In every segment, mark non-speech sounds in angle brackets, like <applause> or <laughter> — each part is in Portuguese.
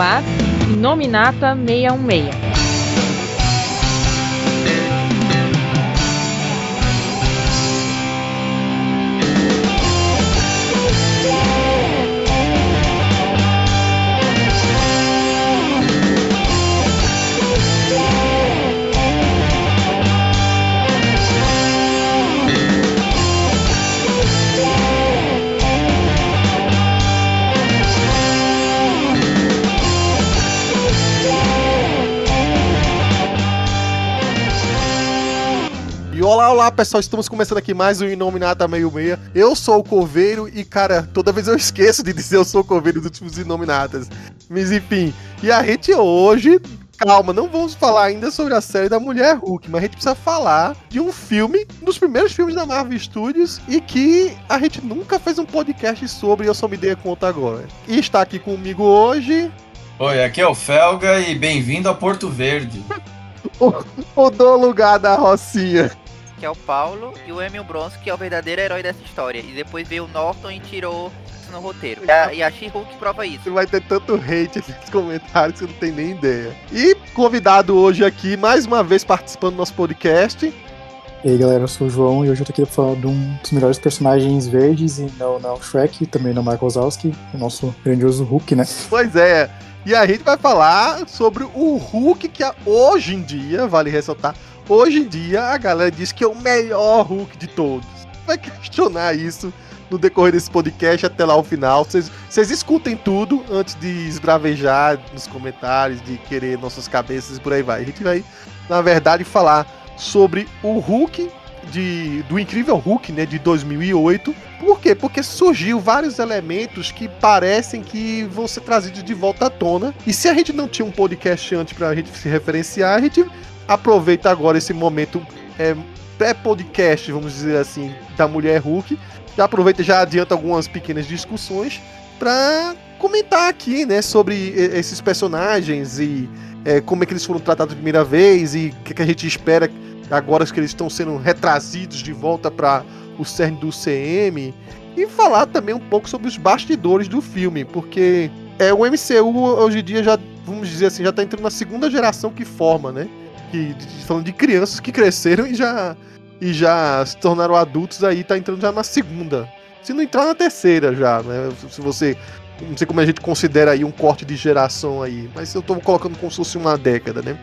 ar Nominata 616. Olá, pessoal, estamos começando aqui mais um Inominata Meio Meia. Eu sou o Coveiro e, cara, toda vez eu esqueço de dizer eu sou o Coveiro dos últimos Inominatas. Mas enfim, e a gente hoje calma, não vamos falar ainda sobre a série da Mulher Hulk, mas a gente precisa falar de um filme, um dos primeiros filmes da Marvel Studios e que a gente nunca fez um podcast sobre e eu só me dei conta agora. E está aqui comigo hoje. Oi, aqui é o Felga e bem-vindo a Porto Verde. <laughs> o, o do lugar da Rocinha que é o Paulo, e o Emil Bronze, que é o verdadeiro herói dessa história. E depois veio o Norton e tirou isso no roteiro. E a, e a She-Hulk prova isso. Vai ter tanto hate nos comentários que você não tem nem ideia. E convidado hoje aqui, mais uma vez participando do nosso podcast. E aí galera, eu sou o João e hoje eu tô aqui pra falar de um dos melhores personagens verdes e não, não Shrek, também não Michael Zalski, o nosso grandioso Hulk, né? Pois é, e a gente vai falar sobre o Hulk que hoje em dia, vale ressaltar, Hoje em dia, a galera diz que é o melhor Hulk de todos. Vai questionar isso no decorrer desse podcast até lá o final. Vocês escutem tudo antes de esbravejar nos comentários, de querer nossas cabeças e por aí vai. A gente vai, na verdade, falar sobre o Hulk de, do incrível Hulk, né, de 2008. Por quê? Porque surgiu vários elementos que parecem que vão ser trazidos de volta à tona. E se a gente não tinha um podcast antes pra gente se referenciar, a gente aproveita agora esse momento é, pré-podcast, vamos dizer assim, da Mulher Hulk. Já aproveita já adianta algumas pequenas discussões para comentar aqui, né, sobre esses personagens e é, como é que eles foram tratados a primeira vez e o que, que, a gente espera agora que eles estão sendo retrazidos de volta para o cerne do CM e falar também um pouco sobre os bastidores do filme, porque é o MCU hoje em dia já, vamos dizer assim, já está entrando na segunda geração que forma, né? Que falando de crianças que cresceram e já e já se tornaram adultos aí tá entrando já na segunda. Se não entrar na terceira já, né? Se você não sei como a gente considera aí um corte de geração aí, mas eu tô colocando como se fosse uma década, né?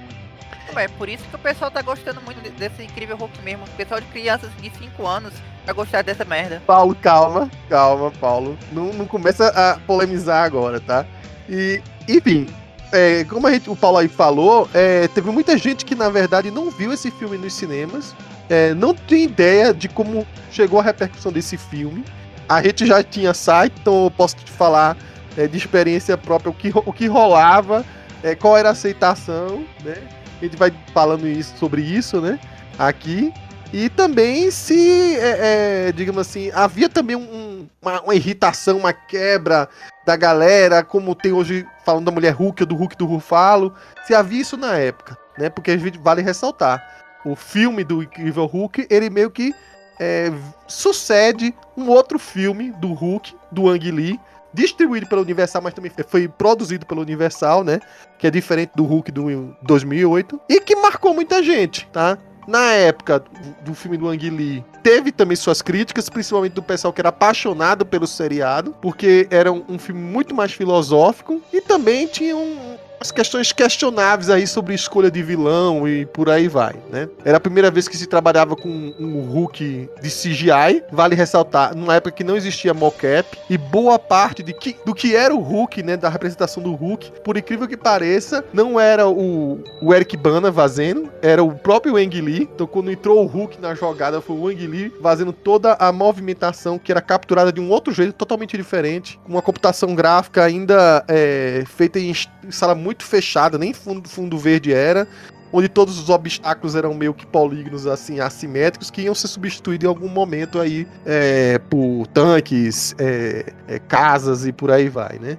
É por isso que o pessoal tá gostando muito desse incrível Hulk mesmo. O pessoal de crianças de 5 anos vai gostar dessa merda. Paulo, calma, calma, Paulo. Não, não começa a polemizar agora, tá? E, enfim, é, como gente, o Paulo aí falou, é, teve muita gente que na verdade não viu esse filme nos cinemas, é, não tem ideia de como chegou a repercussão desse filme. A gente já tinha site, então eu posso te falar é, de experiência própria o que, o que rolava, é, qual era a aceitação, né? A gente vai falando isso, sobre isso, né? Aqui. E também se, é, digamos assim, havia também um, uma, uma irritação, uma quebra da galera, como tem hoje falando da mulher Hulk ou do Hulk do Rufalo, se havia isso na época, né? Porque vale ressaltar. O filme do Incrível Hulk, ele meio que é, sucede um outro filme do Hulk, do Ang Lee, distribuído pela Universal, mas também foi produzido pela Universal, né? Que é diferente do Hulk do 2008 e que marcou muita gente, tá? Na época do filme do Ang Lee, teve também suas críticas, principalmente do pessoal que era apaixonado pelo seriado, porque era um, um filme muito mais filosófico e também tinha um, as questões questionáveis aí sobre escolha de vilão e por aí vai, né? Era a primeira vez que se trabalhava com um Hulk de CGI, vale ressaltar, numa época que não existia mocap, e boa parte de que, do que era o Hulk, né, da representação do Hulk, por incrível que pareça, não era o, o Eric Bana fazendo, era o próprio Ang Lee, então quando entrou o Hulk na jogada, foi o Ang Lee fazendo toda a movimentação que era capturada de um outro jeito, totalmente diferente, com uma computação gráfica ainda é, feita em sala muito fechada, nem fundo, fundo verde era, onde todos os obstáculos eram meio que polígonos assim assimétricos que iam ser substituídos em algum momento aí é, por tanques, é, é, casas e por aí vai, né?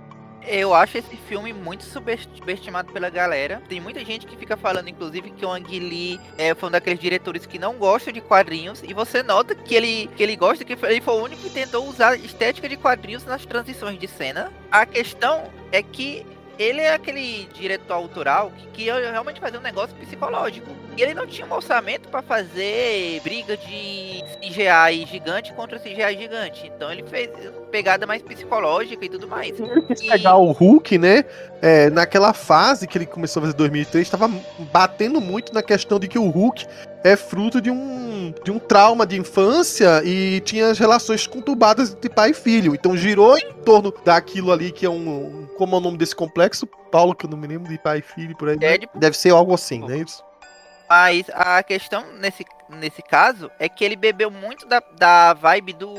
Eu acho esse filme muito subestimado pela galera. Tem muita gente que fica falando, inclusive, que o Ang Lee é, foi um daqueles diretores que não gosta de quadrinhos. E você nota que ele, que ele gosta, que ele foi o único que tentou usar estética de quadrinhos nas transições de cena. A questão é que ele é aquele diretor autoral que, que ia realmente fazer um negócio psicológico. E ele não tinha um orçamento pra fazer briga de CGI gigante contra CGI gigante. Então ele fez pegada mais psicológica e tudo mais. Ele quis E- pegar o Hulk, né? é, naquela fase que ele começou a fazer em 2003, estava batendo muito na questão de que o Hulk é fruto de um, de um trauma de infância e tinha as relações conturbadas de pai e filho. Então girou em torno daquilo ali que é um. Como é o nome desse complexo? Paulo, que eu não me lembro de pai e filho por aí. né? Deve ser algo assim, né? Isso. Mas a questão nesse, nesse caso é que ele bebeu muito da, da vibe do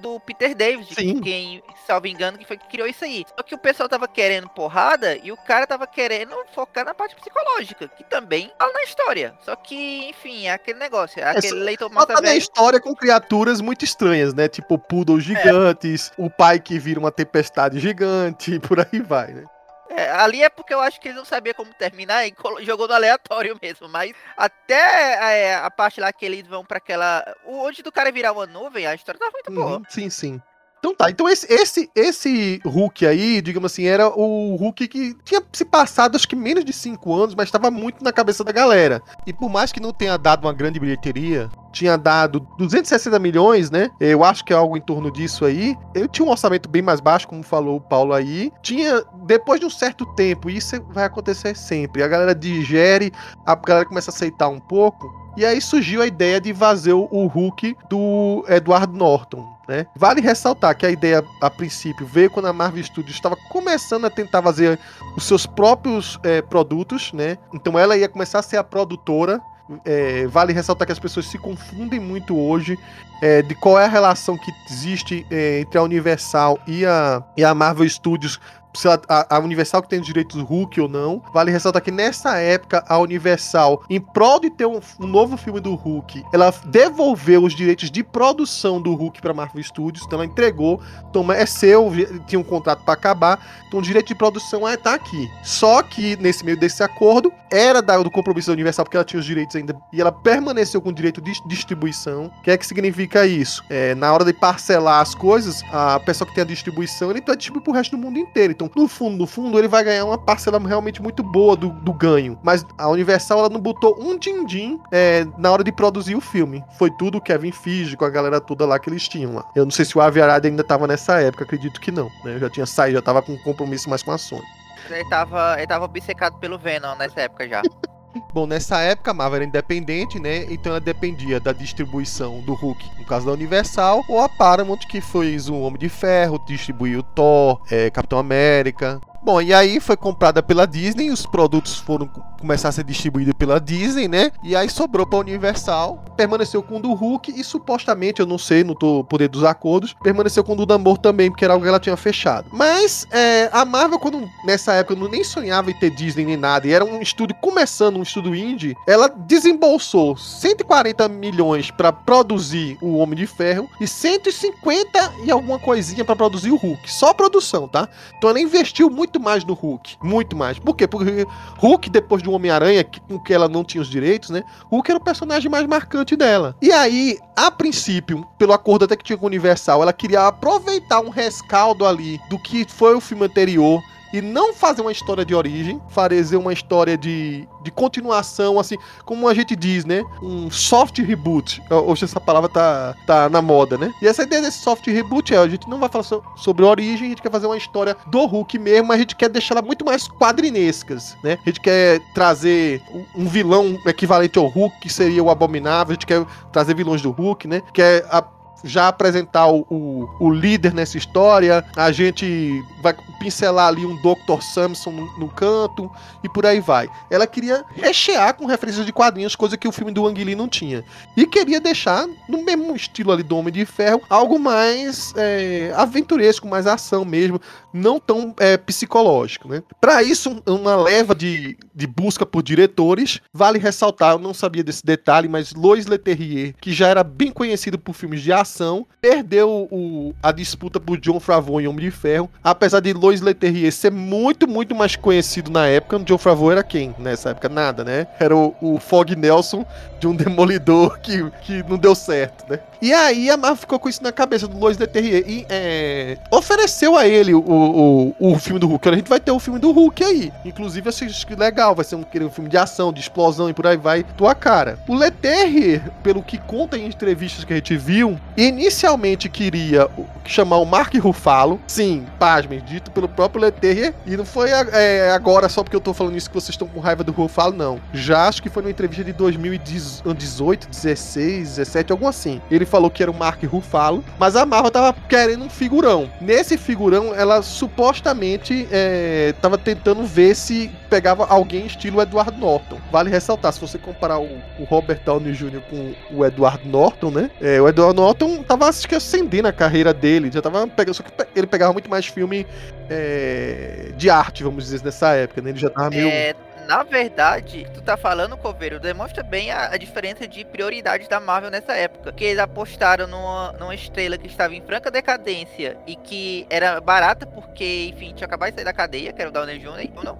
do Peter Davis, de Sim. quem, salvo engano, que foi que criou isso aí. Só que o pessoal tava querendo porrada e o cara tava querendo focar na parte psicológica, que também fala na história. Só que, enfim, é aquele negócio, é aquele só- leitor massa tá na história com criaturas muito estranhas, né? Tipo poodles gigantes, o pai que vira uma tempestade gigante, e <laughs> por aí vai, né? É, ali é porque eu acho que eles não sabiam como terminar e jogou no aleatório <laughs> mesmo. Mas até é, a parte lá que eles vão pra aquela. O onde do cara virar uma nuvem, a história tá muito boa. Uhum, sim, sim. Então tá, então esse, esse, esse Hulk aí, digamos assim, era o Hulk que tinha se passado acho que menos de 5 anos, mas estava muito na cabeça da galera. E por mais que não tenha dado uma grande bilheteria, tinha dado 260 milhões, né? Eu acho que é algo em torno disso aí. Ele tinha um orçamento bem mais baixo, como falou o Paulo aí. Tinha, depois de um certo tempo, isso vai acontecer sempre, a galera digere, a galera começa a aceitar um pouco. E aí surgiu a ideia de fazer o Hulk do Edward Norton, né? Vale ressaltar que a ideia, a princípio, veio quando a Marvel Studios estava começando a tentar fazer os seus próprios eh, produtos, né? Então ela ia começar a ser a produtora. Eh, vale ressaltar que as pessoas se confundem muito hoje eh, de qual é a relação que existe eh, entre a Universal e a, e a Marvel Studios se a, a Universal que tem os direitos Hulk ou não. Vale ressaltar que nessa época a Universal, em prol de ter um, um novo filme do Hulk, ela devolveu os direitos de produção do Hulk para Marvel Studios, então ela entregou, toma, é seu, tinha um contrato para acabar, então o direito de produção é tá aqui. Só que nesse meio desse acordo era da- do compromisso da Universal porque ela tinha os direitos ainda e ela permaneceu com o direito de distribuição. O que é que significa isso? É, na hora de parcelar as coisas, a pessoa que tem a distribuição, ele vai distribuir pro resto do mundo inteiro. Então, no fundo, no fundo, ele vai ganhar uma parcela realmente muito boa do, do ganho. Mas a Universal, ela não botou um din-din é, na hora de produzir o filme. Foi tudo o Kevin Feige com a galera toda lá que eles tinham lá. Eu não sei se o Avi Arad ainda tava nessa época, acredito que não. Né? Eu já tinha saído, já tava com um compromisso mais com a Sony. Ele tava, ele tava obcecado pelo Venom nessa época já. <laughs> Bom, nessa época a Marvel era independente, né? Então ela dependia da distribuição do Hulk, no caso da Universal, ou a Paramount, que fez o Homem de Ferro, distribuiu Thor, é, Capitão América. Bom, e aí foi comprada pela Disney, os produtos foram co- começar a ser distribuídos pela Disney, né? E aí sobrou pra Universal, permaneceu com o do Hulk e supostamente, eu não sei, não tô por dentro dos acordos, permaneceu com o do Namor também, porque era algo que ela tinha fechado. Mas é, a Marvel, quando nessa época não nem sonhava em ter Disney nem nada, e era um estúdio começando, um estúdio indie, ela desembolsou 140 milhões pra produzir o Homem de Ferro e 150 e alguma coisinha pra produzir o Hulk. Só produção, tá? Então ela investiu muito mais no Hulk. Muito mais. Por quê? Porque Hulk, depois do Homem-Aranha, com que ela não tinha os direitos, né? Hulk era o personagem mais marcante dela. E aí, a princípio, pelo acordo até que tinha com o Universal, ela queria aproveitar um rescaldo ali do que foi o filme anterior e não fazer uma história de origem, fazer uma história de, de continuação, assim, como a gente diz, né? Um soft reboot. Hoje essa palavra tá, tá na moda, né? E essa ideia desse soft reboot é, a gente não vai falar so- sobre origem, a gente quer fazer uma história do Hulk mesmo, mas a gente quer deixar ela muito mais quadrinescas, né? A gente quer trazer um- um vilão equivalente ao Hulk, que seria o Abominável, a gente quer trazer vilões do Hulk, né? Quer a- já apresentar o, o, o líder nessa história, a gente vai pincelar ali um Dr. Samson no, no canto e por aí vai. Ela queria rechear com referências de quadrinhos, coisa que o filme do Ang Lee não tinha. E queria deixar, no mesmo estilo ali do Homem de Ferro, algo mais é, aventuresco, mais ação mesmo, não tão é, psicológico, né? Para isso, um- uma leva de, de busca por diretores, vale ressaltar, eu não sabia desse detalhe, mas Lois Leterrier, que já era bem conhecido por filmes de ação, ação, perdeu o, a disputa por John Favreau em Homem de Ferro, apesar de Lois Leterrier ser muito, muito mais conhecido na época, John Favreau era quem nessa época? Nada, né? Era o, o Fog Nelson de um demolidor <laughs> que, que não deu certo, né? E aí a Marvel ficou com isso na cabeça do Lois Leterrier e é, ofereceu a ele o, o, o filme do Hulk. A gente vai ter o filme do Hulk aí. Inclusive, que legal, vai ser um, um filme de ação, de explosão e por aí vai, tua cara. O Leterrier, pelo que conta em entrevistas que a gente viu, inicialmente queria chamar o Mark Ruffalo. Sim, pasmem, dito pelo próprio Leterrier. E não foi é, agora só porque eu tô falando isso que vocês estão com raiva do Ruffalo, não. Já acho que foi numa entrevista de 2018, 16, 17, algo assim. Ele falou que era o Mark Ruffalo, mas a Marvel tava querendo um figurão. Nesse figurão, ela supostamente é, tava tentando ver se pegava alguém estilo Edward Norton. Vale ressaltar, se você comparar o, o Robert Downey Jr. com o Edward Norton, né? É, o Edward Norton tava, acho que, acendendo a carreira dele, já tava pegando, só que ele pegava muito mais filme é, de arte, vamos dizer, nessa época, né? Ele já tava meio... É, na verdade, tu tá falando, Coveiro, demonstra bem a, a, diferença de prioridade da Marvel nessa época. Que eles apostaram numa, numa estrela que estava em franca decadência e que era barata porque, enfim, tinha acabado de sair da cadeia, que era o Downey Jr., ou não?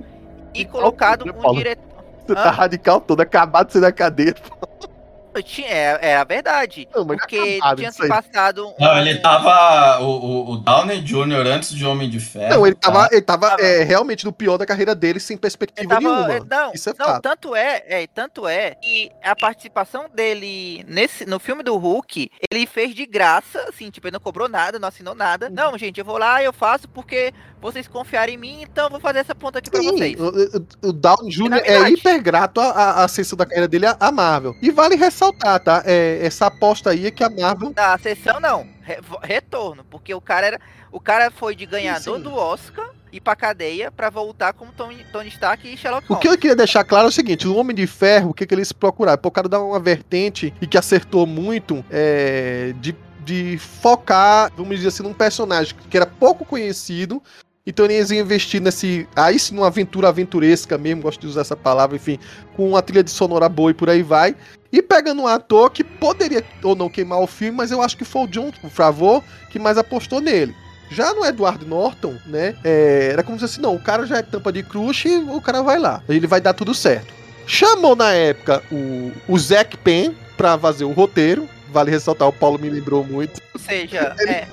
E colocado um diretor. Você tá radical todo, acabado de sair da cadeia. <laughs> Tinha, é, é a verdade. Não, porque tinha se passado. Um... Não, ele tava. O, o, o, Downey Jr. antes de Homem de Ferro. Não, ele tava, tá? ele tava, tava... É, realmente no pior da carreira dele, sem perspectiva tava, nenhuma. É, não, Isso é não fato. tanto é, é, tanto é que a participação dele nesse, no filme do Hulk, ele fez de graça, assim, tipo, ele não cobrou nada, não assinou nada. Uhum. Não, gente, eu vou lá, eu faço porque vocês confiarem em mim, então eu vou fazer essa ponta aqui pra Sim, vocês. O, o Downey Jr. é hiper grato à ascensão da carreira dele à Marvel. E vale ressaltar, tá? É, essa aposta aí é que a Marvel. A sessão não. Re retorno. Porque o cara era. O cara foi de ganhador sim, sim. do Oscar e pra cadeia para voltar como Tony, Tony Stark e Sherlock Holmes. O que eu queria deixar claro é o seguinte: o Homem de Ferro, o que, que eles procuraram? Cara dá uma vertente e que acertou muito é, de de focar, vamos dizer assim, num personagem que era pouco conhecido, então eles iam investir nesse. Aí sim, numa aventura aventuresca mesmo, gosto de usar essa palavra, enfim, com uma trilha de sonora boa e por aí vai. E pegando um ator que poderia ou não queimar o filme, mas eu acho que foi o John Favreau que mais apostou nele. Já no Edward Norton, né? É, era como se assim, não, o cara já é tampa de crush e o cara vai lá. Ele vai dar tudo certo. Chamou na época o, o Zack Penn pra fazer o roteiro. Vale ressaltar, o Paulo me lembrou muito. Ou seja, ele, é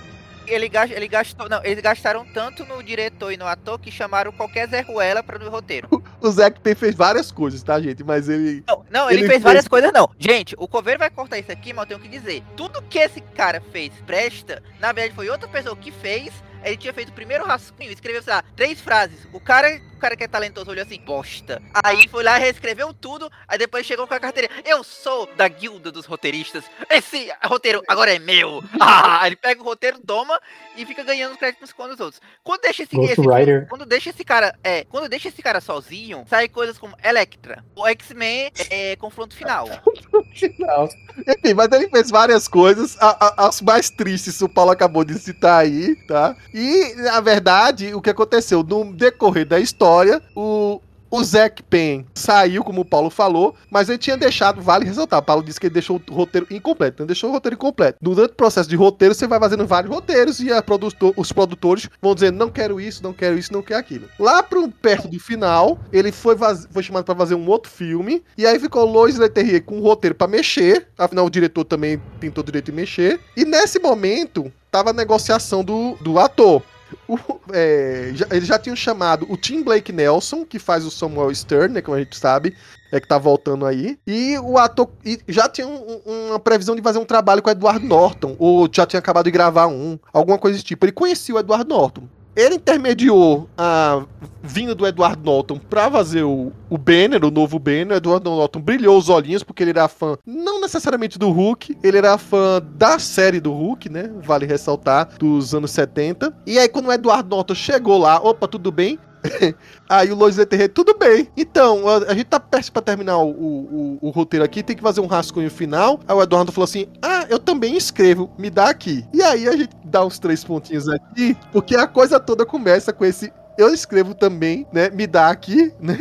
ele, ele gastou. Não, eles gastaram tanto no diretor e no ator que chamaram qualquer Zé Ruela para o roteiro. <laughs> O Zack Penn fez várias coisas, tá, gente? Mas ele. Não, não ele, ele, fez, fez várias coisas, não. Gente, o Coveiro vai cortar isso aqui, mas eu tenho que dizer. Tudo que esse cara fez presta, na verdade foi outra pessoa que fez ele tinha feito o primeiro rascunho, escreveu, sei lá, três frases. O cara, cara que é talentoso olhou assim, bosta. Aí foi lá, reescreveu tudo, aí depois chegou com a carteira. Eu sou da guilda dos roteiristas. Esse roteiro agora é meu. <laughs> Ah, ele pega o roteiro, toma e fica ganhando créditos com os outros. Quando deixa esse, esse quando deixa esse cara, é, quando deixa esse cara sozinho, sai coisas como Electra, o X-Men é, confronto final. <laughs> final. Enfim, mas ele fez várias coisas, a, a, as mais tristes o Paulo acabou de citar aí, tá? E, na verdade, o que aconteceu? No decorrer da história, o, o Zack Penn saiu, como o Paulo falou, mas ele tinha deixado, vale ressaltar, o Paulo disse que ele deixou o roteiro incompleto, então deixou o roteiro incompleto. Durante o processo de roteiro, você vai fazendo vários roteiros e produtor, os produtores vão dizendo, não quero isso, não quero isso, não quero aquilo. Lá pro, perto do final, ele foi, foi chamado para fazer um outro filme, e aí ficou Lois Leterrier com o roteiro para mexer, afinal o diretor também tem todo direito de mexer, e nesse momento, tava a negociação do, do ator. O, é, já, eles já tinham chamado o Tim Blake Nelson, que faz o Samuel Stern, né, como a gente sabe, é que tá voltando aí. E o ator e já tinha um, uma previsão de fazer um trabalho com o Edward Norton, ou já tinha acabado de gravar um, alguma coisa desse tipo. Ele conhecia o Edward Norton. Ele intermediou a vinda do Edward Norton pra fazer o, o Banner, o novo Banner. O Edward Norton brilhou os olhinhos porque ele era fã, não necessariamente do Hulk, ele era fã da série do Hulk, né? Vale ressaltar, dos anos 70. E aí, quando o Edward Norton chegou lá, opa, tudo bem? <laughs> Aí o Lois Leterrier, tudo bem. Então, a, a, gente tá perto pra terminar o, o, o, roteiro aqui, tem que fazer um rascunho final. Aí o Eduardo falou assim: Ah, eu também escrevo, me dá aqui. E aí a gente dá uns três pontinhos aqui, porque a coisa toda começa com esse. Eu escrevo também, né? Me dá aqui, né?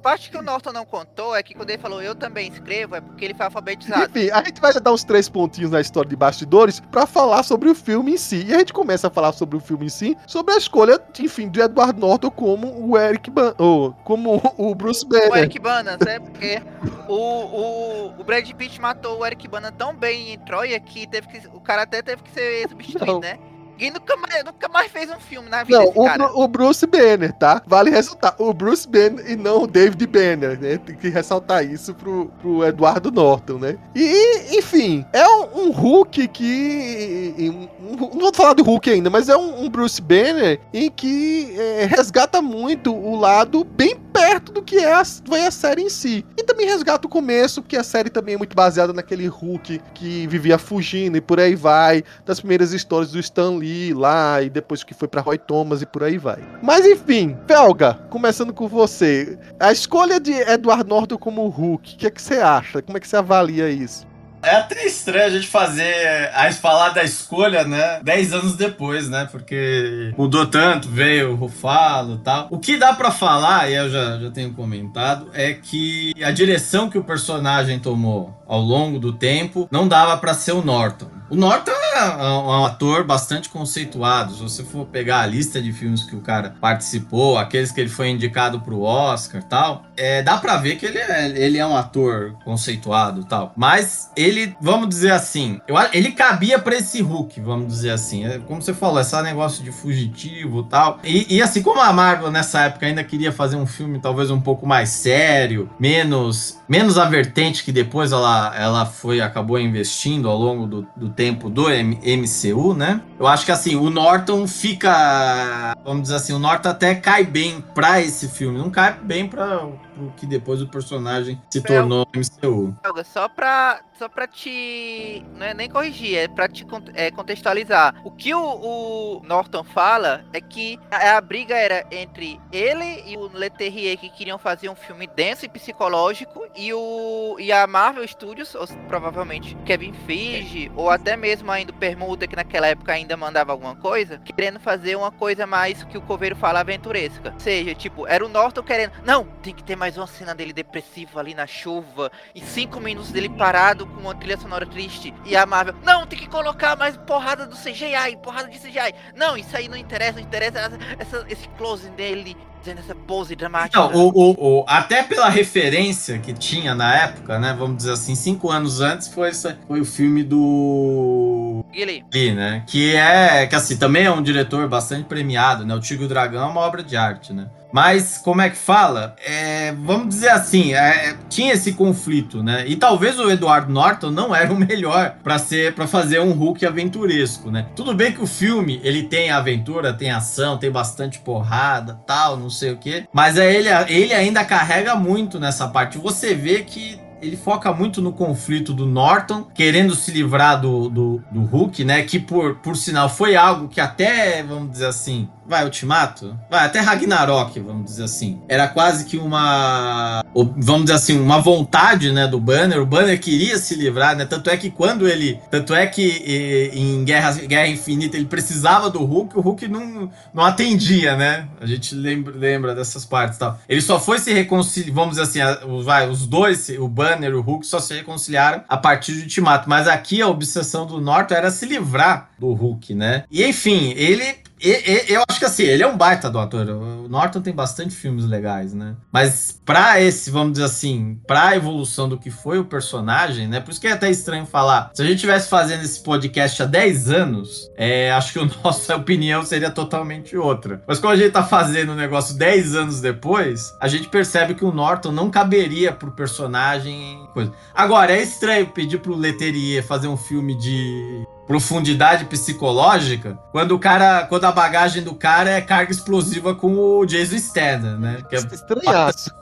Parte que o Norton não contou é que quando ele falou eu também escrevo, é porque ele foi alfabetizado. Enfim, a gente vai dar uns três pontinhos na história de bastidores pra falar sobre o filme em si. E a gente começa a falar sobre o filme em si, sobre a escolha, enfim, de Edward Norton como o Eric Ban ou como o Bruce O Banner. Eric Bana, sabe? Porque o, o, o Brad Pitt matou o Eric Bana tão bem em Troia que, teve que o cara até teve que ser substituído, Não. né? E nunca mais, nunca mais fez um filme na vida Não, o, o Bruce Banner, tá? Vale ressaltar. O Bruce Banner e não o David Banner, né? Tem que ressaltar isso pro, pro Eduardo Norton, né? E, enfim, é um, um Hulk que. um- um- não vou falar do Hulk ainda, mas é um, um Bruce Banner em que é, resgata muito o lado bem perto do que é a, foi a série em si. E também resgata o começo, porque a série também é muito baseada naquele Hulk que vivia fugindo e por aí vai. Das primeiras histórias do Stan Lee lá, e depois que foi pra Roy Thomas e por aí vai. Mas enfim, Felga, começando com você. A escolha de Edward Norton como Hulk, o que é que você acha? Como é que você avalia isso? É até estranho a gente fazer a falar da escolha, né? Dez anos depois, né? Porque mudou tanto, veio o Rufalo e tal. O que dá pra falar, e eu já, já tenho comentado, é que a direção que o personagem tomou ao longo do tempo não dava pra ser o Norton. O Norton é um, um ator bastante conceituado. Se você for pegar a lista de filmes que o cara participou, aqueles que ele foi indicado pro Oscar e tal, é, dá pra ver que ele é, ele é um ator conceituado tal. Mas ele, vamos dizer assim, eu, ele cabia pra esse Hulk, vamos dizer assim. É, como você falou, esse negócio de fugitivo tal. E, e assim como a Marvel nessa época ainda queria fazer um filme talvez um pouco mais sério, menos menos a vertente que depois ela, ela foi acabou investindo ao longo do, do tempo do M- MCU, né? Eu acho que assim, o Norton fica, vamos dizer assim, o Norton até cai bem pra esse filme, não cai bem para o que depois o personagem se tornou MCU. Helga, só pra, só pra te. Não é nem corrigir, é pra te é, contextualizar. O que o, o Norton fala é que a, a briga era entre ele e o Leterrier que queriam fazer um filme denso e psicológico, e, o, e a Marvel Studios, ou, provavelmente Kevin Feige, ou até mesmo ainda o Permuta, que naquela época ainda mandava alguma coisa, querendo fazer uma coisa mais que o Coveiro fala aventuresca. Ou seja, tipo, era o Norton querendo. Não, tem que ter mais uma cena dele depressivo ali na chuva, e cinco minutos dele parado com uma trilha sonora triste. E a Marvel, não, tem que colocar mais porrada do CGI, porrada de CGI. Não, isso aí não interessa, não interessa essa- esse close dele, fazendo essa pose dramática. Não, o, o- o- até pela referência que tinha na época, né? Vamos dizer assim, cinco anos antes foi, foi o filme do Lee, né? Que é, que assim, também é um diretor bastante premiado, né? O Tigre e o Dragão é uma obra de arte, né? Mas, como é que fala? É, vamos dizer assim, é, tinha esse conflito, né? E talvez o Edward Norton não era o melhor para ser para fazer um Hulk aventuresco, né? Tudo bem que o filme, ele tem aventura, tem ação, tem bastante porrada, tal, não sei o quê, mas é ele, ele ainda carrega muito nessa parte. Você vê que ele foca muito no conflito do Norton, querendo se livrar do, do, do Hulk, né? Que por, por sinal foi algo que até, vamos dizer assim, vai, Ultimato? Vai, até Ragnarok, vamos dizer assim. Era quase que uma, vamos dizer assim, uma vontade, né, do Banner. O Banner queria se livrar, né? Tanto é que quando ele, tanto é que eh, em Guerra, Guerra Infinita ele precisava do Hulk, o Hulk não, não atendia, né? A gente lembra, lembra dessas partes e tal. Ele só foi se reconciliar, vamos dizer assim, a- o- vai, os dois, o Banner e o Hulk, só se reconciliaram a partir de Ultimato. Mas aqui a obsessão do Norton era se livrar do Hulk, né? E enfim, ele. E- e- Eu acho que assim, ele é um baita do ator. O Norton tem bastante filmes legais, né? Mas pra esse, vamos dizer assim, pra evolução do que foi o personagem, né? Por isso que é até estranho falar. Se a gente tivesse fazendo esse podcast há 10 anos, é, acho que a <laughs> nossa opinião seria totalmente outra. Mas como a gente tá fazendo o negócio 10 anos depois, a gente percebe que o Norton não caberia pro personagem. Coisa. Agora, é estranho pedir pro Leterrier fazer um filme de profundidade psicológica quando o cara, quando a bagagem do cara é carga explosiva com o Jason Statham, né? Que é Estranhaço.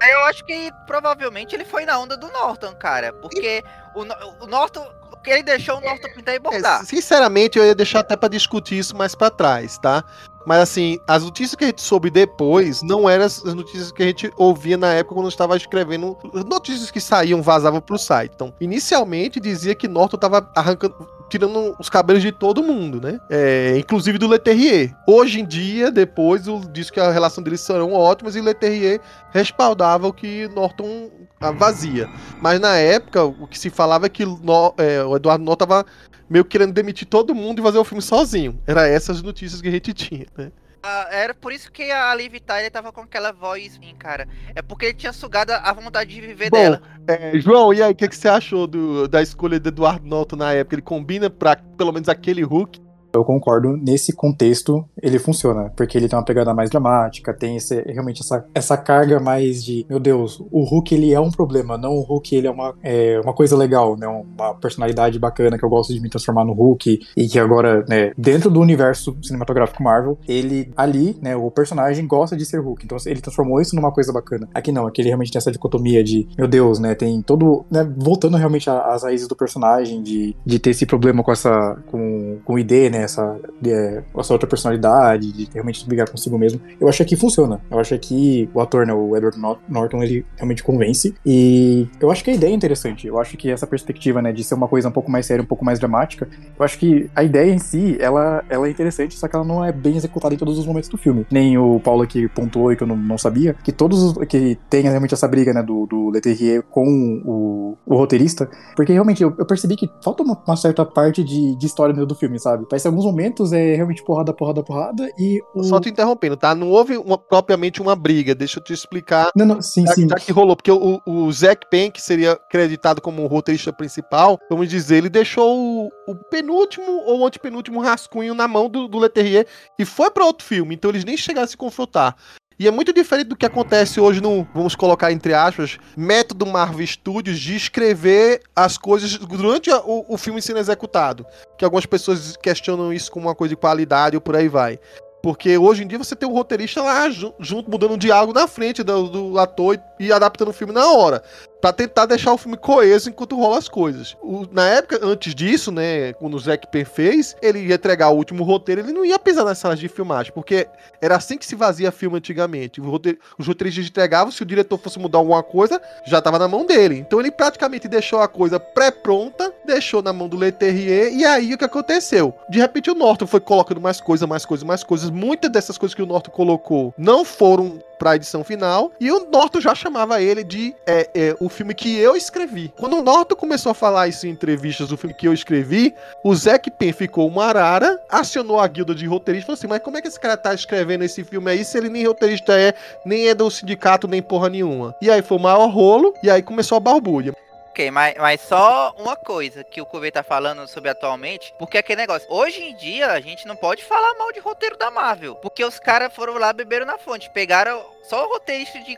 eu acho que provavelmente ele foi na onda do Norton, cara. Porque o, o Norton. Que ele deixou o Norton pintar e É, bordar. sinceramente, eu ia deixar até pra discutir isso mais pra trás, tá? Mas assim, as notícias que a gente soube depois não eram as notícias que a gente ouvia na época quando estava escrevendo. Notícias que saíam, vazavam pro site. Então, inicialmente dizia que Norton tava arrancando. Tirando os cabelos de todo mundo, né? É, inclusive do Leterrier. Hoje em dia, depois, o, diz que a relação deles serão ótimas e Leterrier respaldava o que Norton vazia. Mas na época, o que se falava é que no, é, o Eduardo Norton tava meio querendo demitir todo mundo e fazer o filme sozinho. Era essas notícias que a gente <laughs> tinha, né? Ah, era por isso que a Liv Tyler tava com aquela voz, hein, cara. É porque ele tinha sugado a vontade de viver Bom, dela. É, João, e aí, o que, que você achou do, da escolha do Eduardo Norton na época? Ele combina pra pelo menos aquele Hulk eu concordo, nesse contexto ele funciona, porque ele tem uma pegada mais dramática, tem esse, realmente essa, essa carga mais de, meu Deus, o Hulk ele é um problema, não o Hulk ele é uma, é uma coisa legal, né, uma personalidade bacana que eu gosto de me transformar no Hulk e que agora, né, dentro do universo cinematográfico Marvel, ele ali, né, o personagem gosta de ser Hulk, então ele transformou isso numa coisa bacana. Aqui não, aqui ele realmente tem essa dicotomia de, meu Deus, né, tem todo, né, voltando realmente às raízes do personagem, de, de ter esse problema com essa, com, com o ID, né, essa, é, essa outra personalidade, de realmente brigar consigo mesmo. Eu acho que funciona. Eu acho que o ator, né, o Edward Norton, ele realmente convence. E eu acho que a ideia é interessante. Eu acho que essa perspectiva, né, de ser uma coisa um pouco mais séria, um pouco mais dramática, eu acho que a ideia em si, ela, ela é interessante, só que ela não é bem executada em todos os momentos do filme. Nem o Paulo aqui pontuou e que eu não, não sabia, que todos os, que tem realmente essa briga, né, do, do Leterrier com o, o roteirista, porque realmente eu, eu percebi que falta uma, uma certa parte de, de história do filme, sabe? Parece alguns momentos momentos é realmente porrada, porrada, porrada. E o... Só te interrompendo, tá? Não houve uma, propriamente uma briga. Deixa eu te explicar. Não, não, sim, já, sim. Já que rolou, porque o, o Zack Penn, que seria creditado como o roteirista principal, vamos dizer, ele deixou o, o penúltimo ou o antepenúltimo rascunho na mão do, do Leterrier e foi para outro filme. Então eles nem chegaram a se confrontar. E é muito diferente do que acontece hoje no, vamos colocar entre aspas, método Marvel Studios de escrever as coisas durante o, o filme sendo executado. Que algumas pessoas questionam isso como uma coisa de qualidade ou por aí vai. Porque hoje em dia você tem o roteirista lá junto, mudando o diálogo na frente do, do ator e, e adaptando o filme na hora para tentar deixar o filme coeso enquanto rola as coisas. O, na época, antes disso, né, quando o Zack Penn fez, ele ia entregar o último roteiro, ele não ia pisar nas salas de filmagem, porque era assim que se fazia filme antigamente. Roteiro, os roteiristas entregavam, se o diretor fosse mudar alguma coisa, já estava na mão dele. Então ele praticamente deixou a coisa pré-pronta, deixou na mão do Leterrier, e aí o que aconteceu? De repente o Norton foi colocando mais coisa, mais coisas, mais coisas. Muitas dessas coisas que o Norton colocou não foram pra edição final. E o Norton já chamava ele de é, é, o filme que eu escrevi. Quando o Norton começou a falar isso em entrevistas do filme que eu escrevi, o Zack Penn ficou uma arara, acionou a guilda de roteiristas e falou assim: Mas como é que esse cara tá escrevendo esse filme aí se ele nem roteirista é, nem é do sindicato, nem porra nenhuma? E aí foi o maior rolo, e aí começou a barbulha. Ok, mas, mas só uma coisa que o Cuvê tá falando sobre atualmente, porque aquele negócio, hoje em dia a gente não pode falar mal de roteiro da Marvel, porque os caras foram lá beberam na fonte, pegaram só o roteirista de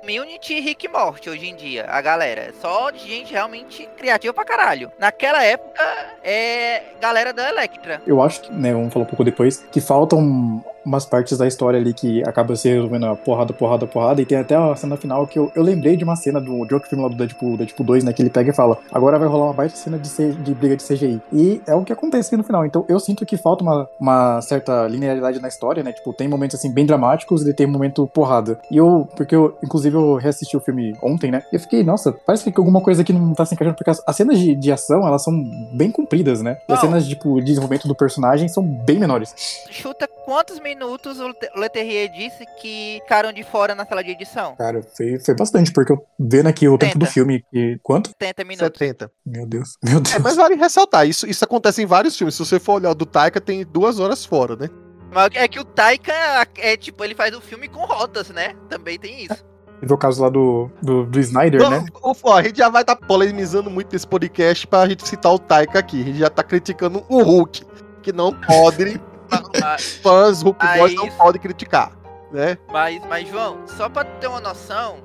Community e Rick Morty hoje em dia, a galera. Só de gente realmente criativa pra caralho. Naquela época, é galera da Electra. Eu acho que, né, vamos falar um pouco depois, que faltam umas partes da história ali que acaba se resolvendo a porrada, porrada, porrada. E tem até a cena final que eu, eu lembrei de uma cena do, de outro filme lá do Deadpool, Deadpool 2, né? Que ele pega e fala: agora vai rolar uma baita cena de, C, de briga de CGI. E é o que acontece no final. Então eu sinto que falta uma, uma certa linearidade na história, né? Tipo, tem momentos assim bem dramáticos e tem momento porrada. E eu, porque eu, inclusive, eu reassisti o filme ontem, né? E eu fiquei, nossa, parece que alguma coisa aqui não tá se encaixando, porque as, as cenas de, de ação, elas são bem compridas, né? E as cenas, tipo, de desenvolvimento do personagem são bem menores. Chuta quantos minutos o Leterrier disse que ficaram de fora na sala de edição? Cara, foi, foi bastante, porque eu vendo aqui o 70. tempo do filme, e quanto? 70 minutos. 70. Meu Deus, meu Deus. É, mas vale ressaltar, isso, isso acontece em vários filmes. Se você for olhar o do Taika, tem duas horas fora, né? Mas é que o Taika é tipo, ele faz o um filme com rotas, né? Também tem isso. Teve o caso lá do, do, do Snyder, Não, né? Ó, a gente já vai estar tá polemizando muito nesse podcast pra gente citar o Taika aqui. A gente já tá criticando o Hulk, que não pode. <laughs> <laughs> fãs Hulk mas... Boys não podem criticar. Né? Mas, mas, João, só pra ter uma noção,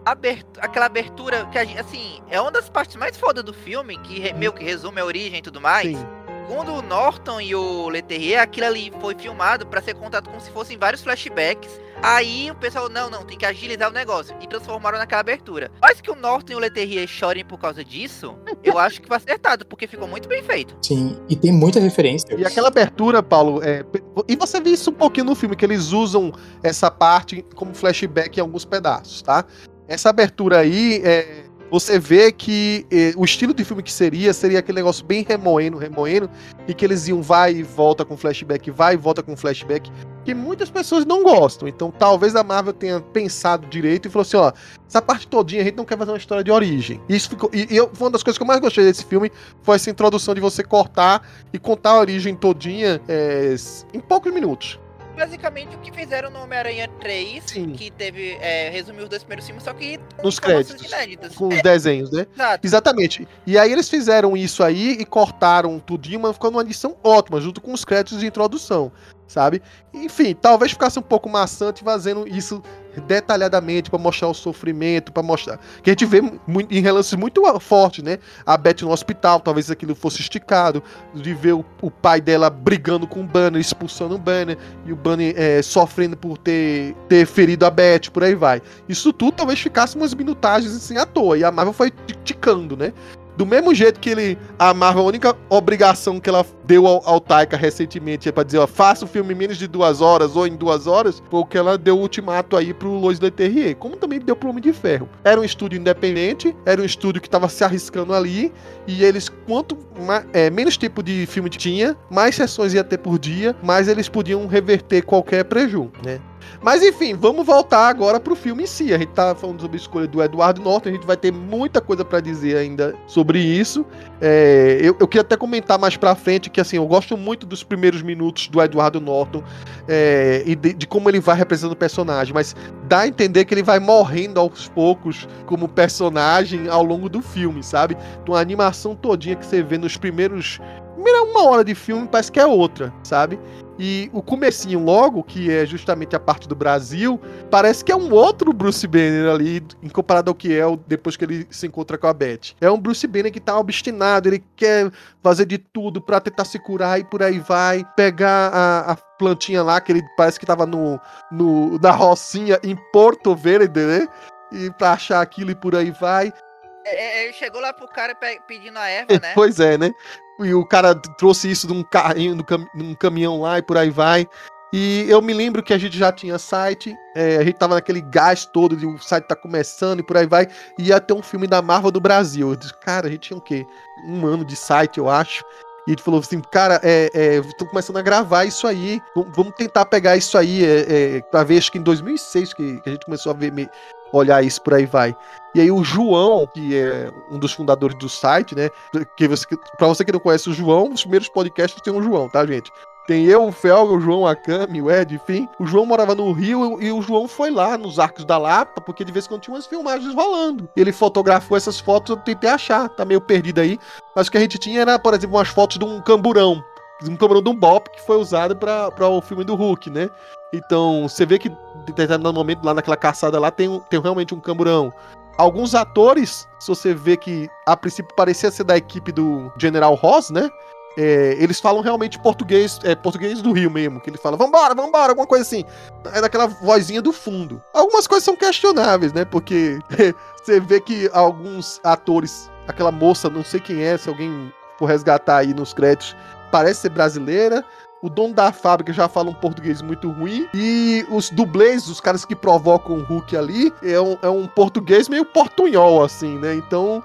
aquela abertura que a gente, assim, é uma das partes mais fodas do filme, que meio que resume a origem e tudo mais. Sim segundo o Norton e o Leterrier, aquilo ali foi filmado para ser contado como se fossem vários flashbacks. Aí o pessoal, não, não, tem que agilizar o negócio. E transformaram naquela abertura. Mas que o Norton e o Leterrier chorem por causa disso, eu acho que foi acertado, porque ficou muito bem feito. Sim, e tem muita referência. E aquela abertura, Paulo, é... e você vê isso um pouquinho no filme, que eles usam essa parte como flashback em alguns pedaços, tá? Essa abertura aí é você vê que eh, o estilo de filme que seria, seria aquele negócio bem remoendo, remoendo, e que eles iam vai e volta com flashback, vai e volta com flashback, que muitas pessoas não gostam. Então talvez a Marvel tenha pensado direito e falou assim, ó, essa parte todinha a gente não quer fazer uma história de origem. E isso ficou. E, e eu, uma das coisas que eu mais gostei desse filme foi essa introdução de você cortar e contar a origem todinha é, em poucos minutos basicamente o que fizeram no Homem-Aranha 3, Sim. que teve. É, resumiu os dois primeiros filmes, só que com Nos créditos, inéditas. com os É, desenhos, né? exato. Exatamente. E aí eles fizeram isso aí e cortaram tudinho, mas ficou numa edição ótima, junto com os créditos de introdução, sabe? Enfim, talvez ficasse um pouco maçante fazendo isso detalhadamente pra mostrar o sofrimento, pra mostrar que a gente vê em relances muito fortes, né? A Beth no hospital, talvez aquilo fosse esticado, de ver o, o pai dela brigando com o Banner, expulsando o Banner, e o Banner é, sofrendo por ter, ter ferido a Beth, por aí vai. Isso tudo talvez ficasse umas minutagens assim à toa, e a Marvel foi ticando, né? Do mesmo jeito que ele. A Marvel, a única obrigação que ela deu ao, ao Taika recentemente é pra dizer, ó, faça o filme em menos de duas horas ou em duas horas, foi o que ela deu o ultimato aí pro Lois Leterrier, como também deu pro Homem de Ferro. Era um estúdio independente, era um estúdio que tava se arriscando ali, e eles, quanto ma- é, menos tipo de filme tinha, mais sessões ia ter por dia, mais eles podiam reverter qualquer prejuízo, né? Mas enfim, vamos voltar agora pro filme em si. A gente tá falando sobre a escolha do Eduardo Norton, a gente vai ter muita coisa pra dizer ainda sobre isso. É, eu, eu queria até comentar mais pra frente que assim, eu gosto muito dos primeiros minutos do Eduardo Norton é, e de, de como ele vai representando o personagem, mas dá a entender que ele vai morrendo aos poucos como personagem ao longo do filme, sabe? Então a animação todinha que você vê nos primeiros. Primeira uma hora de filme parece que é outra, sabe? E o comecinho logo, que é justamente a parte do Brasil, parece que é um outro Bruce Banner ali, em comparado ao que é o- depois que ele se encontra com a Beth. É um Bruce Banner que tá obstinado, ele quer fazer de tudo pra tentar se curar e por aí vai. Pegar a, a plantinha lá, que ele parece que tava no, no, na rocinha em Porto Verde, né? E pra achar aquilo e por aí vai. É, é, chegou lá pro cara pe- pedindo a erva, né? Pois é, né? E o cara trouxe isso num carrinho, num, cam- num caminhão lá e por aí vai. E eu me lembro que a gente já tinha site, é, a gente tava naquele gás todo de o site tá começando e por aí vai. E ia ter um filme da Marvel do Brasil. Eu disse, cara, a gente tinha o quê? Um ano de site, eu acho. E ele falou assim, cara, é, é, tô começando a gravar isso aí. Vamos, tentar pegar isso aí. É, é, pra ver, acho que em 2006 que, que a gente começou a ver, olhar isso por aí vai. E aí o João, que é um dos fundadores do site, né? Que você, pra você que não conhece o João, os primeiros podcasts tem o João, tá, gente? Tem eu, o Felga, o João, a Cami, o Ed, enfim. O João morava no Rio e o João foi lá nos Arcos da Lapa, porque de vez em quando tinha umas filmagens rolando. Ele fotografou essas fotos, eu tentei achar, tá meio perdido aí. Mas o que a gente tinha era, por exemplo, umas fotos de um camburão. Um camburão de um bop que foi usado pra o filme do Hulk, né? Então, você vê que em determinado momento lá naquela caçada lá tem, tem realmente um camburão. Alguns atores, se você vê que a princípio parecia ser da equipe do General Ross, né? É, eles falam realmente português, é, português do Rio mesmo, que ele fala, vambora, vambora, alguma coisa assim. É daquela vozinha do fundo. Algumas coisas são questionáveis, né? Porque <laughs> você vê que alguns atores, aquela moça, não sei quem é, se alguém for resgatar aí nos créditos, parece ser brasileira. O dono da fábrica já fala um português muito ruim. E os dublês, os caras que provocam o Hulk ali, é um, é um português meio portunhol, assim, né? Então,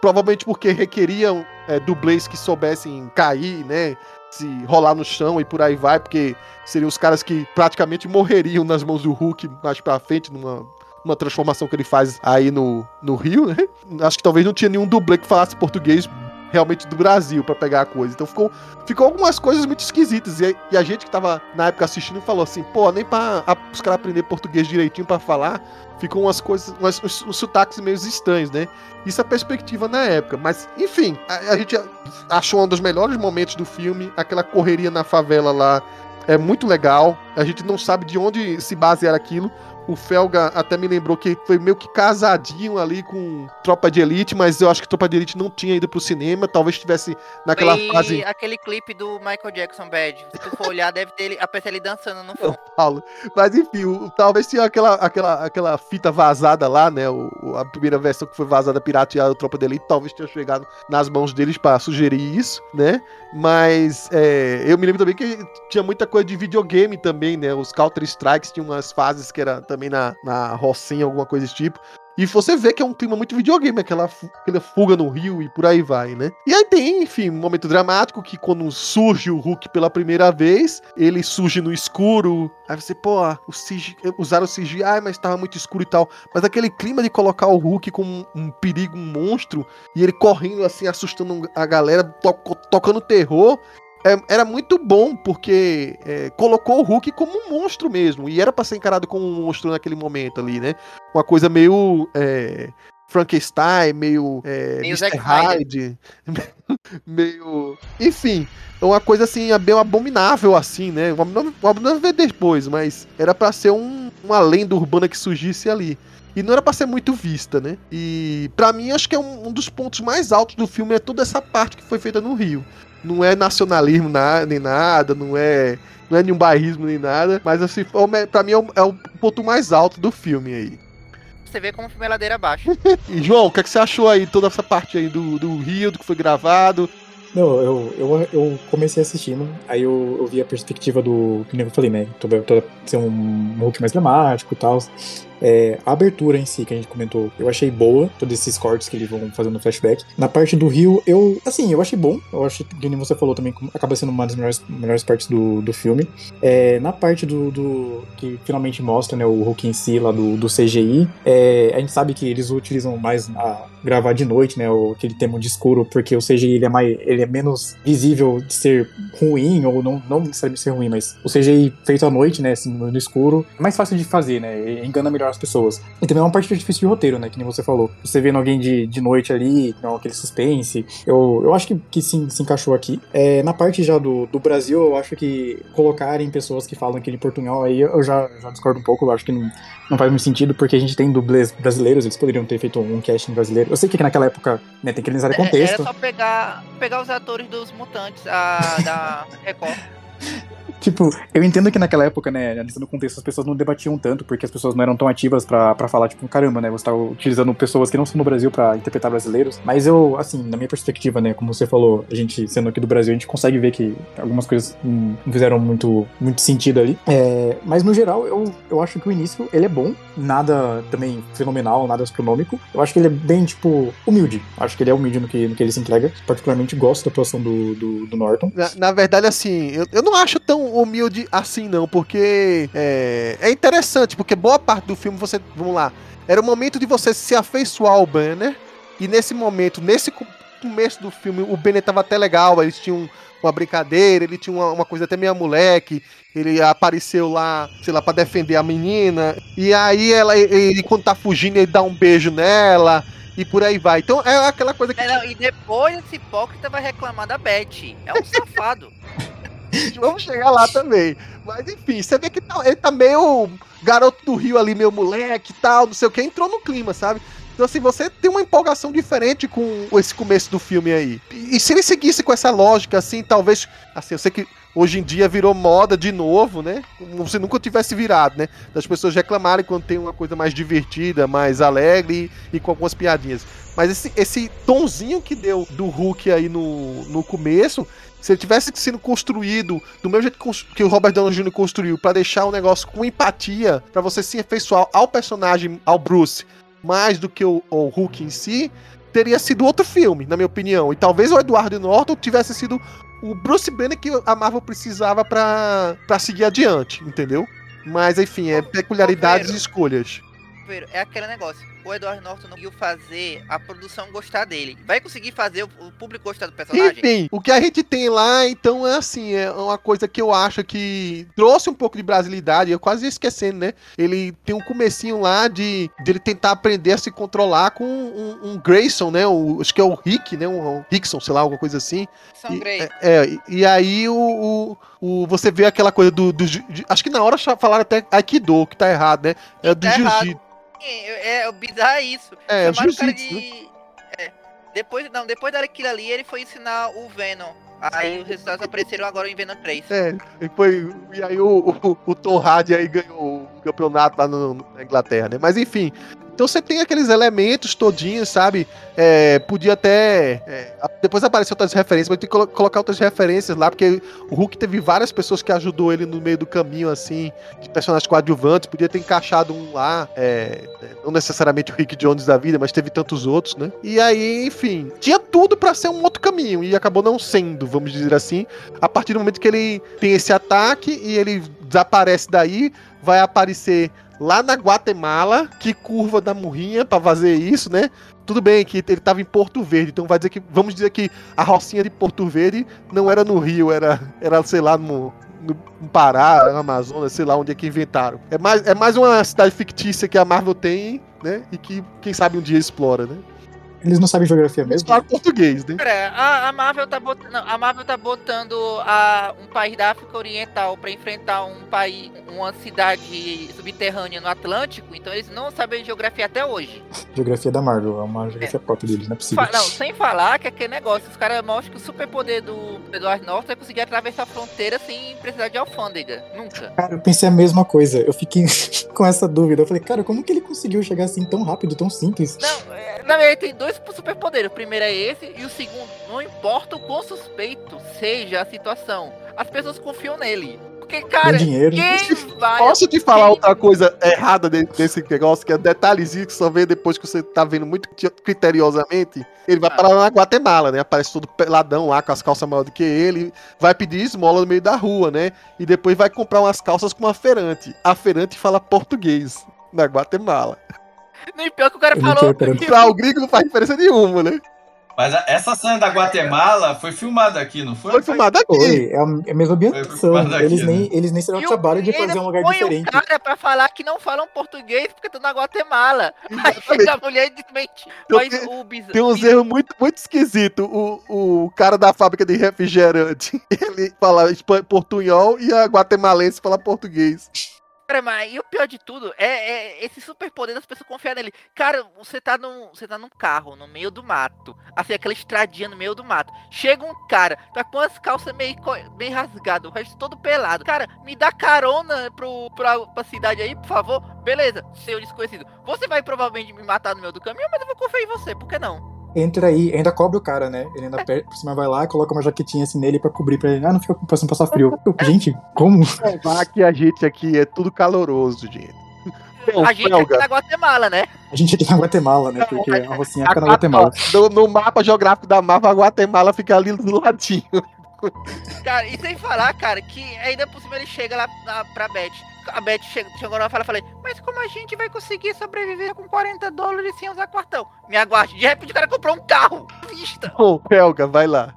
provavelmente porque requeriam é, dublês que soubessem cair, né? Se rolar no chão e por aí vai, porque seriam os caras que praticamente morreriam nas mãos do Hulk mais pra frente, numa, uma transformação que ele faz aí no, no Rio, né? Acho que talvez não tinha nenhum dublê que falasse português realmente do Brasil pra pegar a coisa. Então ficou, ficou algumas coisas muito esquisitas. E, e a gente que tava na época assistindo falou assim, pô, nem pra a- os caras aprender português direitinho pra falar, ficou umas coisas, umas, uns, uns sotaques meio estranhos, né? Isso é a perspectiva na época. Mas, enfim, a, a gente achou um dos melhores momentos do filme, aquela correria na favela lá. É muito legal. A gente não sabe de onde se basear aquilo. O Felga até me lembrou que foi meio que casadinho ali com Tropa de Elite, mas eu acho que Tropa de Elite não tinha ido pro cinema. Talvez estivesse naquela Foi fase. aquele clipe do Michael Jackson Bad. Se tu for olhar, deve ter ele, aparecer ele dançando no fundo. Paulo. Mas enfim, o- talvez tinha aquela, aquela, aquela fita vazada lá, né? O, a primeira versão que foi vazada, pirateada, o Tropa de Elite, talvez tenha chegado nas mãos deles pra sugerir isso, né? Mas é, eu me lembro também que tinha muita coisa de videogame também, né? Os Counter Strikes tinham umas fases que era também na, na Rocinha, alguma coisa desse tipo. E você vê que é um clima muito videogame, aquela, aquela fuga no rio e por aí vai, né? E aí tem, enfim, um momento dramático que quando surge o Hulk pela primeira vez, ele surge no escuro. Aí você, pô, o CGI, usaram o CGI, mas tava muito escuro e tal. Mas aquele clima de colocar o Hulk como um, um perigo, um monstro, e ele correndo assim, assustando a galera, to tocando terror, é, era muito bom, porque é, colocou o Hulk como um monstro mesmo. E era pra ser encarado como um monstro naquele momento ali, né? Uma coisa meio. É, Frankenstein, meio. É, Meio Mr. Hyde. <laughs> meio. Enfim. Uma coisa assim, bem abominável, assim, né? O Abominável veio depois, mas era pra ser um, uma lenda urbana que surgisse ali. E não era pra ser muito vista, né? E pra mim, acho que é um, um dos pontos mais altos do filme é toda essa parte que foi feita no Rio. Não é nacionalismo na- nem nada, não é, não é nenhum bairrismo nem nada, mas assim, é pra mim é o, é o ponto mais alto do filme aí. Você vê como o filme é ladeira abaixo. <laughs> E João, o que, é que você achou aí, toda essa parte aí do, do Rio, do que foi gravado? Não, eu, eu, eu comecei assistindo, aí eu, eu vi a perspectiva do. Que nem eu falei, né? Toda, toda ser um Hulk mais dramático e tal. É, a abertura em si, que a gente comentou, eu achei boa, todos esses cortes que eles vão fazendo no flashback. Na parte do Rio, eu. Assim, eu achei bom. Eu acho que, nem você falou também, acaba sendo uma das melhores, melhores partes do, do filme. É, na parte do, do. que finalmente mostra, né, o Hulk em si, lá do, do CGI, é, a gente sabe que eles utilizam mais a gravar de noite, né, o, aquele tema de escuro, porque o CGI ele é, mais, ele é menos visível de ser ruim, ou não, não necessariamente ser ruim, mas o CGI feito à noite, né, assim, no, no escuro, é mais fácil de fazer, né, engana melhor as pessoas. E também é uma parte difícil de roteiro, né, que nem você falou. Você vendo alguém de, de noite ali, não, aquele suspense, eu, eu acho que, que sim, se encaixou aqui. É, na parte já do, do Brasil, eu acho que colocarem pessoas que falam aquele portunhol aí, eu já, já discordo um pouco, eu acho que não, não faz muito sentido, porque a gente tem dublês brasileiros, eles poderiam ter feito um casting brasileiro. Eu sei que naquela época, né, tem que analisar o É, contexto. Era só pegar, pegar os atores dos mutantes a, da <laughs> Record. Tipo, eu entendo que naquela época, né, analisando o contexto, as pessoas não debatiam tanto, porque as pessoas não eram tão ativas pra falar, tipo, caramba, né, você tá utilizando pessoas que não são do Brasil pra interpretar brasileiros. Mas eu, assim, na minha perspectiva, né, como você falou, a gente sendo aqui do Brasil, a gente consegue ver que algumas coisas não fizeram muito, muito sentido ali. É, mas no geral, eu, eu acho que o início, ele é bom, nada também fenomenal, nada astronômico. Eu acho que ele é bem, tipo, humilde. Acho que ele é humilde no que, no que ele se entrega. Particularmente gosto da atuação do, do, do Norton. Na, na verdade, assim, eu, eu não acho tão humilde assim, não, porque é, é interessante, porque boa parte do filme você. Vamos lá. Era o momento de você se afeiçoar ao Banner. E nesse momento, nesse co- começo do filme, o Banner tava até legal, eles tinham uma brincadeira, ele tinha uma, uma coisa até meio moleque. Ele apareceu lá, sei lá, pra defender a menina. E aí ela, ele, quando tá fugindo, ele dá um beijo nela. E por aí vai. Então é aquela coisa que não, e depois esse hipócrita vai reclamar da Beth. É um safado. <laughs> <laughs> Vamos chegar lá também. Mas enfim, você vê que tá- ele tá meio garoto do Rio ali, meio moleque e tal, não sei o que, entrou no clima, sabe? Então, assim, você tem uma empolgação diferente com esse começo do filme aí. E, se ele seguisse com essa lógica, assim, talvez. Assim, eu sei que hoje em dia virou moda de novo, né? Como se nunca tivesse virado, né? Das pessoas reclamarem quando tem uma coisa mais divertida, mais alegre e, e com algumas piadinhas. Mas esse, esse tonzinho que deu do Hulk aí no, no começo, se ele tivesse sido construído do mesmo jeito que o Robert Downey Jr. construiu, pra deixar o negócio com empatia, pra você se afeiçoar ao personagem, ao Bruce, mais do que o, o Hulk em si, teria sido outro filme, na minha opinião. E talvez o Edward Norton tivesse sido o Bruce Banner que a Marvel precisava pra, pra seguir adiante, entendeu? Mas enfim, é peculiaridades e escolhas. É aquele negócio. O Edward Norton não conseguiu fazer a produção gostar dele. Vai conseguir fazer o, público gostar do personagem? Enfim, o que a gente tem lá, então, é assim, é uma coisa que eu acho que trouxe um pouco de brasilidade, eu quase ia esquecendo, né? Ele tem um comecinho lá de, de ele tentar aprender a se controlar com um, um Grayson, né? O, acho que é o Rick, né? Um, um Rickson, sei lá, alguma coisa assim. São E, é, é, e- aí o, o, o- você vê aquela coisa do, do de- acho que na hora falaram até Aikido, que tá errado, né? É do Tá. Jiu-Jitsu. É, é, o bizarro é isso. É, Chamaram o cara Jiu-Jitsu. né? de. É. Depois, não, depois daquilo ali, ele foi ensinar o Venom. Aí os resultados apareceram agora em Venom 3. É, e, foi, e aí o, o, o Tom Hardy aí ganhou o campeonato lá no- na Inglaterra, né? Mas enfim, Então você tem aqueles elementos todinhos, sabe? É, podia até. é, depois aparecer outras referências, mas tem que colo- colocar outras referências lá, porque o Hulk teve várias pessoas que ajudou ele no meio do caminho, assim, de personagens coadjuvantes. Podia ter encaixado um lá, é, é, não necessariamente o Rick Jones da vida, mas teve tantos outros, né? E aí, enfim, tinha tudo pra ser um outro caminho, e acabou não sendo, vamos dizer assim, a partir do momento que ele tem esse ataque e ele desaparece daí, vai aparecer lá na Guatemala, que curva da murrinha pra fazer isso, né? Tudo bem que ele tava em Porto Verde, então vai dizer que vamos dizer que a rocinha de Porto Verde não era no Rio, era era sei lá no no no Pará, no Amazonas, sei lá onde é que inventaram. É mais, é mais uma cidade fictícia que a Marvel tem, né? E que, quem sabe, um dia explora, né? Eles não sabem geografia mesmo? falam português, né? Cara, a, a Marvel tá botando. A Marvel tá botando a, um país da África Oriental pra enfrentar um país, uma cidade subterrânea no Atlântico, então eles não sabem geografia até hoje. Geografia da Marvel, é uma geografia própria deles, não é possível. Fa- não, sem falar que aquele negócio, os caras mostram que o superpoder do Edward Norton é conseguir atravessar a fronteira sem precisar de alfândega. Nunca. Cara, eu pensei a mesma coisa. Eu fiquei <laughs> com essa dúvida. Eu falei, cara, como que ele conseguiu chegar assim tão rápido, tão simples? Não, é, na verdade tem dois superpoderes. O primeiro é esse e o segundo, não importa o quão suspeito seja a situação, as pessoas confiam nele. Porque, cara, Tem dinheiro. quem vai. Posso te falar quem- outra coisa errada de- desse negócio, que é detalhezinho que só vê depois que você tá vendo muito cri- criteriosamente? Ele vai Ah. parar lá na Guatemala, né? Aparece todo peladão lá, com as calças maiores do que ele, vai pedir esmola no meio da rua, né? E depois vai comprar umas calças com uma feirante. A feirante fala português na Guatemala. Nem pior que o cara Eu falou. Pra o gringo não faz diferença nenhuma, né? Mas a- essa cena da Guatemala foi filmada aqui, não foi? Foi filmado aqui. Oi, é a é a mesma ambientação. aqui, Eles nem, né? eles nem se deram E o o- trabalho de fazer um lugar põe diferente. o cara pra falar que não falam português porque estão na Guatemala. Aí chega a mulher e desmente. Mas o bizarro. Tem uns erros muito, muito esquisitos. O, o cara da fábrica de refrigerante, <laughs> ele fala portunhol e a guatemalense fala português. Cara, mas e o pior de tudo é, é esse superpoder das pessoas confiar nele. Cara, você tá num, você tá num carro no meio do mato, assim aquela estradinha no meio do mato. Chega um cara, tá com as calças meio bem rasgadas, o resto todo pelado. Cara, me dá carona pro pra, pra cidade aí, por favor. Beleza, seu desconhecido. Você vai provavelmente me matar no meio do caminho, mas eu vou confiar em você, por que não? Entra aí, ainda cobre o cara, né? Ele ainda <laughs> per- por cima vai lá, coloca uma jaquetinha assim nele pra cobrir pra ele. Ah, não fica passando passar frio. Gente, como? Provar que a gente aqui é tudo caloroso, gente. Bom, a gente Felga, aqui na Guatemala, né? A gente aqui na Guatemala, né? Porque a Rocinha fica na Guate- Guatemala. No, no mapa geográfico da Marvel, a Guatemala fica ali do ladinho. Cara, e sem falar, cara, que ainda por cima ele chega lá na, pra Beth. A Beth chegou lá e fala, falei, mas como a gente vai conseguir sobreviver com 40 dólares sem usar cartão? Me aguarde. De repente o cara comprou um carro. Vista. Bom, Helga, vai lá.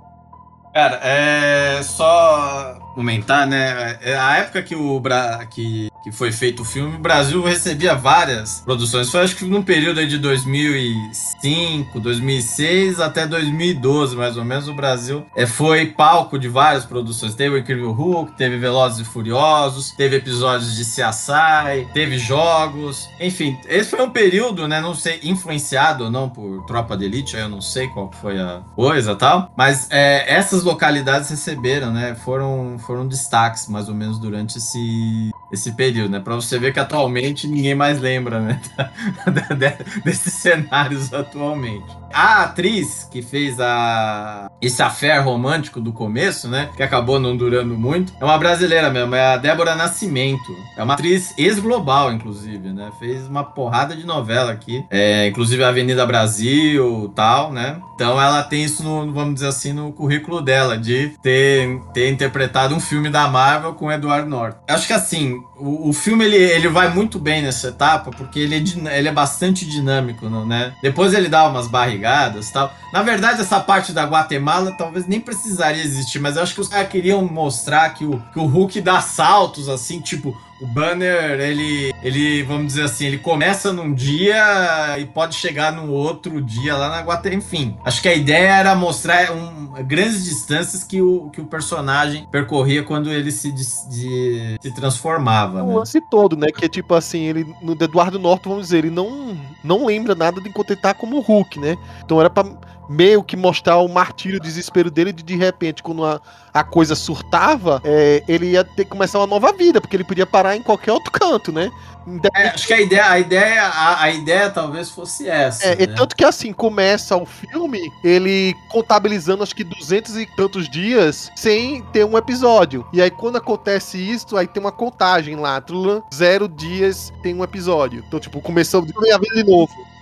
Cara, é só comentar, né? É, A época que o Bra... que, que foi feito o filme, o Brasil recebia várias produções. Foi acho que num período de 2005, 2006 até 2012, mais ou menos, o Brasil é, foi palco de várias produções. Teve o Incrível Hulk, teve Velozes e Furiosos, teve episódios de CSI, teve jogos. Enfim, esse foi um período, né? Não sei, influenciado ou não por Tropa de Elite, eu não sei qual foi a coisa tal. Mas é, essas localidades receberam, né? Foram, foram destaques, mais ou menos, durante esse, esse período, né? Pra você ver que atualmente ninguém mais lembra, né? <laughs> desses cenários atualmente. A atriz que fez a esse affair romântico do começo, né? Que acabou não durando muito, é uma brasileira mesmo, é a Débora Nascimento. É uma atriz ex-global, inclusive, né? Fez uma porrada de novela aqui, é, inclusive Avenida Brasil tal, né? Então ela tem isso, no, vamos dizer assim, no currículo dela, de ter, ter interpretado um filme da Marvel com Edward Norton. Acho que assim, o, o filme ele, ele vai muito bem nessa etapa, porque ele é, ele é bastante dinâmico, né? Depois ele dá umas barrigadas tal. Na verdade, essa parte da Guatemala talvez nem precisaria existir, mas eu acho que os caras queriam mostrar que o, que o Hulk dá saltos, assim, tipo, o Banner, ele, ele, vamos dizer assim, ele começa num dia e pode chegar no outro dia lá na Guatemala. Enfim, acho que a ideia era mostrar um, grandes distâncias que o, que o personagem percorria quando ele se, dis- de- se transformava, O né? lance todo, né? Que é tipo assim, ele no Eduardo Norton, vamos dizer, ele não, não lembra nada de enquanto ele tá como Hulk, né? Então era pra meio que mostrar o martírio, o desespero dele de de repente, quando a, a coisa surtava, é, ele ia ter que começar uma nova vida, porque ele podia parar em qualquer outro canto, né? É, acho que a ideia, a ideia, a, a ideia talvez fosse essa. É, né? tanto que assim, começa o filme, ele contabilizando acho que duzentos e tantos dias sem ter um episódio. E aí quando acontece isso, aí tem uma contagem lá, zero dias tem um episódio. Então, tipo, começou de de novo.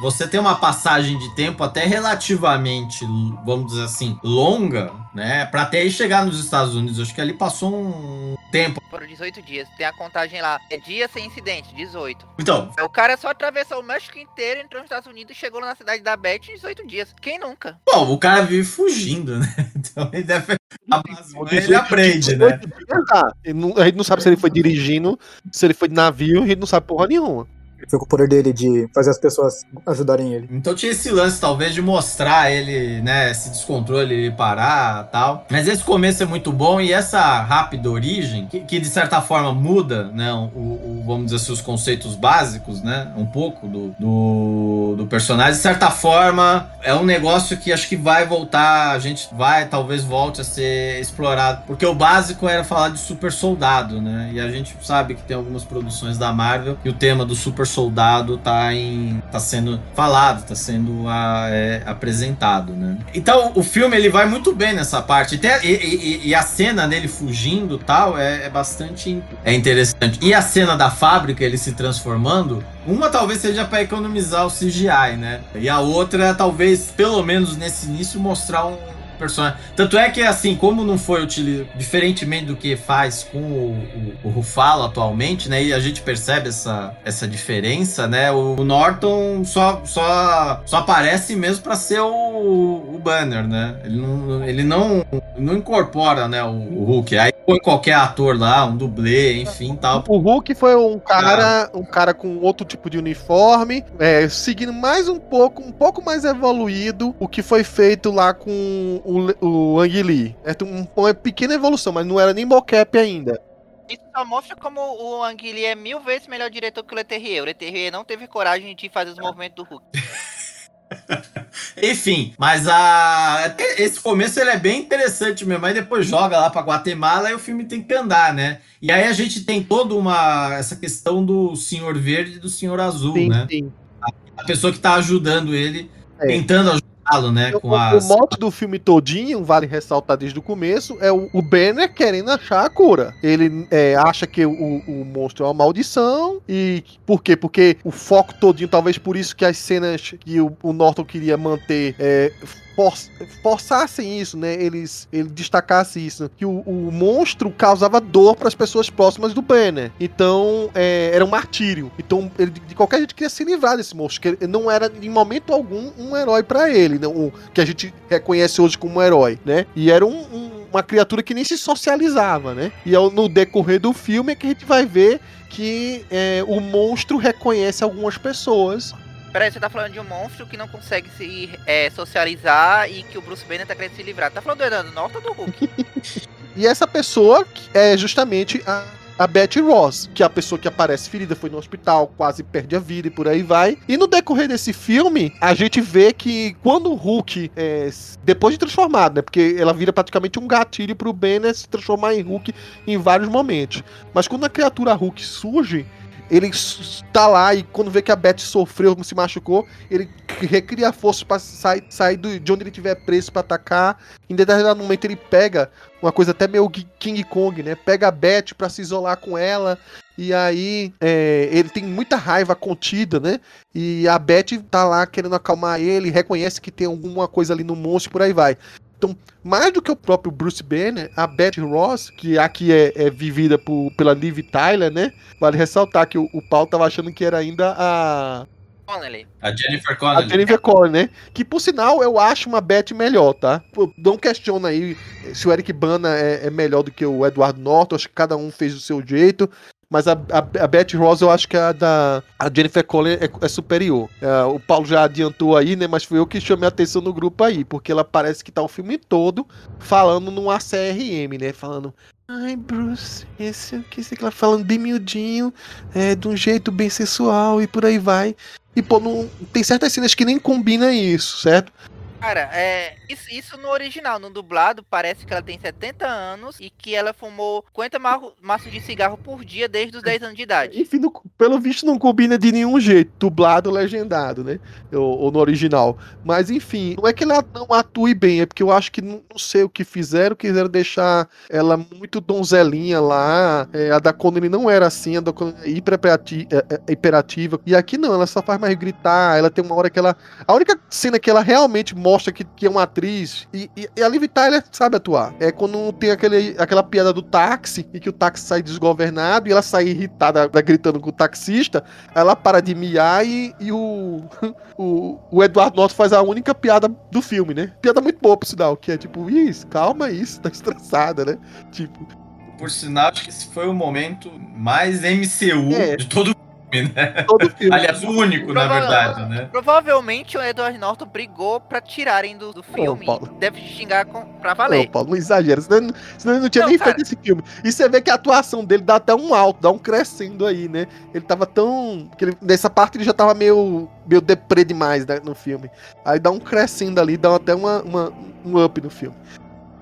Você tem uma passagem de tempo até relativamente, vamos dizer assim, longa, né? Pra até aí chegar nos Estados Unidos. Acho que ali passou um tempo. Foram 18 dias. Tem a contagem lá. É dia sem incidente, 18. Então, O cara só atravessou o México inteiro, entrou nos Estados Unidos e chegou na cidade da Beth em 18 dias. Quem nunca? bom, o cara vive fugindo, né? <laughs> Então ele deve. A base, Ou ele 18 aprende, né? 18 dias, tá. Ele não- A gente não sabe se ele foi dirigindo, se ele foi de navio, a gente não sabe porra nenhuma. Foi com o poder dele de fazer as pessoas ajudarem ele. Então tinha esse lance, talvez, de mostrar ele, né, esse descontrole, ele parar tal. Mas esse começo é muito bom e essa rápida origem, que, que de certa forma muda, né, o, o- vamos dizer assim, os conceitos básicos, né, um pouco do, do, do personagem. De certa forma, é um negócio que acho que vai voltar, a gente vai, talvez volte a ser explorado. Porque o básico era falar de super soldado, né, e a gente sabe que tem algumas produções da Marvel e o tema do super soldado tá em tá sendo falado, tá sendo ah, é, apresentado, né? Então o filme ele vai muito bem nessa parte. E, e- e- e a cena dele fugindo tal é, é bastante é interessante. E a cena da fábrica ele se transformando, uma talvez seja para economizar o CGI, né? E a outra talvez pelo menos nesse início mostrar um personagem. Tanto é que, assim, como não foi utilizado, diferentemente do que faz com o, o, o Rufalo atualmente, né? E a gente percebe essa, essa diferença, né? O, o Norton só, só, só aparece mesmo para ser o, o Banner, né? Ele não, ele não, não incorpora, né, o, o Hulk. Aí põe qualquer ator lá, um dublê, enfim, tal. O Hulk foi um cara, um cara com outro tipo de uniforme, é, seguindo mais um pouco, um pouco mais evoluído o que foi feito lá com o, o Ang Lee. É um- uma pequena evolução, mas não era nem mocap ainda. Isso só mostra como o Ang Lee é mil vezes melhor diretor que o Leterrier. O Leterrier não teve coragem de fazer os movimentos do Hulk. <laughs> Enfim, mas a esse começo ele é bem interessante mesmo. Aí depois joga lá pra Guatemala e o filme tem que andar, né? E aí a gente tem toda uma essa questão do Senhor Verde e do Senhor Azul, Sim, né? sim. A pessoa que tá ajudando ele, É. tentando né? O, Com o as mote do filme todinho, vale ressaltar desde o começo, é o, o Banner querendo achar a cura. Ele é, acha que o, o monstro é uma maldição. E por quê? Porque o foco todinho, talvez por isso que as cenas que o, o Norton queria manter é, for- forçassem isso, né? Eles, ele destacasse isso. Que o, o monstro causava dor para as pessoas próximas do Banner. Então, é, era um martírio. Então, ele de qualquer jeito queria se livrar desse monstro. Que não era, em momento algum, um herói para ele. Né? O, que a gente reconhece hoje como um herói, né? E era um- um- uma criatura que nem se socializava, né? E ao- no decorrer do filme é que a gente vai ver que é, o monstro reconhece algumas pessoas Peraí, você tá falando de um monstro que não consegue se é, socializar e que o Bruce Banner tá querendo se livrar. Tá falando do Edano Norton ou do Hulk? <laughs> E essa pessoa é justamente a, a Betty Ross, que é a pessoa que aparece ferida, foi no hospital, quase perde a vida e por aí vai. E no decorrer desse filme, a gente vê que quando o Hulk, é, depois de transformado, né? Porque ela vira praticamente um gatilho pro Banner se transformar em Hulk em vários momentos. Mas quando a criatura Hulk surge, ele s- tá lá e quando vê que a Betty sofreu, se machucou, ele recria forças pra sair, sair de onde ele tiver preso pra atacar. Em determinado momento ele pega uma coisa até meio Ki- King Kong, né? Pega a Beth pra se isolar com ela. E aí é, ele tem muita raiva contida, né? E a Beth tá lá querendo acalmar ele, reconhece que tem alguma coisa ali no monstro por aí vai. Então, mais do que o próprio Bruce Banner, a Beth Ross, que aqui é, é vivida por, pela Liv Tyler, né? Vale ressaltar que o, o Paulo tava achando que era ainda a, Connelly. a Jennifer a Connelly. Jennifer Connelly, né? Que por sinal eu acho uma Beth melhor, tá? Não questiona aí se o Eric Bana é, é melhor do que o Edward Norton, acho que cada um fez do seu jeito. Mas a, a, a Beth Ross eu acho que a da a Jennifer Connelly é, é superior. É, o Paulo já adiantou aí, né? Mas foi eu que chamei a atenção no grupo aí, porque ela parece que tá o filme todo falando num ACRM, né? Falando. Ai, Bruce, esse que sei lá, falando bem miudinho, é, de um jeito bem sensual e por aí vai. E, pô, não, tem certas cenas que nem combina isso, certo? Cara, é. Isso, isso no original, no dublado, parece que ela tem 70 anos e que ela fumou 50 marro- maços de cigarro por dia desde os 10 anos de idade. Enfim, não- pelo visto não combina de nenhum jeito, dublado legendado, né? Ou, ou no original. Mas enfim, não é que ela não atue bem, é porque eu acho que não, não sei o que fizeram, quiseram deixar ela muito donzelinha lá. É, a da Connelly não era assim, a da Connelly é hiperati- é, é, hiperativa. E aqui não, ela só faz mais gritar, ela tem uma hora que ela. A única cena que ela realmente mostra que, que é uma atriz, e, e, e a Liv Tyler sabe atuar. É quando tem aquele, aquela piada do táxi, e que o táxi sai desgovernado, e ela sai irritada, tá gritando com o taxista, ela para de miar e, e o, <laughs> o, o Eduardo Norton faz a única piada do filme, né? Piada muito boa, por sinal, que é tipo, isso, calma isso, tá <laughs> estressada, né? Tipo, Por sinal, acho que esse foi o momento mais MCU É. de todo o filme, né? todo filme. Aliás, o único, na verdade, né? Provavelmente o Edward Norton brigou pra tirarem do, do filme. Paulo. Deve xingar com, pra Não, valer. Paulo, não exagera, senão, ele não- senão ele não tinha Não, nem cara. feito esse filme. E você vê que a atuação dele dá até um alto, dá um crescendo aí, né? Ele tava tão. que ele- nessa parte ele já tava meio, meio deprê demais né, no filme. Aí dá um crescendo ali, dá até uma, uma- um up no filme.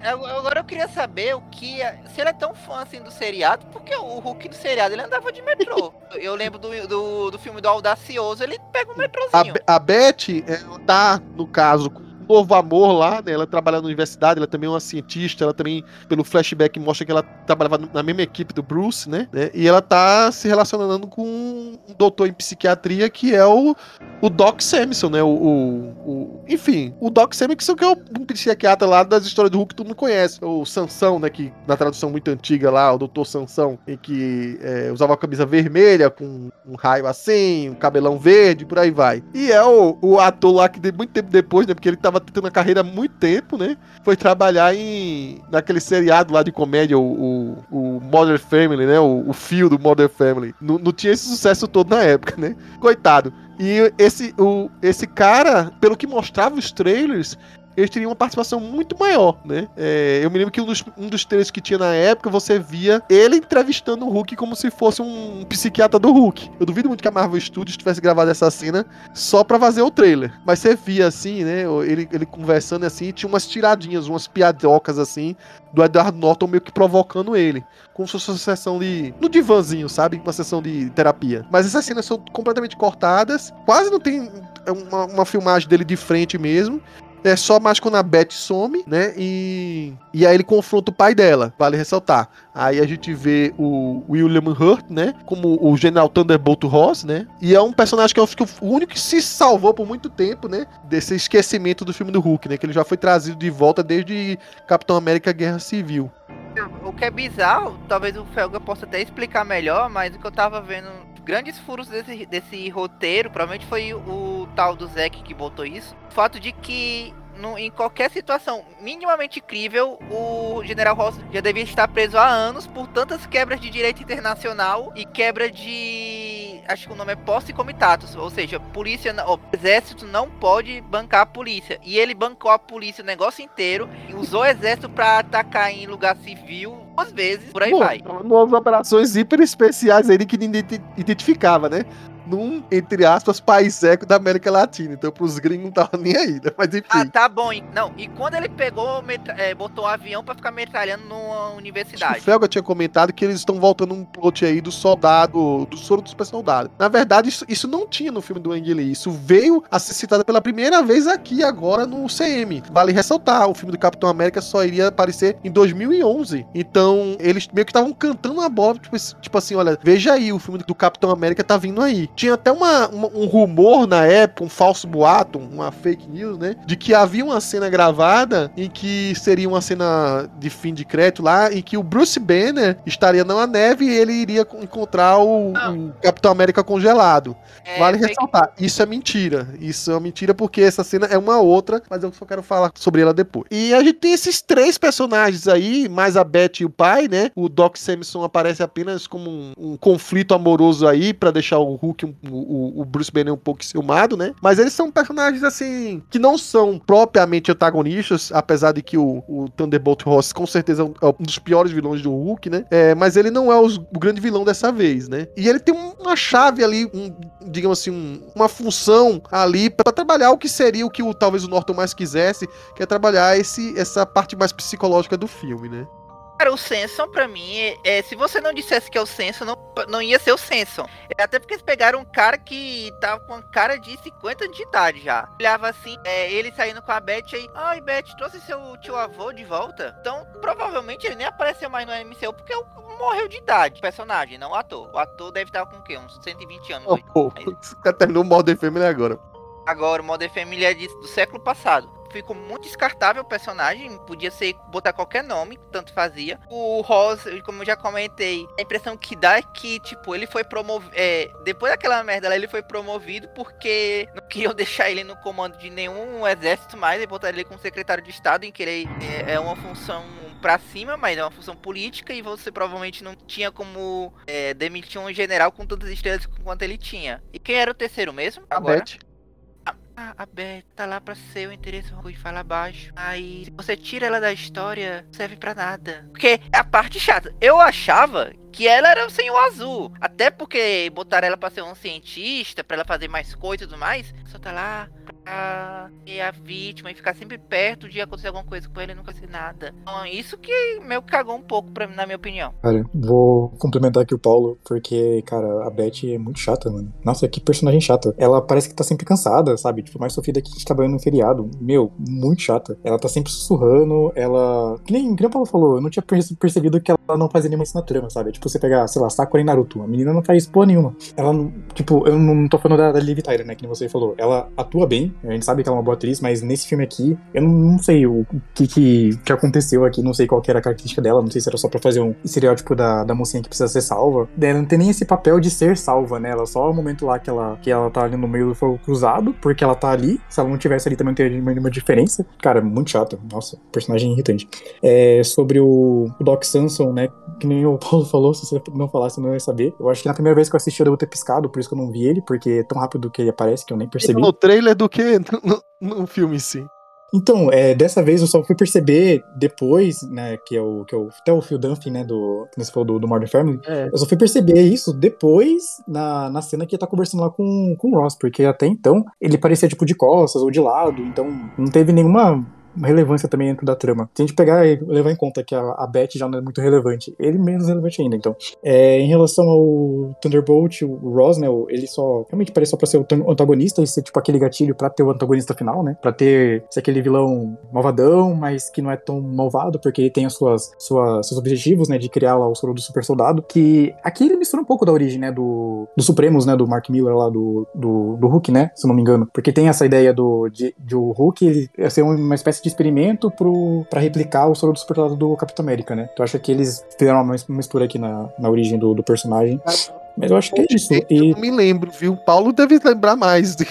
Agora eu queria saber o que. é- Se ele é tão fã assim do seriado, porque o Hulk do seriado ele andava de metrô. <laughs> eu lembro do, do, do filme do Audacioso, ele pega um A, metrozinho. Be- a Beth, ela tá, no caso, com novo amor lá, né? Ela trabalha na universidade, ela também é uma cientista, ela também, pelo flashback, mostra que ela trabalhava na mesma equipe do Bruce, né? né, E ela tá se relacionando com um doutor em psiquiatria que é o, o Doc Samson, né? O, o- o- enfim, o Doc Samson que é um psiquiatra lá das histórias do Hulk que todo mundo conhece. O Sansão, né? Que na tradução muito antiga lá, o doutor Sansão, em que é, usava a camisa vermelha com um raio assim, um cabelão verde, por aí vai. E é o, o ator lá que de muito tempo depois, né? Porque ele tava tentando a carreira há muito tempo, né? Foi trabalhar em naquele seriado lá de comédia, o, o, o Modern Family, né? O, o fio do Modern Family. Não, não tinha esse sucesso todo na época, né? Coitado. E esse, o, esse cara, pelo que mostrava os trailers, eles teriam uma participação muito maior, né? É, eu me lembro que um dos, um dos trailers que tinha na época, você via ele entrevistando o Hulk como se fosse um psiquiatra do Hulk. Eu duvido muito que a Marvel Studios tivesse gravado essa cena só pra fazer o trailer. Mas você via assim, né? Ele, ele conversando assim, tinha umas tiradinhas, umas piadocas assim, do Edward Norton meio que provocando ele. Como se fosse uma sessão de. no divãzinho, sabe? Uma sessão de terapia. Mas essas cenas são completamente cortadas. Quase não tem é uma, uma filmagem dele de frente mesmo. É só mais quando a Beth some, né? E, e aí ele confronta o pai dela, vale ressaltar. Aí a gente vê o William Hurt, né? Como o General Thunderbolt Ross, né? E é um personagem que eu acho que o único que se salvou por muito tempo, né? Desse esquecimento do filme do Hulk, né? Que ele já foi trazido de volta desde Capitão América Guerra Civil. O que é bizarro, talvez o Felga possa até explicar melhor, mas o que eu tava vendo, grandes furos desse, desse roteiro, provavelmente foi o tal do Zack que botou isso. O fato de que no- em qualquer situação minimamente crível, o General Ross já devia estar preso há anos por tantas quebras de direito internacional e quebra de. Acho que o nome é posse comitatus, ou seja, polícia, o exército não pode bancar a polícia. E ele bancou a polícia o negócio inteiro, e usou o exército pra atacar em lugar civil duas vezes, por aí Bom, vai. numas operações hiper especiais aí que ninguém identi- identificava, né? Num, entre aspas, país eco da América Latina. Então, pros gringos não tava nem aí, né? Mas enfim. Ah, tá bom. Não, e quando ele pegou, é, botou um avião pra ficar metralhando numa Acho universidade. O Felga tinha comentado que eles estão voltando um plot aí do soldado, do soro do super soldado. Na verdade, isso, isso não tinha no filme do Ang Lee. Isso veio a ser citado pela primeira vez aqui, agora no CM. Vale ressaltar, o filme do Capitão América só iria aparecer em 2011. Então, eles meio que estavam cantando a bola, tipo, tipo assim, olha, veja aí, o filme do Capitão América tá vindo aí. Tinha até uma, uma- um rumor na época, um falso boato, uma fake news, né? De que havia uma cena gravada em que seria uma cena de fim de crédito lá, em que o Bruce Banner estaria na neve e ele iria co- encontrar o, o Capitão América congelado. É, vale ressaltar, isso é mentira. Isso é uma mentira porque essa cena é uma outra, mas eu só quero falar sobre ela depois. E a gente tem esses três personagens aí, mais a Beth e o pai, né? O Doc Samson aparece apenas como um, um conflito amoroso aí, pra deixar o Hulk um, o, o Bruce Banner um pouco ciumado, né? Mas eles são personagens, assim, que não são propriamente antagonistas, apesar de que o, o Thunderbolt Ross com certeza é um dos piores vilões do Hulk, né? É, mas ele não é os, o grande vilão dessa vez, né? E ele tem uma chave ali, um, digamos assim, um, uma função ali para trabalhar o que seria o que o, talvez o Norton mais quisesse, que é trabalhar esse, essa parte mais psicológica do filme, né? Cara, o Senson, pra mim, é, se você não dissesse que é o Senson, não, não ia ser o Senson. É, até porque eles pegaram um cara que tava com cara de 50 anos de idade já. Olhava assim, é, ele saindo com a Beth aí. Ai, Beth, trouxe seu tio avô de volta? Então, provavelmente ele nem apareceu mais no MCU porque morreu de idade, o personagem, não o ator. O ator deve estar com o quê? Uns 120 anos. Oh, oh, esse cara terminou o Modern Family agora. Agora, o Modern Family é de, do século passado ficou muito descartável o personagem, podia ser botar qualquer nome, tanto fazia. O Ross, como eu já comentei, a impressão que dá é que, tipo, ele foi promovido. É, depois daquela merda lá, ele foi promovido porque não queriam <laughs> deixar ele no comando de nenhum exército mais e botar ele como secretário de Estado em querer. É, é uma função pra cima, mas é uma função política e você provavelmente não tinha como é, demitir um general com tantas estrelas quanto ele tinha. E quem era o terceiro mesmo? Agora? Beth. Ah, a Beth tá lá pra ser o interesse de falar baixo. Aí, você tira ela da história, serve para nada. Porque é a parte chata. Eu achava que ela era o Senhor Azul. Até porque botaram ela pra ser um cientista, para ela fazer mais coisas e tudo mais. Só tá lá ser a vítima e ficar sempre perto de acontecer alguma coisa com ele e nunca ser nada. Então, isso que meio cagou um pouco, pra, na minha opinião. Cara, vou complementar aqui o Paulo, porque, cara, a Beth é muito chata, mano. Nossa, que personagem chata. Ela parece que tá sempre cansada, sabe? Tipo, mais sofrida que a gente trabalhando no feriado. Meu, muito chata. Ela tá sempre sussurrando, ela. Que nem, que nem o Paulo falou, eu não tinha percebido que ela não fazia nenhuma assinatura, sabe? Tipo, você pegar, sei lá, Sakura e Naruto. A menina não faz porra nenhuma. Ela, tipo, eu não tô falando da, da Liv Tyler, né? Que você falou. Ela atua bem, a gente sabe que ela é uma boa atriz, mas nesse filme aqui, eu não, não sei o que, que, que aconteceu aqui, não sei qual era a característica dela, não sei se era só pra fazer um estereótipo da, da mocinha que precisa ser salva. Ela não tem nem esse papel de ser salva, né? Ela só o momento lá que ela, que ela tá ali no meio do fogo cruzado, porque ela tá ali. Se ela não tivesse ali também não teria nenhuma diferença. Cara, muito chato. Nossa, personagem irritante. É, sobre o, o Doc Samson, né? Que nem o <laughs> Paulo falou, se você não falasse, não ia saber. Eu acho que na primeira vez que eu assisti eu devo ter piscado, por isso que eu não vi ele, porque é tão rápido que ele aparece que eu nem percebi. No trailer do que no, no filme em si. Então, é, dessa vez eu só fui perceber depois, né, que é o, que é o até o Phil Dunphy, né, do, que você falou do, do Modern Family, é. eu só fui perceber isso depois na, na cena que ele tá conversando lá com, com o Ross, porque até então ele parecia tipo de costas ou de lado, então não teve nenhuma relevância também dentro da trama. Se a gente pegar e levar em conta que a, a Beth já não é muito relevante, ele menos relevante ainda, então. É, em relação ao Thunderbolt, o Ross, né, ele só realmente parece só pra ser o antagonista e ser tipo aquele gatilho pra ter o antagonista final, né, pra ter ser aquele vilão malvadão, mas que não é tão malvado, porque ele tem as suas, suas seus objetivos, né, de criar lá o soro do super soldado, que aqui ele mistura um pouco da origem, né, do, do Supremos, né, do Mark Miller lá, do, do, do Hulk, né, se não me engano, porque tem essa ideia do, de, de o Hulk ele ser uma espécie de de experimento para replicar o soro do supersoldado do Capitão América, né? Eu acho que eles fizeram uma mistura aqui na, na origem do, do personagem. Mas eu acho que é isso. E... Eu não me lembro, viu? O Paulo deve lembrar mais de,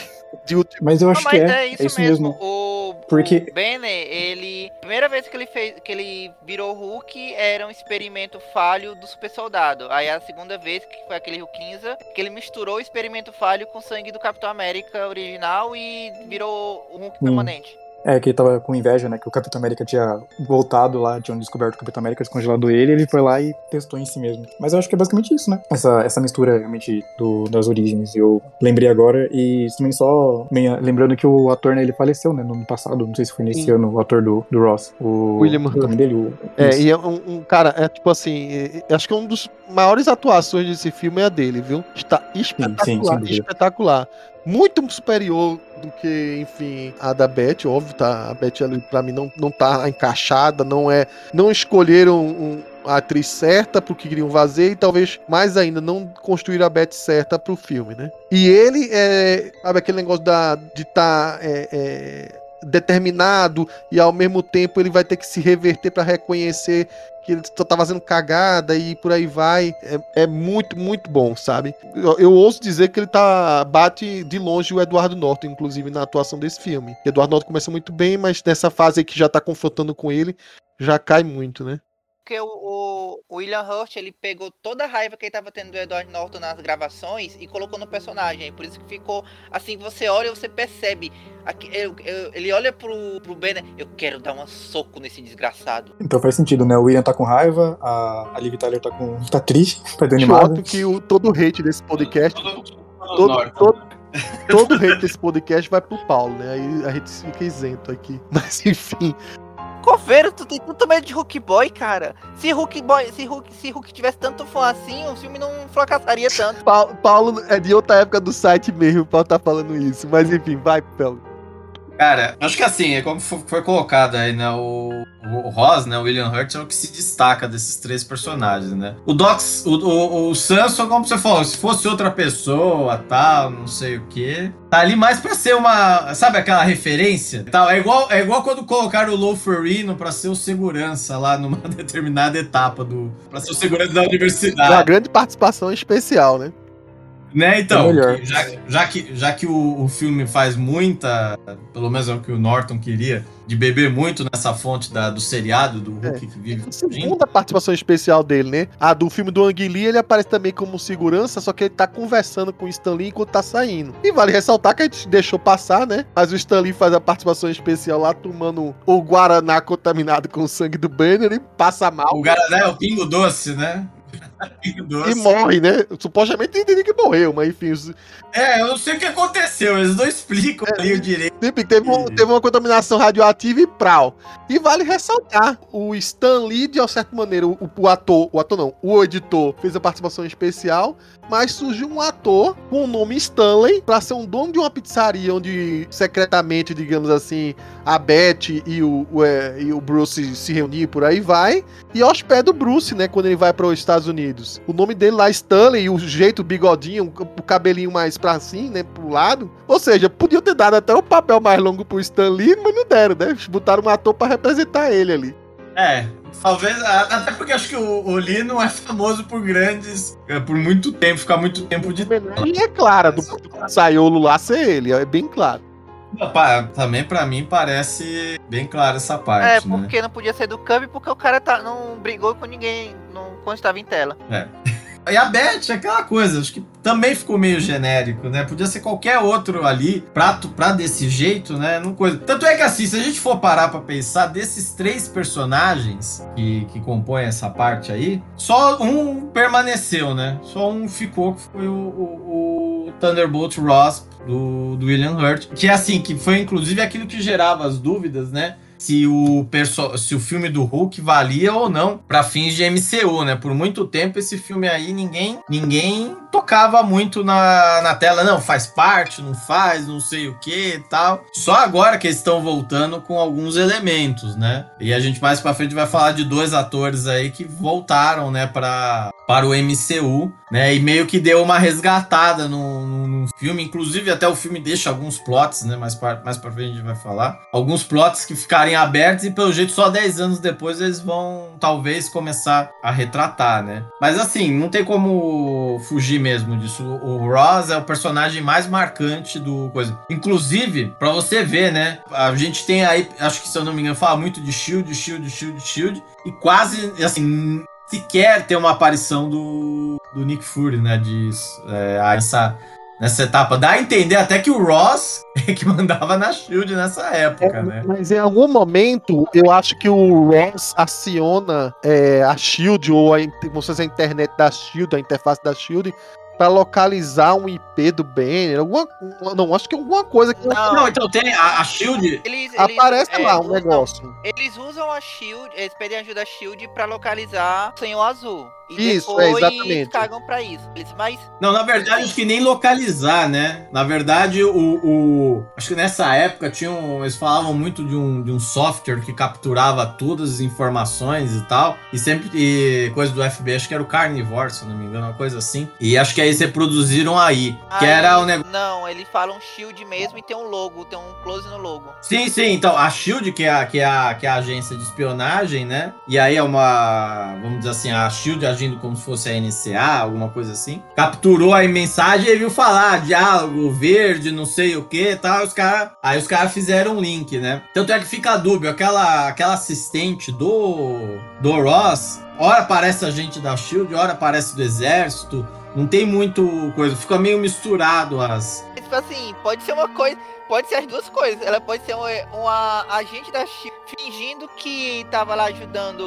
de último. Mas eu acho não, que é, é, isso, é isso mesmo. mesmo. O, Porque... o Banner, ele. Primeira vez que ele fez que ele virou Hulk era um experimento falho do super soldado. Aí a segunda vez, que foi aquele Hulk 15, que ele misturou o experimento falho com o sangue do Capitão América original e virou o Hulk hum. permanente. É, que ele tava com inveja, né? Que o Capitão América tinha voltado lá, tinham descoberto o Capitão América, descongelado ele, ele foi lá e testou em si mesmo. Mas eu acho que é basicamente isso, né? Essa, essa mistura realmente do, das origens. Eu lembrei agora e também só lembrando que o ator, né, ele faleceu, né? No ano passado, não sei se foi nesse Sim. ano, o ator do, do Ross. O William o nome dele, o, É, e é um, um, cara, é tipo assim, é, é, acho que um dos maiores atuações desse filme é a dele, viu? Está espetacular, sim, sim, espetacular muito superior do que, enfim, a da Beth, óbvio, tá? A Beth ali pra mim não, não tá encaixada, não é. Não escolheram um, a atriz certa pro que queriam fazer e talvez mais ainda não construir a Beth certa pro filme, né? E ele é, sabe, aquele negócio da, de tá, é, é, determinado e ao mesmo tempo ele vai ter que se reverter para reconhecer que ele só tá fazendo cagada e por aí vai. É, é muito, muito bom, sabe? Eu, eu, ouso dizer que ele tá. bate de longe o Eduardo Norton, inclusive, na atuação desse filme. Eduardo Norton começa muito bem, mas nessa fase aí que já tá confrontando com ele, já cai muito, né? Porque o, o- o William Hurt, ele pegou toda a raiva que ele tava tendo do Edward Norton nas gravações e colocou no personagem. Por isso que ficou assim, você olha e você percebe. aqui- eu- eu- ele olha pro, pro Banner, eu quero dar um soco nesse desgraçado. Então faz sentido, né? O William tá com raiva, a, a Liv Tyler tá com. <laughs> tá triste, tá desanimada. Que o, todo o hate desse podcast, Todo- todo todo, todo, todo o hate desse podcast vai pro Paulo, né? Aí a gente fica isento aqui. <laughs> Mas enfim, Coveiro, tu tem tanto medo de Hulk Boy, cara. Se Hulk Boy, se Hulk, se Hulk tivesse tanto fã assim, o filme não fracassaria tanto. Paulo, é de outra época do site mesmo, o Paulo tá falando isso. Mas enfim, vai, Paulo. Cara, acho que assim, é como fo- foi colocado aí, né? O, o Ross, né? O William Hurt é o que se destaca desses três personagens, né? O Docs, o, o, o Samson, como você falou, se fosse outra pessoa, tal, não sei o quê. Tá ali mais pra ser uma. Sabe aquela referência? Tal. É, igual, é igual quando colocaram o Lou Ferrino pra ser o segurança lá numa <laughs> determinada etapa do. pra ser o segurança da Uma universidade. grande participação especial, né? Né, então, É já, já que, já que o, o filme faz muita, pelo menos é o que o Norton queria, de beber muito nessa fonte da, do seriado, do Hulk que vive A fugindo. segunda participação especial dele, né? A do filme do Ang Lee, ele aparece também como segurança, só que ele tá conversando com o Stan Lee enquanto tá saindo. E vale ressaltar que a gente deixou passar, né? Mas o Stan Lee faz a participação especial lá, tomando o Guaraná contaminado com o sangue do Banner e passa mal. O Guaraná é o pingo doce, né? E morre, né? Supostamente entendi que morreu, mas enfim, os- É, eu não sei o que aconteceu, eles não explicam É. ali o direito. Sempre teve, um- teve uma contaminação radioativa e prau. E vale ressaltar, o Stan Lee, de uma certa maneira, o, o ator, o ator não, o editor fez a participação especial, mas surgiu um ator com o nome Stanley pra ser um dono de uma pizzaria onde secretamente, digamos assim, a Beth e o, o, é, e o Bruce se reunir por aí vai. E hospeda o Bruce, né, quando ele vai para os Estados Unidos. O nome dele lá é Stanley, e o jeito, o bigodinho, o cabelinho mais pra assim, né, pro lado. Ou seja, podiam ter dado até o papel mais longo pro Stan Lee, mas não deram, né? Botaram um ator pra representar ele ali. É, talvez, até porque acho que o, o Lee não é famoso por grandes, é, por muito tempo, ficar muito tempo de E é clara do, do Saiolo lá ser ele, é bem claro. Também pra mim parece bem clara essa parte, É, né? porque não podia ser do Cub porque o cara tá, não brigou com ninguém não, quando estava em tela. <laughs> E a Beth, aquela coisa, acho que também ficou meio genérico, né? Podia ser qualquer outro ali, prato pra desse jeito, né? Não coisa. Tanto é que assim, se a gente for parar pra pensar, desses três personagens que, que compõem essa parte aí, só um permaneceu, né? Só um ficou, que foi o, o- o Thunderbolt Ross do, do William Hurt. Que é assim, que foi inclusive aquilo que gerava as dúvidas, né? Se o, perso se o filme do Hulk valia ou não para fins de MCU, né? Por muito tempo esse filme aí ninguém ninguém tocava muito na, na tela, não, faz parte, não faz, não sei o que e tal. Só agora que eles estão voltando com alguns elementos, né? E a gente mais para frente vai falar de dois atores aí que voltaram, né, para para o MCU, né? E meio que deu uma resgatada no, no, no filme, inclusive até o filme deixa alguns plots, né? Mais para mais para frente a gente vai falar. Alguns plots que ficarem abertos e pelo jeito só 10 anos depois eles vão talvez começar a retratar, né? Mas assim, não tem como fugir mesmo disso. O Ross é o personagem mais marcante do coisa. Inclusive, para você ver, né? A gente tem aí, acho que se eu não me engano, fala muito de Shield, Shield, Shield, Shield e quase assim sequer tem uma aparição do, do Nick Fury, né? De é, essa nessa etapa. Dá a entender até que o Ross <laughs> é que mandava na Shield nessa época, É, né? Mas em algum momento, eu acho que o Ross aciona é, a Shield, ou a, inte- como se fosse a internet da Shield, a interface da Shield, pra localizar um IP do Banner. Alguma, não, acho que alguma coisa que Não, Não, então tem a, a Shield. eles, eles, aparece é, lá um usam- negócio. Eles usam a Shield, eles pedem ajuda da Shield pra localizar o Senhor Azul. E Isso, depois é, exatamente. cagam pra isso. Eles, mas Não, na verdade, acho que nem localizar, né? Na verdade, o. o- acho que nessa época tinham. Eles falavam muito de um, de um software que capturava todas as informações e tal. E sempre. E coisa do FBI, acho que era o Carnivore, se não me engano, uma coisa assim. E acho que aí eles reproduziram aí. Que aí- era o negócio. Não, eles falam Shield mesmo e tem um logo, tem um close no logo. Sim, sim, então a Shield, que é a, que, é a, que é a agência de espionagem, né? E aí é uma. Vamos dizer assim, a Shield, a agindo como se fosse a NCA, alguma coisa assim. Capturou a mensagem e viu falar diálogo verde, não sei o que tal. Os cara, aí os caras fizeram um link, né? Tanto é que fica dúbio, aquela, aquela assistente do, do Ross, ora aparece a gente da Shield, ora aparece do exército. Não tem muito coisa, fica meio misturado as. Tipo assim, pode ser uma coisa. Pode ser as duas coisas. Ela pode ser uma, uma agente da Shield fingindo que tava lá ajudando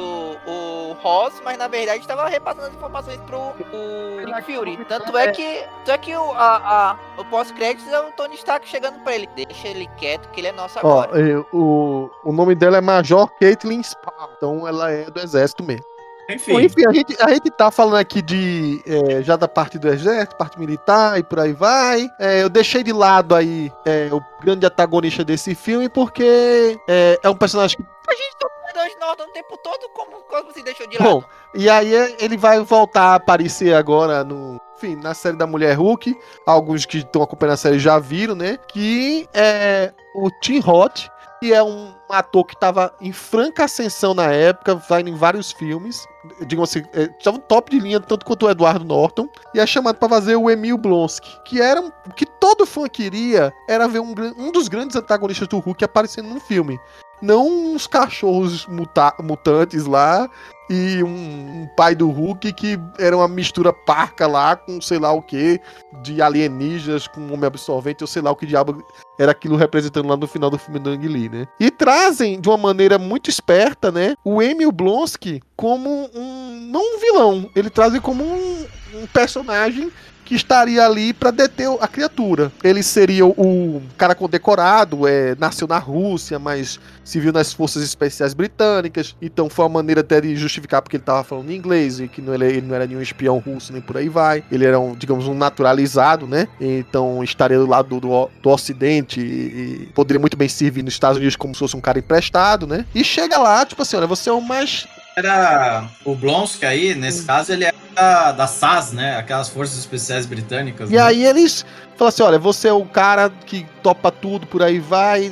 o Ross, mas na verdade tava repassando as informações pro o Nick Fury. Tanto é que, tanto é que o, a, a, o pós-créditos é o Tony Stark chegando pra ele. Deixa ele quieto que ele é nosso Ó, agora. é, o, o nome dela é Major Caitlin Spawn, então ela é do exército mesmo. Enfim. Bom, enfim, a gente, a gente tá falando aqui de é, já da parte do exército, parte militar e por aí vai. É, eu deixei de lado aí é, o grande antagonista desse filme porque é, é um personagem que. A gente tá dois Norton o tempo todo, como, como você deixou de Bom, lado? e aí é, ele vai voltar a aparecer agora no. Enfim, na série da Mulher Hulk. Alguns que estão acompanhando a série já viram, né? Que é o Tim Roth, que é um ator que estava em franca ascensão na época, vai em vários filmes. Digam assim, estava top de linha, tanto quanto o Eduardo Norton, e é chamado para fazer o Emil Blonsky, que era um- que todo fã queria, era ver um, um dos grandes antagonistas do Hulk aparecendo num filme. Não uns cachorros muta- mutantes lá e um, um pai do Hulk que era uma mistura parca lá com sei lá o que, de alienígenas com homem absorvente, ou sei lá o que diabo era aquilo representando lá no final do filme do Ang Lee, né? E trazem de uma maneira muito esperta, né, o Emil Blonsky como um não um vilão, ele traz ele como um, um personagem que estaria ali para deter a criatura. Ele seria o, cara condecorado, é, nasceu na Rússia, mas se viu nas forças especiais britânicas, então foi uma maneira até de justificar porque ele estava falando inglês e que não, ele, ele não era nenhum espião russo nem por aí vai. Ele era um, digamos, um naturalizado, né? Então estaria do lado do, do, Ocidente e, e poderia muito bem servir nos Estados Unidos como se fosse um cara emprestado, né? E chega lá, tipo assim, olha, você é o mais Era o Blonsky aí, nesse caso, ele era da, da SAS, né? Aquelas forças especiais britânicas. E né? aí eles falam assim: olha, você é o cara que topa tudo, por aí vai.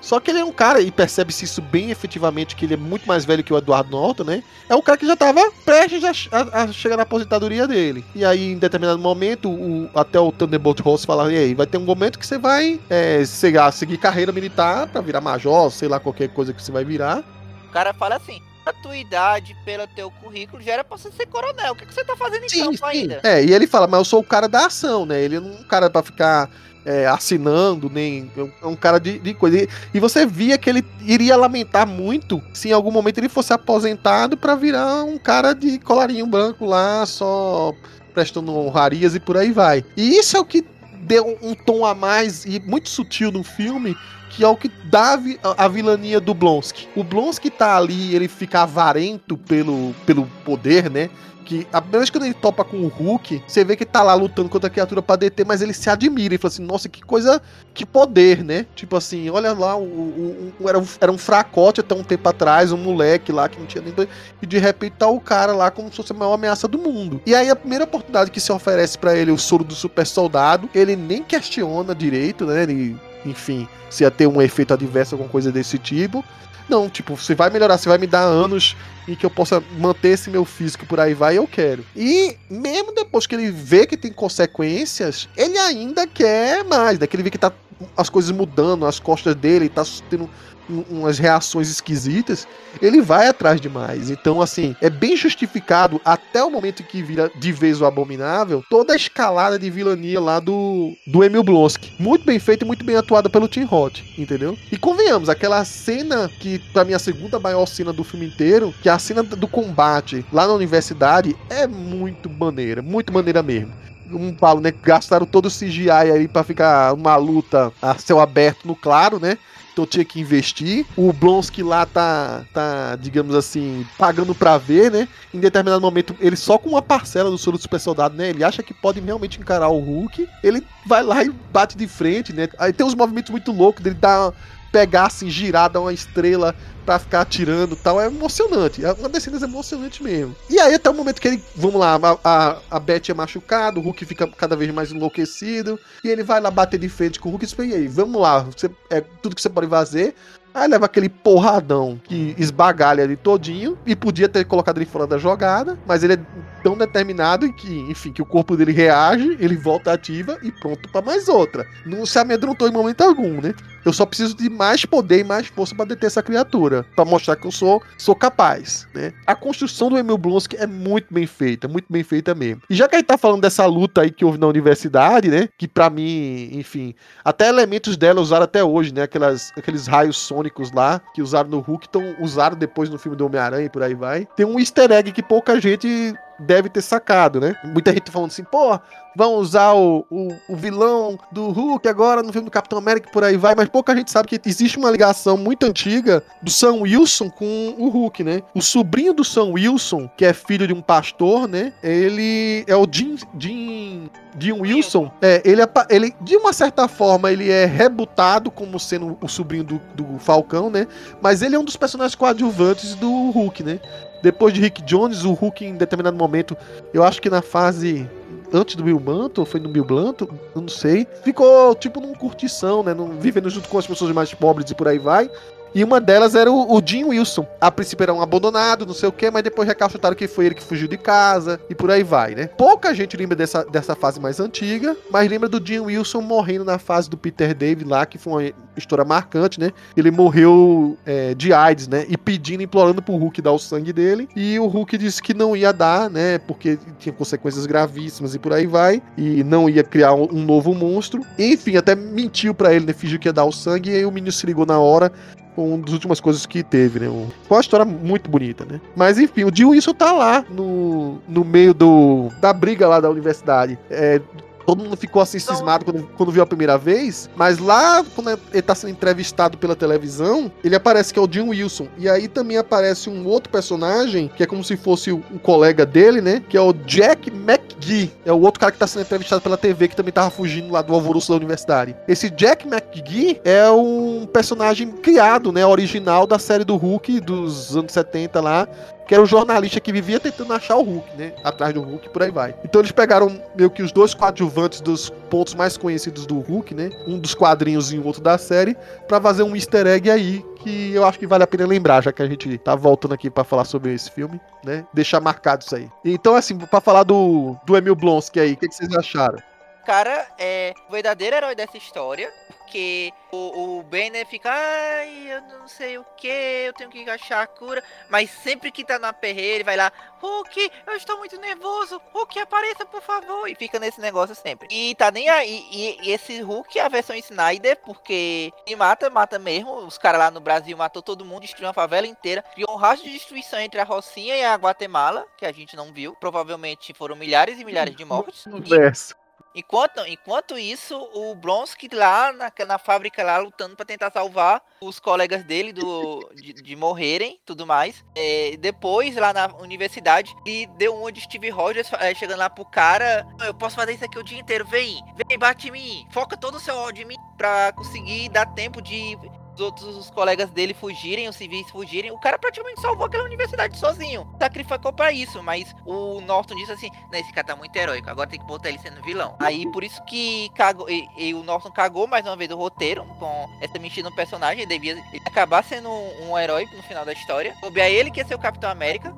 Só que ele é um cara, e percebe-se isso bem efetivamente, que ele é muito mais velho que o Eduardo Norton, né? É um cara que já tava prestes a, a- a chegar na aposentadoria dele. E aí, em determinado momento, o- até o Thunderbolt Ross fala: e aí, vai ter um momento que você vai é, seguir, seguir carreira militar pra virar major, sei lá, qualquer coisa que você vai virar. O cara fala assim, a tua idade, pelo teu currículo, já era pra você ser coronel. O que, que você tá fazendo em campo ainda? É, e ele fala, mas eu sou o cara da ação, né? Ele não é um cara pra ficar é, assinando, nem. É um cara de, de coisa. E, e você via que ele iria lamentar muito se em algum momento ele fosse aposentado pra virar um cara de colarinho branco lá, só prestando honrarias e por aí vai. E isso é o que deu um tom a mais e muito sutil no filme. Que é o que dá a, vi- a vilania do Blonsky. O Blonsky tá ali, ele fica avarento pelo, pelo poder, né? que a primeira vez que ele topa com o Hulk, você vê que ele tá lá lutando contra a criatura pra deter, mas ele se admira e fala assim, nossa, que coisa, que poder, né? Tipo assim, olha lá, o, o- o- era, um, era um fracote até um tempo atrás, um moleque lá que não tinha nem e de repente tá o cara lá como se fosse a maior ameaça do mundo. E aí a primeira oportunidade que se oferece pra ele, o soro do super soldado, ele nem questiona direito, né? Ele, enfim, se ia ter um efeito adverso, alguma coisa desse tipo. Não, tipo, você vai melhorar, você vai me dar anos em que eu possa manter esse meu físico por aí vai, eu quero. E mesmo depois que ele vê que tem consequências, ele ainda quer mais, né? Que ele vê que tá as coisas mudando, as costas dele, tá tendo umas reações esquisitas, ele vai atrás de mais. Então, assim, é bem justificado até o momento em que vira de vez o abominável, toda a escalada de vilania lá do, do Emil Blonsky. Muito bem feita e muito bem atuada pelo Tim Roth, entendeu? E convenhamos, aquela cena que, pra mim, é a segunda maior cena do filme inteiro, que é a cena do combate lá na universidade, é muito maneira, muito maneira mesmo um falo, né? Gastaram todo o CGI aí pra ficar uma luta a céu aberto no claro, né? Então tinha que investir. O Blonsky lá tá, tá, digamos assim, pagando pra ver, né? Em determinado momento, ele só com uma parcela do soro do super soldado, né? Ele acha que pode realmente encarar o Hulk. Ele vai lá e bate de frente, né? Aí tem uns movimentos muito loucos dele dar pegar assim, girar, dar uma estrela pra ficar atirando tal, é emocionante. É uma das cenas emocionantes mesmo. E aí, até o momento que ele. Vamos lá, a, a, a Beth é machucada, o Hulk fica cada vez mais enlouquecido. E ele vai lá bater de frente com o Hulk e diz: E aí, vamos lá, você, é tudo que você pode fazer. Aí leva aquele porradão que esbagalha ele todinho e podia ter colocado ele fora da jogada, mas ele é tão determinado que, enfim, que o corpo dele reage, ele volta ativa e pronto para mais outra. Não se amedrontou em momento algum, né? Eu só preciso de mais poder e mais força para deter essa criatura, para mostrar que eu sou, sou capaz, né? A construção do Emil Blonsky é muito bem feita, muito bem feita mesmo. E já que a gente tá falando dessa luta aí que houve na universidade, né? Que para mim, enfim, até elementos dela usaram até hoje, né? Aquelas, aqueles raios sônicos lá que usaram no Hulk, então usaram depois no filme do Homem-Aranha e por aí vai. Tem um easter egg que pouca gente deve ter sacado, né? Muita gente falando assim, pô, vão usar o, o, o, vilão do Hulk agora no filme do Capitão América e por aí vai, mas pouca gente sabe que existe uma ligação muito antiga do Sam Wilson com o Hulk, né? O sobrinho do Sam Wilson, que é filho de um pastor, né? Ele é o Jim, Jim, Jim Wilson. É, ele, é, ele, de uma certa forma, ele é rebutado como sendo o sobrinho do, do Falcão, né? Mas ele é um dos personagens coadjuvantes do Hulk, né? Depois de Rick Jones, o Hulk, em determinado momento, eu acho que na fase antes do Bill Mantle, foi no Bill Blanton, eu não sei, ficou tipo num curtição, né? Num, vivendo junto com as pessoas mais pobres e por aí vai. E uma delas era o, o Jim Wilson. A princípio era um abandonado, não sei o que, mas depois recalchutaram que foi ele que fugiu de casa e por aí vai, né? Pouca gente lembra dessa, dessa fase mais antiga, mas lembra do Jim Wilson morrendo na fase do Peter David lá, que foi uma história marcante, né? Ele morreu é, de AIDS, né? E pedindo, implorando pro Hulk dar o sangue dele. E o Hulk disse que não ia dar, né? Porque tinha consequências gravíssimas e por aí vai. E não ia criar um, um novo monstro. Enfim, até mentiu para ele, né? Fingiu que ia dar o sangue. E aí o menino se ligou na hora uma das últimas coisas que teve, né? Foi uma história muito bonita, né? Mas enfim, o Jill Wilson tá lá no, no meio do, da briga lá da universidade. É, Todo mundo ficou assim então- cismado quando, quando viu a primeira vez, mas lá, quando ele tá sendo entrevistado pela televisão, ele aparece que é o Jim Wilson. E aí também aparece um outro personagem, que é como se fosse o colega dele, né? Que é o Jack McGee. É o outro cara que tá sendo entrevistado pela TV, que também tava fugindo lá do alvoroço da universidade. Esse Jack McGee é um personagem criado, né? Original da série do Hulk dos anos 70 lá, que era um jornalista que vivia tentando achar o Hulk, né? Atrás do Hulk e por aí vai. Então eles pegaram meio que os dois coadjuvantes dos pontos mais conhecidos do Hulk, né? Um dos quadrinhos e o outro da série, para fazer um easter egg aí que eu acho que vale a pena lembrar, já que a gente tá voltando aqui para falar sobre esse filme, né? Deixar marcado isso aí. Então, assim, para falar do, do Emil Blonsky aí, o que, que vocês acharam? cara é o verdadeiro herói dessa história porque o, o Banner fica, ai, eu não sei o que, eu tenho que achar a cura. Mas sempre que tá na perreira, ele vai lá, Hulk, eu estou muito nervoso, Hulk, apareça, por favor. E fica nesse negócio sempre. E tá nem aí. E, e esse Hulk é a versão Snyder, porque ele mata, mata mesmo. Os caras lá no Brasil matou todo mundo, destruiu uma favela inteira. Criou um rastro de destruição entre a Rocinha e a Guatemala, que a gente não viu. Provavelmente foram milhares e milhares de mortes. Verso. Enquanto, enquanto isso, o Bronsky lá na, na fábrica lá lutando para tentar salvar os colegas dele do, <laughs> de, de morrerem tudo mais. É, depois, lá na universidade, ele deu um de Steve Rogers é, chegando lá pro cara. Eu posso fazer isso aqui o dia inteiro, vem, vem, bate em mim, foca todo o seu ódio em mim pra conseguir dar tempo de os outros os colegas dele fugirem, os civis fugirem, o cara praticamente salvou aquela universidade sozinho. Sacrificou para isso, mas o Norton disse assim: Não, esse cara tá muito heróico, agora tem que botar ele sendo vilão. Aí por isso que cagou, e, e o Norton cagou mais uma vez o roteiro com essa mentira no personagem, ele devia ele acabar sendo um, um herói no final da história. Soube a ele que ia ser o Capitão América,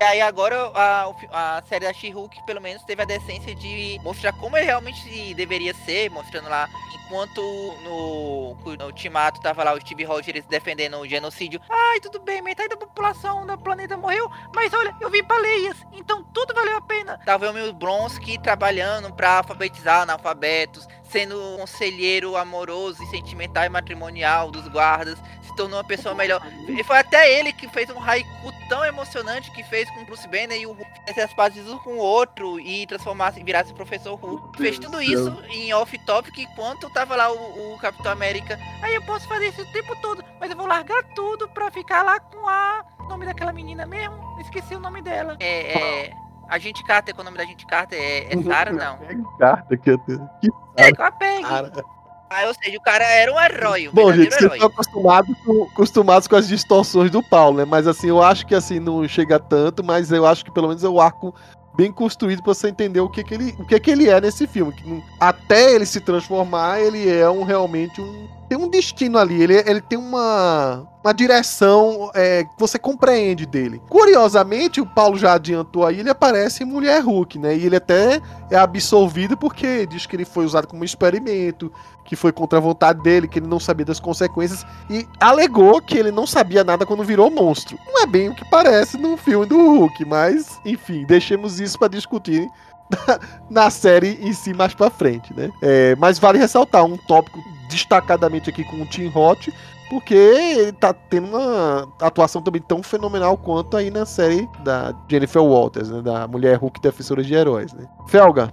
e aí agora a, a série da She-Hulk pelo menos teve a decência de mostrar como ele realmente deveria ser, mostrando lá enquanto no, no Ultimato tava lá o Steve Rogers defendendo o genocídio. Ai, tudo bem, metade da população do planeta morreu, mas olha, eu vi baleias, então tudo valeu a pena. Tava o meu Bronsky trabalhando para alfabetizar analfabetos, sendo conselheiro amoroso e sentimental e matrimonial dos guardas, tornou uma pessoa melhor. E foi até ele que fez um haiku tão emocionante que fez com o Bruce Banner e o Hulk fizesse as pazes um com o outro e transformasse, virasse o professor Hulk. Fez tudo isso em off-topic enquanto tava lá o, o, Capitão América. Aí eu posso fazer isso o tempo todo, mas eu vou largar tudo pra ficar lá com a. O nome daquela menina mesmo? Esqueci o nome dela. É. é... A gente Carter, com o nome da gente Carter é, é Sarah, não? Carter, que, que é com a Peg. Ah, ou seja, o cara era um herói. Um Bom, gente, vocês estão acostumados com, acostumados com as distorções do Paulo, né? Mas assim, eu acho que assim não chega tanto, mas eu acho que pelo menos é o arco bem construído para você entender o que, que ele o que, que ele é nesse filme. Que, até ele se transformar, ele é um realmente um tem um destino ali, ele, ele tem uma, uma direção é, que você compreende dele. Curiosamente, o Paulo já adiantou aí, ele aparece em Mulher Hulk, né? E ele até é absolvido porque diz que ele foi usado como experimento, que foi contra a vontade dele, que ele não sabia das consequências, e alegou que ele não sabia nada quando virou monstro. Não é bem o que parece no filme do Hulk, mas, enfim, deixemos isso para discutir <laughs> na série em si mais pra frente, né? É, mas vale ressaltar um tópico destacadamente aqui com o Tim Roth, porque ele tá tendo uma atuação também tão fenomenal quanto aí na série da Jennifer Walters, né? Da Mulher Hulk Defensora de Heróis, né? Felga.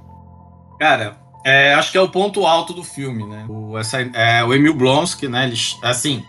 Cara, é, acho que é o ponto alto do filme, né? O, essa, é, o Emil Blonsky, né? Ele, assim,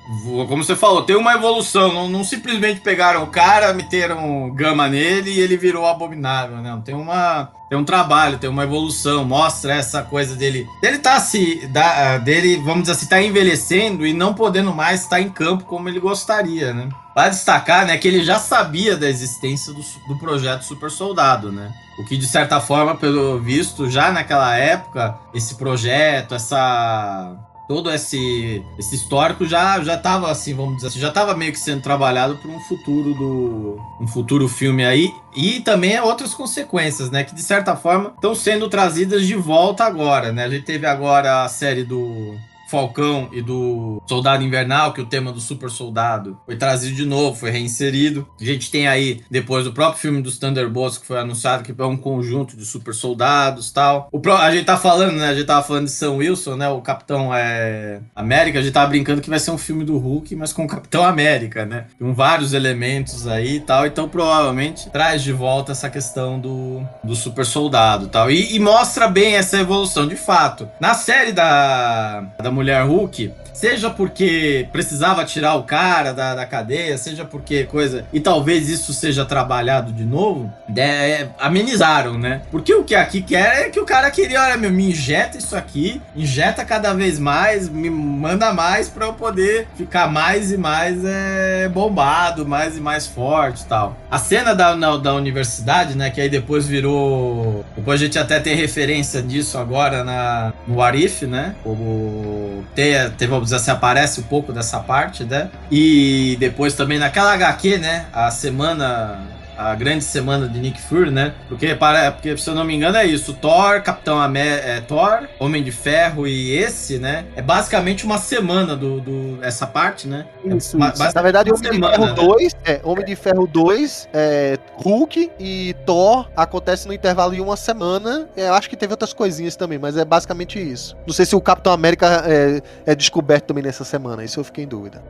como você falou, tem uma evolução. Não, não, simplesmente pegaram o cara, meteram gama nele e ele virou abominável, né? Tem uma tem um trabalho, tem uma evolução, mostra essa coisa dele. Dele tá se. Da, dele, vamos dizer assim, tá envelhecendo e não podendo mais estar em campo como ele gostaria, né? Vale destacar, né, que ele já sabia da existência do, do projeto Super Soldado, né? O que, de certa forma, pelo visto, já naquela época, esse projeto, essa todo esse, esse histórico já já estava assim, vamos dizer assim, já estava meio que sendo trabalhado para um futuro do um futuro filme aí e também outras consequências, né, que de certa forma estão sendo trazidas de volta agora, né? A gente teve agora a série do Falcão e do Soldado Invernal, que o tema do Super Soldado foi trazido de novo, foi reinserido. A gente tem aí, depois do próprio filme dos Thunderbolts, que foi anunciado que é um conjunto de super soldados tal. O pro... A gente tá falando, né? A gente tava falando de Sam Wilson, né? O Capitão é... América. A gente tava brincando que vai ser um filme do Hulk, mas com o Capitão América, né? Com vários elementos aí e tal. Então, provavelmente, traz de volta essa questão do, do super soldado tal. E, e mostra bem essa evolução, de fato. Na série da, da Mulher Hulk, seja porque precisava tirar o cara da, da cadeia, seja porque coisa. E talvez isso seja trabalhado de novo, é, amenizaram, né? Porque o que aqui quer é que o cara queria, olha, meu, me injeta isso aqui, injeta cada vez mais, me manda mais para eu poder ficar mais e mais é, bombado, mais e mais forte e tal. A cena da, na, da universidade, né? Que aí depois virou. Depois a gente até tem referência disso agora na, no Arif, né? O ter, teve, vamos dizer assim, aparece um pouco dessa parte, né? E depois também naquela HQ, né? A semana a grande semana de Nick Fury, né? Porque, para, porque se eu não me engano, é isso. Thor, Capitão América, é, Thor, Homem de Ferro e esse, né? É basicamente uma semana do, do essa parte, né? Isso, é, isso. Na verdade, Homem semana, de Ferro né? 2, é, Homem de Ferro 2, é, Hulk e Thor acontece no intervalo de uma semana. É, eu acho que teve outras coisinhas também, mas é basicamente isso. Não sei se o Capitão América é, é descoberto também nessa semana, isso eu fiquei em dúvida.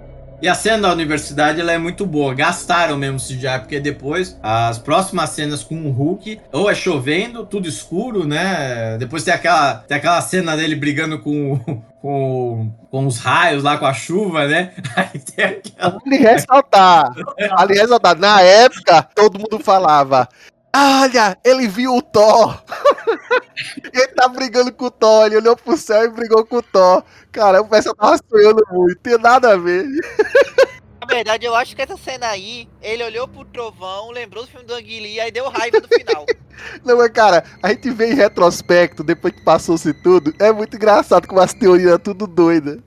E a cena da universidade ela é muito boa. Gastaram mesmo CGI, porque depois as próximas cenas com o Hulk, ou é chovendo, tudo escuro, né? Depois tem aquela, tem aquela cena dele brigando com, <laughs> com, com os raios lá, com a chuva, né? <laughs> Aí tem aquela. Ali ressaltar, ali ressaltar. Na época, todo mundo falava. Olha, ele viu o Thor. <laughs> ele tá brigando com o Thor. Ele olhou pro céu e brigou com o Thor. Cara, o pessoal tava sonhando muito. Tem nada a ver. Na verdade, eu acho que essa cena aí, ele olhou pro trovão, lembrou do filme do Anguili, aí deu raiva do final. <laughs> Não, mas cara, a gente vê em retrospecto, depois que passou-se tudo, é muito engraçado com as teorias tudo doidas.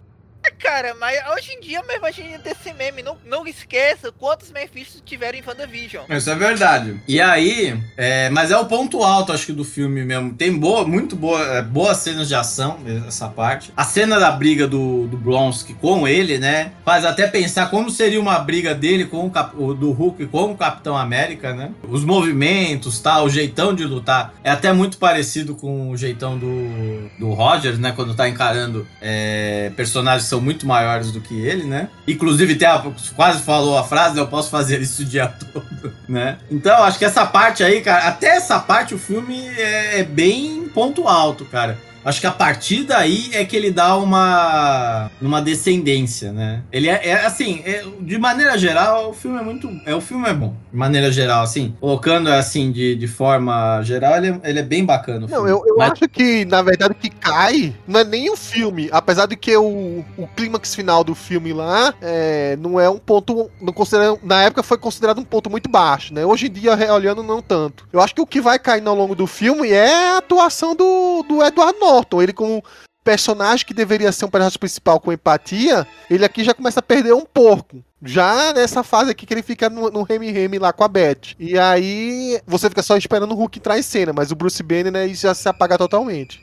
Cara, mas hoje em dia mesmo a gente tem esse meme. Não, não esqueça quantos Mephistos tiveram em WandaVision. Isso é verdade. E aí, é, mas é o ponto alto, acho que, do filme mesmo. Tem boa, muito boa, é, boas cenas de ação, essa parte. A cena da briga do, do Blonsky com ele, né? Faz até pensar como seria uma briga dele com o, do Hulk com o Capitão América, né? Os movimentos, tal, o jeitão de lutar. É até muito parecido com o jeitão do, do Rogers, né? Quando tá encarando é, personagens que são muito maiores do que ele, né? Inclusive, tem a, quase falou a frase, eu posso fazer isso o dia <laughs> todo, né? Então, acho que essa parte aí, cara, até essa parte o filme é, é bem ponto alto, cara. Acho que a partir daí é que ele dá uma uma descendência, né? Ele é, é assim, é, de maneira geral, o filme é muito, é o filme é bom, de maneira geral, assim, colocando assim de, de forma geral, ele, é, ele é bem bacana. Não, eu, eu Mas... acho que na verdade o que cai não é nem o filme, apesar de que o, o clímax final do filme lá é, não é um ponto, não considera, na época foi considerado um ponto muito baixo, né? Hoje em dia olhando não tanto. Eu acho que o que vai cair ao longo do filme é a atuação do, do Edward Norton Norton, ele como personagem que deveria ser um personagem principal com empatia, ele aqui já começa a perder um pouco. Já nessa fase aqui que ele fica no, no remi-remi lá com a Beth. E aí você fica só esperando o Hulk entrar em cena, mas o Bruce Banner né, já se apaga totalmente.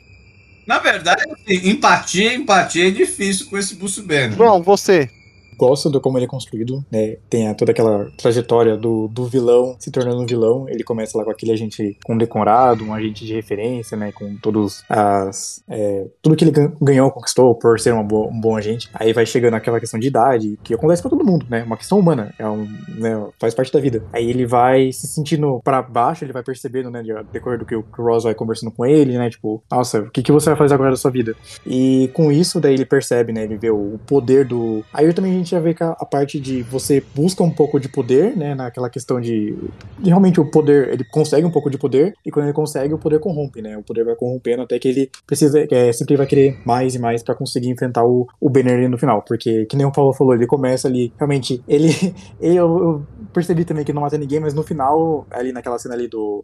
Na verdade, assim, empatia, empatia é difícil com esse Bruce Banner. Bom, você. Gosto do como ele é construído, né? Tem a- toda aquela trajetória do, do vilão se tornando um vilão. Ele começa lá com aquele agente condecorado, um agente de referência, né? Com todos as. é, tudo que ele gan- ganhou, conquistou por ser boa- um bom agente. Aí vai chegando aquela questão de idade, que acontece pra todo mundo, né? Uma questão humana, é um, né, faz parte da vida. Aí ele vai se sentindo pra baixo, ele vai percebendo, né? De decorrer do que o, que o Ross vai conversando com ele, né? Tipo, nossa, o que, que você vai fazer agora da sua vida? E com isso, daí ele percebe, né? Ele vê o poder do. Aí também a gente já vê que a, a parte de você busca um pouco de poder, né? Naquela questão de, realmente o poder, ele consegue um pouco de poder, e quando ele consegue, o poder corrompe, né? O poder vai corrompendo até que ele precisa, é, sempre vai querer mais e mais pra conseguir enfrentar o, o Banner ali no final. Porque, que nem o Paulo falou, ele começa ali, realmente, ele. <laughs> ele eu, eu percebi também que não mata ninguém, mas no final, ali naquela cena ali do.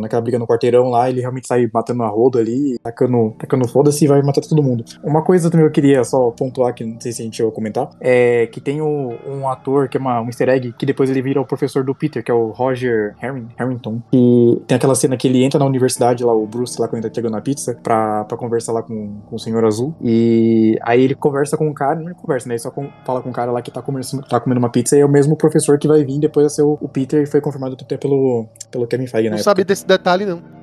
naquela briga no quarteirão lá, ele realmente sai matando a roda ali, tacando, tacando foda-se e vai matar todo mundo. Uma coisa também eu queria só pontuar, que não sei se a gente a comentar, é que tem o- um ator que é uma, um easter egg, que depois ele vira o professor do Peter, que é o Roger Harring, Harrington. E tem aquela cena que ele entra na universidade lá, o Bruce lá quando ele tá chegando na pizza, pra, pra conversar lá com, com o Senhor Azul. E aí ele conversa com o cara, não é conversa, né? Ele só com- fala com o cara lá que tá comendo, tá comendo uma pizza e é o mesmo professor que vai vir depois a ser o, o Peter e foi confirmado até pelo, pelo Kevin Feige, né? Não sabia desse detalhe, não.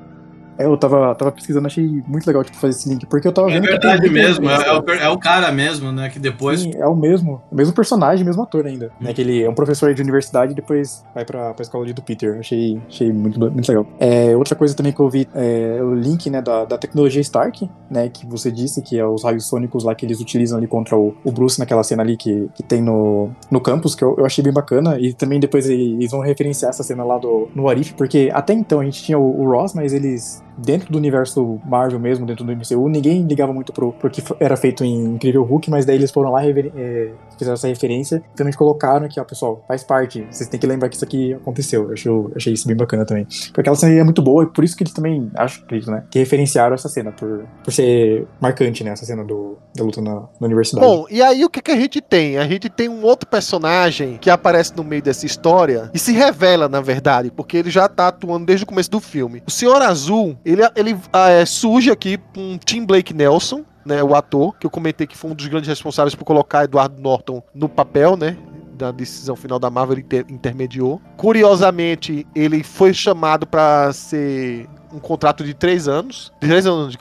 É, eu tava, tava pesquisando, achei muito legal tipo, fazer esse link, porque eu tava É vendo tem verdade mesmo, é, é o, é o cara mesmo, né? Que depois. Sim, é o mesmo, o mesmo personagem, mesmo ator ainda. Hum. Né, que ele é um professor de universidade e depois vai pra, pra escola do Peter. Achei, achei muito, muito legal. É, outra coisa também que eu vi é o link né, da, da tecnologia Stark, né? Que você disse que é os raios sônicos lá que eles utilizam ali contra o, o Bruce naquela cena ali que, que tem no, no campus, que eu, eu achei bem bacana. E também depois eles vão referenciar essa cena lá do, no Arif, porque até então a gente tinha o, o Ross, mas eles dentro do universo Marvel mesmo, dentro do MCU, ninguém ligava muito pro, pro que era feito em Incrível Hulk, mas daí eles foram lá, é, fizeram essa referência, e também colocaram aqui, ó, pessoal, faz parte, vocês têm que lembrar que isso aqui aconteceu. Eu achei, achei isso bem bacana também. Porque aquela cena é muito boa, e por isso que eles também, acho, acredito, né, que referenciaram essa cena, por, por ser marcante, né, essa cena do, da luta na, na universidade. Bom, e aí o que, que a gente tem? A gente tem um outro personagem que aparece no meio dessa história e se revela, na verdade, porque ele já tá atuando desde o começo do filme. O Senhor Azul, ele, ele ah, é, surge aqui com Tim Blake Nelson, né, o ator, que eu comentei que foi um dos grandes responsáveis por colocar Edward Norton no papel, né? Da decisão final da Marvel, ele inter- intermediou. Curiosamente, ele foi chamado para ser um contrato de três anos, de três anos,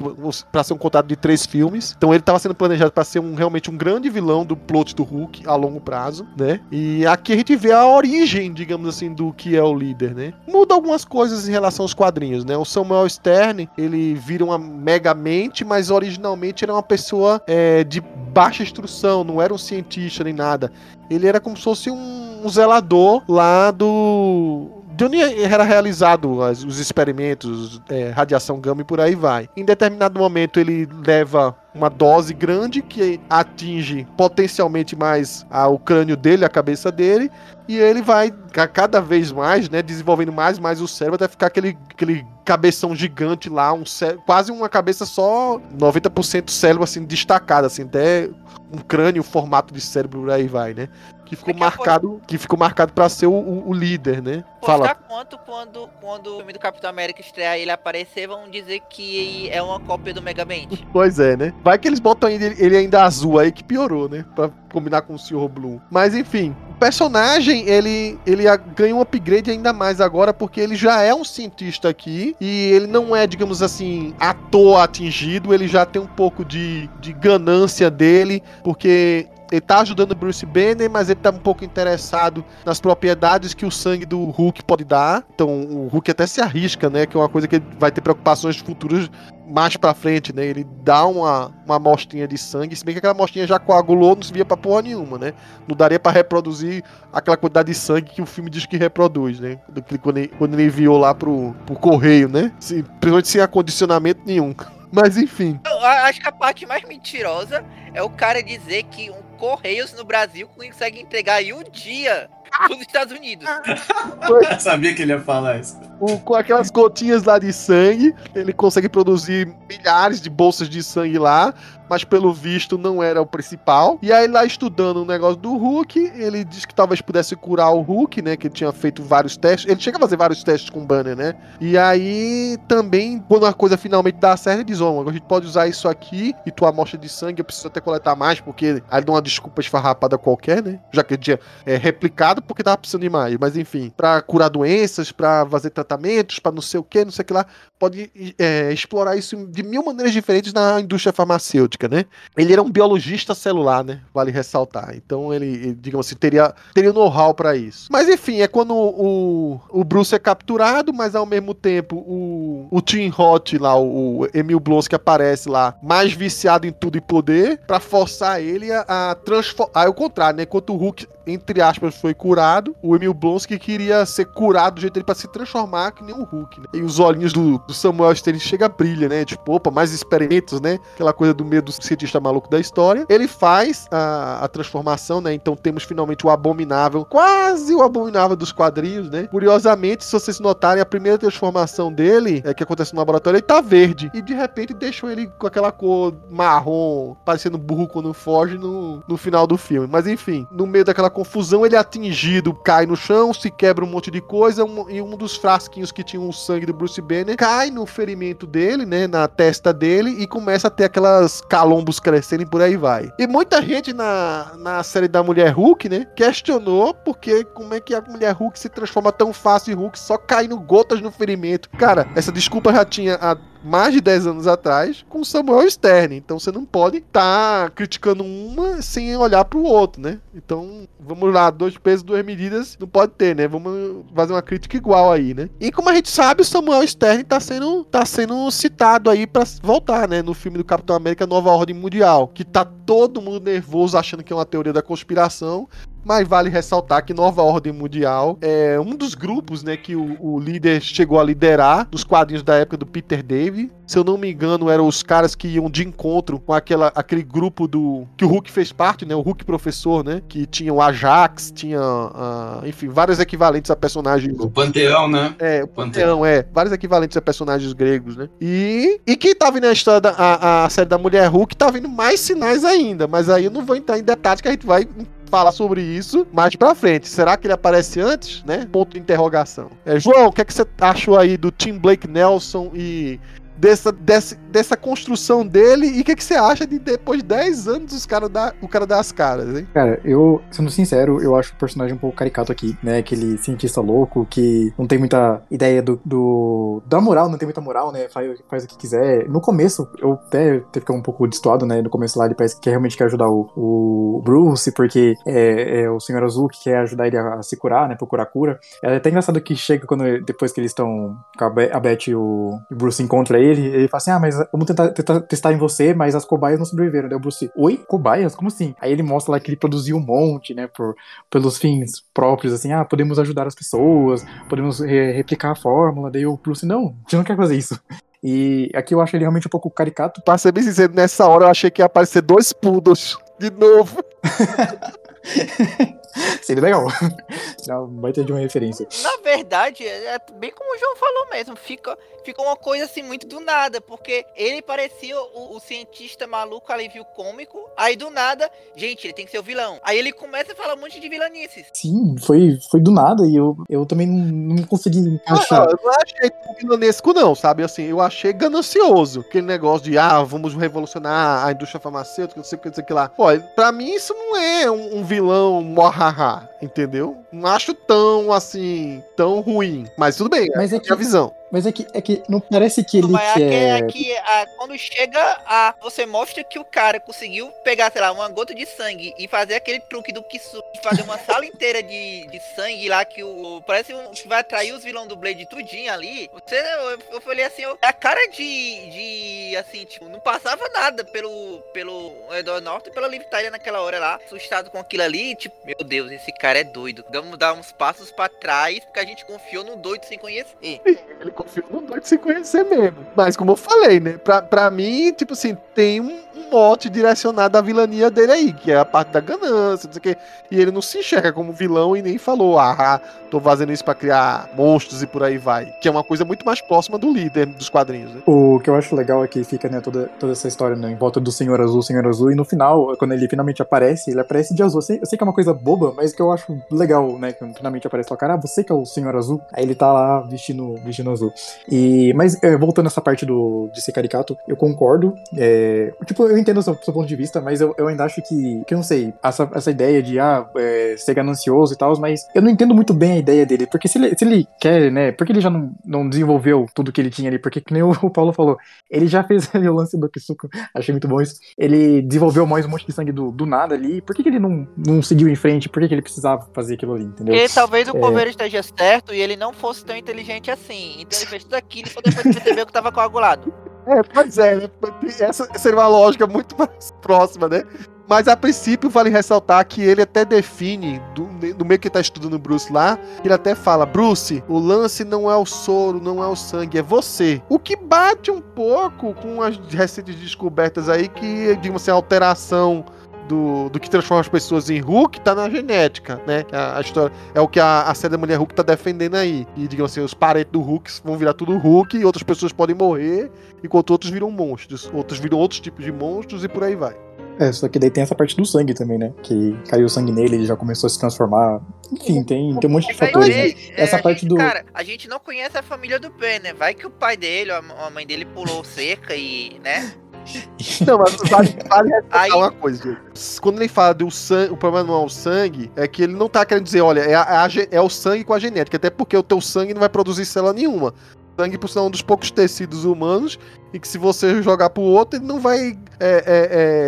para ser um contrato de três filmes. Então ele estava sendo planejado para ser um, realmente um grande vilão do plot do Hulk a longo prazo, né? E aqui a gente vê a origem, digamos assim, do que é o líder, né? Muda algumas coisas em relação aos quadrinhos, né? O Samuel Stern, ele vira uma mega mente, mas originalmente era uma pessoa é, de baixa instrução, não era um cientista nem nada. Ele era como se fosse um, um zelador lá do de onde era realizado as- os experimentos, é, radiação gama e por aí vai. Em determinado momento ele leva uma dose grande que atinge potencialmente mais a- o crânio dele, a cabeça dele, e ele vai ca- cada vez mais, né, desenvolvendo mais e mais o cérebro até ficar aquele, aquele cabeção gigante lá, um cé- quase uma cabeça só 90% cérebro assim destacado assim, até um crânio, formato de cérebro por aí vai, né? Que ficou marcado, que ficou marcado para ser o, o- líder, né? Fala. Postar quanto quando, quando o filme do Capitão América estrear e ele aparecer, vão dizer que é uma cópia do Megamente. <laughs> Pois é, né? Vai que eles botam ele, ele ainda azul aí que piorou, né? Pra combinar com o Sr. Blue. Mas enfim, o personagem ele ele ganha um upgrade ainda mais agora porque ele já é um cientista aqui e ele não é, digamos assim, ator atingido, ele já tem um pouco de, de ganância dele, porque ele tá ajudando o Bruce Banner, mas ele tá um pouco interessado nas propriedades que o sangue do Hulk pode dar. Então o Hulk até se arrisca, né? Que é uma coisa que ele vai ter preocupações futuras mais pra frente, né? Ele dá uma, uma amostrinha de sangue, se bem que aquela amostrinha já coagulou, não servia pra porra nenhuma, né? Não daria pra reproduzir aquela quantidade de sangue que o filme diz que reproduz, né? Quando ele, quando ele enviou lá pro, pro correio, né? Se, principalmente sem acondicionamento nenhum. <laughs> Mas enfim. Eu acho que a parte mais mentirosa é o cara dizer que um Correios no Brasil consegue entregar em um dia pros Estados Unidos. <laughs> Eu sabia que ele ia falar isso. O- com aquelas gotinhas lá de sangue, ele consegue produzir milhares de bolsas de sangue lá mas pelo visto não era o principal. E aí lá estudando o negócio do Hulk, ele disse que talvez pudesse curar o Hulk, né? Que ele tinha feito vários testes. Ele chega a fazer vários testes com o Banner, né? E aí também, quando a coisa finalmente dá certo, ele diz: Ó, oh, a gente pode usar isso aqui e tua amostra de sangue eu preciso até coletar mais, porque aí dá uma desculpa esfarrapada qualquer, né? Já que ele tinha é, replicado porque tava precisando de mais. Mas enfim, pra curar doenças, pra fazer tratamentos, pra não sei o que, não sei o que lá pode é, explorar isso de mil maneiras diferentes na indústria farmacêutica, né? Ele era um biologista celular, né? Vale ressaltar. Então ele, ele digamos assim, teria, teria know-how para isso. Mas enfim, é quando o, o Bruce é capturado, mas ao mesmo tempo o, o Tim Roth lá, o, o Emil Blonsky aparece lá, mais viciado em tudo e poder, para forçar ele a, a transformar. Aí o contrário, né? Enquanto o Hulk entre aspas, foi curado. O Emil Blonsky queria ser curado do jeito dele pra se transformar que nem o Hulk, né? E os olhinhos do, do Samuel Stern chega brilha, né? Tipo, opa, mais experimentos, né? Aquela coisa do medo do cientista maluco da história. Ele faz a, a transformação, né? Então temos finalmente o abominável, quase o abominável dos quadrinhos, né? Curiosamente, se vocês notarem, a primeira transformação dele, é que acontece no laboratório, ele tá verde. E de repente deixam ele com aquela cor marrom, parecendo burro quando foge no, no final do filme. Mas enfim, no meio daquela confusão, ele é atingido, cai no chão, se quebra um monte de coisa, um, e um dos frasquinhos que tinha o sangue do Bruce Banner cai no ferimento dele, né, na testa dele, e começa a ter aquelas calombos crescendo e por aí vai. E muita gente na, na série da Mulher Hulk, né, questionou porque como é que a Mulher Hulk se transforma tão fácil em Hulk só caindo gotas no ferimento. Cara, essa desculpa já tinha há mais de 10 anos atrás com Samuel Stern. Então você não pode estar tá criticando uma sem olhar para o outro, né? Então, vamos lá, dois pesos, duas medidas, não pode ter, né? Vamos fazer uma crítica igual aí, né? E como a gente sabe, o Samuel Stern tá sendo, tá sendo citado aí para voltar, né? No filme do Capitão América Nova Ordem Mundial, que tá todo mundo nervoso achando que é uma teoria da conspiração, mas vale ressaltar que Nova Ordem Mundial é um dos grupos, né, que o, o líder chegou a liderar dos quadrinhos da época do Peter David. Se eu não me engano, eram os caras que iam de encontro com aquela, aquele grupo do que o Hulk fez parte, né, o Hulk professor, né, que tinha o Ajax, tinha, uh, enfim, vários equivalentes a personagens. O Panteão, né? É, o Panteão, Panteão, é, vários equivalentes a personagens gregos, né? E e que tá vindo a história da a, a série da Mulher Hulk, tá vindo mais sinais ainda, mas aí eu não vou entrar em detalhes que a gente vai falar sobre isso mais pra frente. Será que ele aparece antes, né? Ponto de interrogação. É, João, o que, é que você achou aí do Tim Blake Nelson e dessa, dessa, dessa construção dele e o que, que você acha de depois de 10 anos os cara dar, o cara dar as caras, hein? Cara, eu, sendo sincero, eu acho o personagem um pouco caricato aqui, né? Aquele cientista louco que não tem muita ideia do, do da moral, não tem muita moral, né? Faz, faz o que quiser. No começo, eu até fiquei um pouco destoado, né? No começo lá ele parece que realmente quer ajudar o, o Bruce, porque é, é, o Senhor Azul que quer ajudar ele a, a, se curar, né? Procurar cura. É até engraçado que chega quando depois que eles estão a Beth e o, o Bruce encontra ele ele, ele fala assim: ah, mas vamos tentar, tentar testar em você, mas as cobaias não sobreviveram. Daí o Bruce, oi? Cobaias? Como assim? Aí ele mostra lá que ele produziu um monte, né, por, pelos fins próprios, assim, ah, podemos ajudar as pessoas, podemos re replicar a fórmula. Daí o Bruce, não, a gente não quer fazer isso. E aqui eu acho ele realmente um pouco caricato. Pra ser bem sincero, nessa hora eu achei que ia aparecer dois poodles de novo. <laughs> <laughs> Seria legal. <laughs> Vai ter de uma referência. Na verdade, é, é bem como o João falou mesmo. Fica, fica uma coisa assim muito do nada. Porque ele parecia o, o cientista maluco alívio cômico. Aí do nada, gente, ele tem que ser o vilão. Aí ele começa a falar um monte de vilanices. Sim, foi, foi do nada. E eu, eu também não, não consegui achar. Não, eu não achei vilanesco, não, sabe? Assim, eu achei ganancioso. Aquele negócio de, ah, vamos revolucionar a indústria farmacêutica, não sei o que, não sei o que lá. Pô, pra mim isso não é um, um vilão morra entendeu? Não acho tão assim, tão ruim. Mas tudo bem, mas é, é que, a visão. Mas é que, é que não parece que ele mas quer... É que, a, quando chega a... Você mostra que o cara conseguiu pegar, sei lá, uma gota de sangue e fazer aquele truque do Kisu, fazer uma sala inteira de, de sangue lá que o... Parece um, que vai atrair os vilões do Blade tudinho ali. Você, eu, eu falei assim, eu, a cara de, de... Assim, tipo, não passava nada pelo, pelo Edward Norton e pela Liv Tyler naquela hora lá, assustado com aquilo ali, tipo, meu Deus, esse cara é doido. Vamos dar uns passos para trás, porque a gente confiou no doido sem conhecer. Ele com o filme não dói de se conhecer mesmo. Mas como eu falei, né? Pra, pra mim, tipo assim, tem um, mote direcionado à vilania dele aí, que é a parte da ganância, não sei o quê. E ele não se enxerga como vilão e nem falou, ah, tô fazendo isso pra criar monstros e por aí vai. Que é uma coisa muito mais próxima do líder dos quadrinhos, né? O que eu acho legal é que fica, né, toda, toda essa história né, em volta do Senhor Azul, Senhor Azul, e no final, quando ele finalmente aparece, ele aparece de azul. Eu sei, eu sei que é uma coisa boba, mas que eu acho legal, né, que finalmente aparece lá, cara, ah, você que é o Senhor Azul? Aí ele tá lá vestindo, vestindo azul. E, mas, é, voltando essa parte do, de ser caricato, eu concordo. É, tipo, eu entendo o seu, seu ponto de vista, mas eu, eu ainda acho que, que eu não sei, essa, essa ideia de, ah, é, ser ganancioso e tal, mas eu não entendo muito bem a ideia dele, porque se ele, se ele quer, né, porque ele já não, não desenvolveu tudo que ele tinha ali, porque que nem o, o Paulo falou, ele já fez <laughs> ali o lance do Kisuko, achei muito bom isso, ele desenvolveu mais um monte de sangue do, do nada ali, por que, que ele não, não seguiu em frente, por que, que ele precisava fazer aquilo ali, entendeu? Porque talvez o É. coveiro esteja certo e ele não fosse tão inteligente assim. Então ele fez tudo aquilo e depois percebeu que tava coagulado. É, pois é, né? Essa seria uma lógica muito <laughs> mais próxima, né? Mas a princípio vale ressaltar que ele até define, do, no meio que ele tá estudando Bruce lá, ele até fala: Bruce, o lance não é o soro, não é o sangue, é você. O que bate um pouco com as recentes descobertas aí que, digamos assim, alteração do, do que transforma as pessoas em Hulk tá na genética, né? A, a história é o que a, a série da Mulher Hulk tá defendendo aí. E, digamos assim, os parentes do Hulk vão virar tudo Hulk e outras pessoas podem morrer, enquanto outros viram monstros. Outros viram outros tipos de monstros e por aí vai. É, só que daí tem essa parte do sangue também, né? Que caiu o sangue nele, ele já começou a se transformar. Enfim, tem, tem um monte de fatores. né? é, Essa a parte gente- do. Cara, a gente não conhece a família do Ben, né? Vai que o pai dele, a mãe dele pulou cerca e, né? <laughs> Não, mas vale, vale Aí- uma coisa, gente. Quando ele fala do sangue, o problema não é o sangue, é que ele não tá querendo dizer, olha, é, a- a ge- é o sangue com a genética, até porque o teu sangue não vai produzir célula nenhuma. Sangue, por sinal, é um dos poucos tecidos humanos e que se você jogar pro outro, ele não vai é,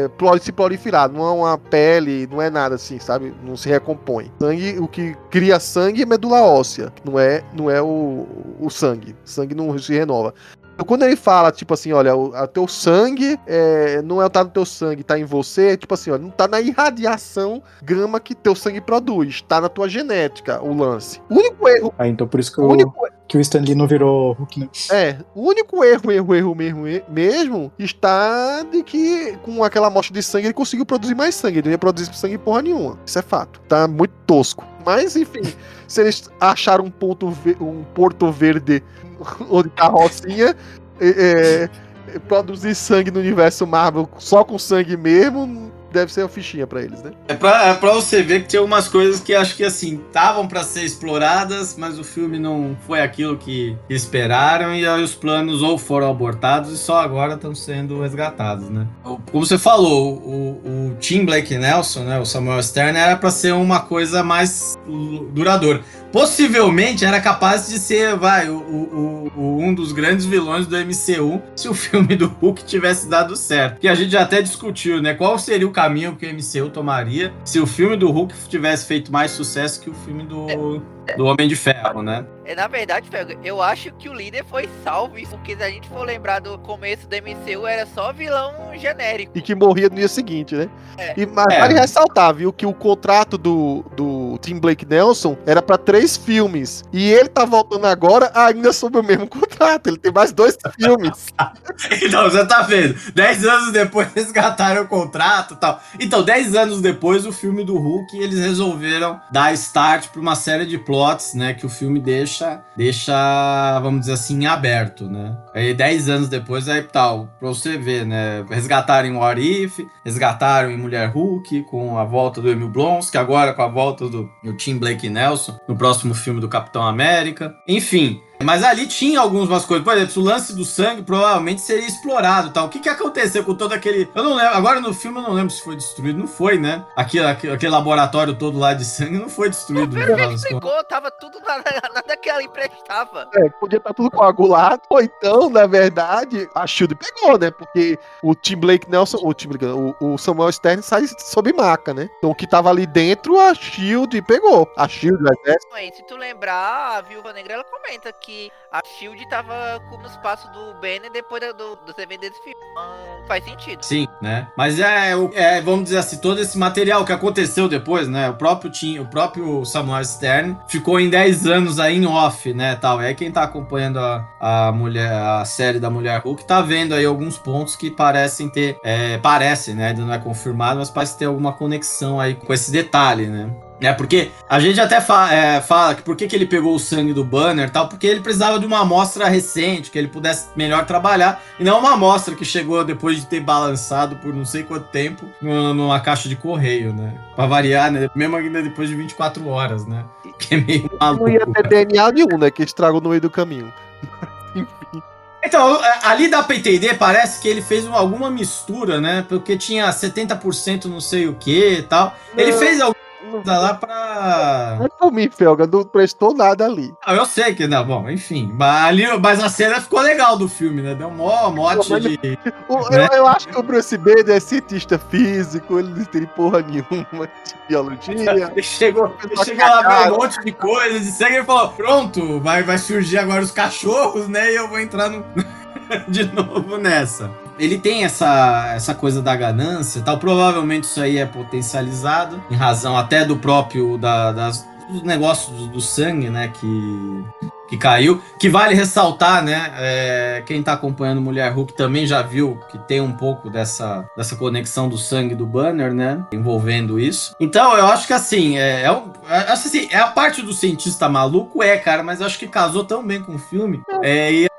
é, é, se proliferar. Não é uma pele, não é nada assim, sabe? Não se recompõe. Sangue, o que cria sangue é medula óssea, não é, não é o, o sangue. Sangue não se renova. Então, quando ele fala, tipo assim, olha, o teu sangue é, não é o tá no teu sangue, tá em você, tipo assim, olha, não tá na irradiação gama que teu sangue produz, tá na tua genética o lance. O único erro, Ah, então por isso que, o o, único, que o Stan Lee não virou Hulk, né? é, o único erro, erro, erro mesmo, mesmo está de que com aquela amostra de sangue ele conseguiu produzir mais sangue, ele não ia produzir sangue porra nenhuma. Isso é fato. Tá muito tosco. Mas enfim, <laughs> se eles acharam um ponto um porto verde <laughs> onde carrocinha é, é, produzir sangue no universo Marvel só com sangue mesmo, deve ser uma fichinha pra eles, né? É pra, é pra você ver que tem umas coisas que acho que assim, estavam pra ser exploradas, mas o filme não foi aquilo que esperaram, e aí os planos ou foram abortados e só agora estão sendo resgatados, né? Como você falou, o, o Tim Blake Nelson, né, o Samuel Stern, era pra ser uma coisa mais duradoura. Possivelmente era capaz de ser, vai, o, o- o- um dos grandes vilões do MCU se o filme do Hulk tivesse dado certo. Que a gente já até discutiu, né? Qual seria o caminho que o MCU tomaria se o filme do Hulk tivesse feito mais sucesso que o filme do, do Homem de Ferro, né? É, na verdade, Felga, eu acho que o líder foi salvo, isso, porque se a gente for lembrar do começo do MCU, era só vilão genérico. E que morria no dia seguinte, né? É. E, mas É. vale ressaltar, viu, que o contrato do, do Tim Blake Nelson era pra três filmes. E ele tá voltando agora ainda sob o mesmo <laughs> contrato. Ele tem mais dois filmes. <laughs> Então, você tá vendo? Dez anos depois <laughs> resgataram o contrato e tal. Então, dez anos depois, o filme do Hulk, eles resolveram dar start pra uma série de plots, né? Que o filme deixa, deixa vamos dizer assim, aberto, né? Aí, dez anos depois, aí tal, pra você ver, né? Resgataram em What If, resgataram em Mulher Hulk, com a volta do Emil Blonsky, agora com a volta do, do Tim Blake Nelson, no próximo filme do Capitão América. Enfim, mas ali tinha algumas coisas. Por exemplo, o lance do sangue provavelmente seria explorado tal. O que, que aconteceu com todo aquele. Eu não lembro. Agora no filme eu não lembro se foi destruído. Não foi, né? Aquele, aquele, laboratório todo lá de sangue não foi destruído. das contas. explicou, tava tudo nada, nada que ali prestava. É, podia estar tudo coagulado. Ou então, na verdade, a Shield pegou, né? Porque o Tim Blake Nelson, o, Tim Blake, o, o Samuel Stern sai sob maca, né? Então o que tava ali dentro, a Shield pegou. A Shield. Aí, se tu lembrar, a Viúva Negra, ela comenta que que a Shield tava com- no espaço do Banner depois do, do evento desse filme. Então, faz sentido. Sim, né? Mas é, o- é, vamos dizer assim, todo esse material que aconteceu depois, né? O próprio Tim, o próprio Samuel Stern ficou em 10 anos aí em off, né, tal. É quem tá acompanhando a, a mulher, a série da Mulher Hulk, tá vendo aí alguns pontos que parecem ter, é, parece, né? Ainda não é confirmado, mas parece ter alguma conexão aí com esse detalhe, né? É, porque a gente até fa- é, fala que por que, que ele pegou o sangue do banner e tal, porque ele precisava de uma amostra recente, que ele pudesse melhor trabalhar, e não uma amostra que chegou depois de ter balançado por não sei quanto tempo numa caixa de correio, né? Pra variar, né? Mesmo ainda depois de 24 horas, né? <laughs> Que é meio maluco. Não ia ter DNA nenhum, né? Que estragou no meio do caminho. <laughs> Então, é, ali dá pra entender, parece que ele fez uma- alguma mistura, né? Porque tinha 70% não sei o que e tal. Ele Não. fez alguma Não coisa lá pra. é por mim, Felga, não prestou nada ali. Ah, eu sei que não, bom, enfim. Mas, ali, mas a cena ficou legal do filme, né? Deu mó mote Mas- de. O- Né? eu, eu acho que o Bruce Banner é cientista físico, ele não tem porra nenhuma de biologia. <laughs> Ele chegou, ele chegou lá, viu um monte de coisa de sangue e falou: pronto, vai, vai surgir agora os cachorros, né? E eu vou entrar no- <laughs> de novo nessa. Ele tem essa, essa coisa da ganância e tal. Provavelmente isso aí é potencializado, em razão até do próprio da, das, dos negócios do, do sangue, né? Que, que caiu. Que vale ressaltar, né? é, quem tá acompanhando Mulher Hulk também já viu que tem um pouco dessa, dessa conexão do sangue do banner, né? Envolvendo isso. Então, eu acho que assim, é, é, um- é- acho assim, é a parte do cientista maluco, é, cara, mas eu acho que casou tão bem com o filme. É, e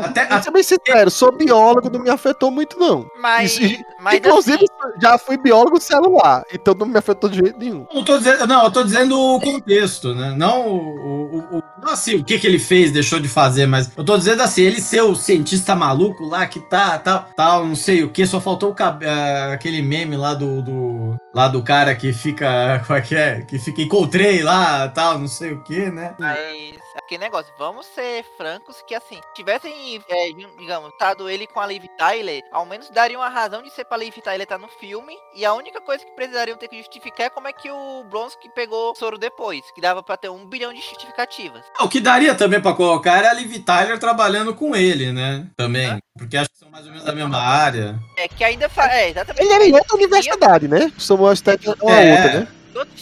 até, Vou ser bem sincero, sou biólogo, não me afetou muito, não. Mas, Isso- mas Inclusive, assim, já fui biólogo celular, então não me afetou de jeito nenhum. Não, tô dizendo, não, eu tô dizendo o contexto, né? Não o, o, o- não assim, o que, que ele fez, deixou de fazer, mas eu tô dizendo assim, ele ser o cientista maluco lá que tá, tal, tal, não sei o que, só faltou o cab- ah, aquele meme lá do, do lá do cara que fica, <laughs> como é que é? Que fica encontrei lá, tal, não sei o que, né? Mas aquele negócio, vamos ser francos que assim, tivessem, é, digamos, estado ele com a Liv Tyler, ao menos daria uma razão de ser pra Liv Tyler estar no filme. E a única coisa que precisariam ter que justificar é como é que o Blonsky pegou o soro depois, que dava pra ter um bilhão de justificativas. O que daria também pra colocar era a Liv Tyler trabalhando com ele, né? Também. Porque acho que são mais ou menos da mesma área. É que ainda faz. É, exatamente. Ele era em outra universidade, né? Samuel Stern é uma É. outra, né?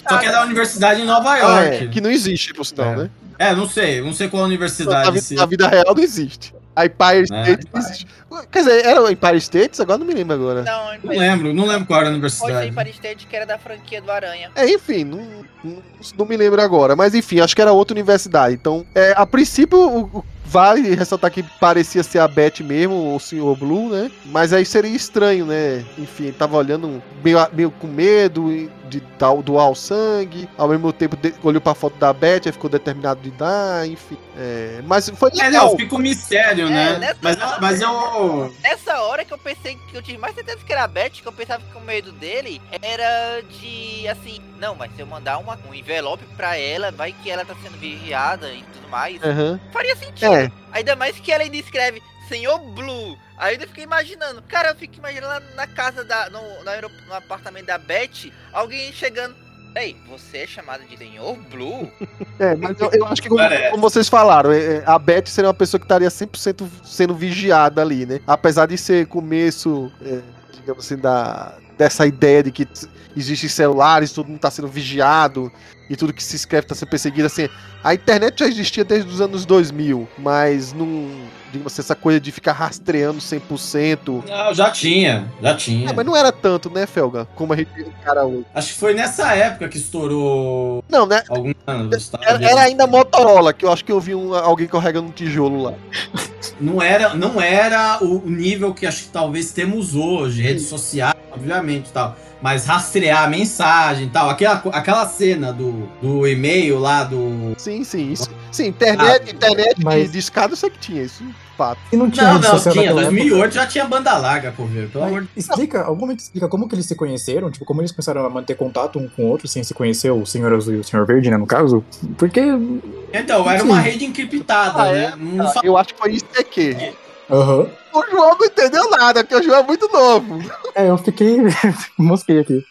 Só que é da universidade em Nova Ah, York. é, que não existe, por sinal, É. né? É, não sei, não sei qual Na, universidade. vi- se- na vida real não existe. A Empire É. State não existe. Quer dizer, era o Empire States? Agora não me lembro agora. Não, Não lembro, não lembro qual era a universidade. em Paris State, que era da franquia do Aranha. É, enfim, não, não, não me lembro agora. Mas enfim, acho que era outra universidade. Então, é, a princípio, o- o- vale ressaltar que parecia ser a Beth mesmo, o Sr. Blue, né? Mas aí seria estranho, né? Enfim, ele tava olhando meio, meio com medo de tal doar o sangue. Ao mesmo tempo, de- olhou pra foto da Beth, aí ficou determinado de dar, enfim. É, mas foi É, legal. não, fica um mistério, É, né? Mas, mas eu. Nessa hora que eu pensei que eu tive mais certeza que era a Beth, que eu pensava que o medo dele era de assim, não, mas se eu mandar uma, um envelope pra ela, vai que ela tá sendo vigiada e tudo mais. Aham. Faria sentido. É, Ainda mais que ela ainda escreve Senhor Blue. Aí eu ainda fiquei imaginando. Cara, eu fico imaginando lá na casa da. No, no, apartamento da Beth, alguém chegando. Ei, você é chamado de Senhor Blue? <laughs> É, mas eu, eu acho que, como, Parece. como vocês falaram, é, é, a Beth seria uma pessoa que estaria 100% sendo vigiada ali, né? Apesar de ser começo, é, digamos assim, da, dessa ideia de que existem celulares, todo mundo está sendo vigiado e tudo que se escreve está sendo perseguido, assim. A internet já existia desde os anos 2000, mas não. Digamos assim, essa coisa de ficar rastreando 100%. Não, já tinha, já tinha. É, mas não era tanto, né, Felga? Como a gente encara hoje. Acho que foi nessa época que estourou Não, né? dos Estados Era, era ainda Motorola, que eu acho que eu vi um- alguém carregando um tijolo lá. Não era, não era o nível que acho que talvez temos hoje, redes sociais, obviamente, tal. Mas rastrear a mensagem e tal. Aquela, aquela cena do, do e-mail lá do. Sim, sim, isso. Sim, internet, Ah, internet mas- de, escada eu sei que tinha isso, fato. E não tinha Não, não, tinha. naquela época? 2008 já tinha banda larga, por ver, pelo amor de Mas explica, algum momento explica como que eles se conheceram, tipo, como eles começaram a manter contato um com o outro sem se conhecer, o Senhor Azul e o Senhor Verde, né, no caso? Porque, Então, era uma rede encriptada, Ah, né? é? Não Ah, eu acho que foi isso aqui. aham, O João não entendeu nada, porque o João é muito novo. é, eu fiquei, <laughs> mosquei aqui.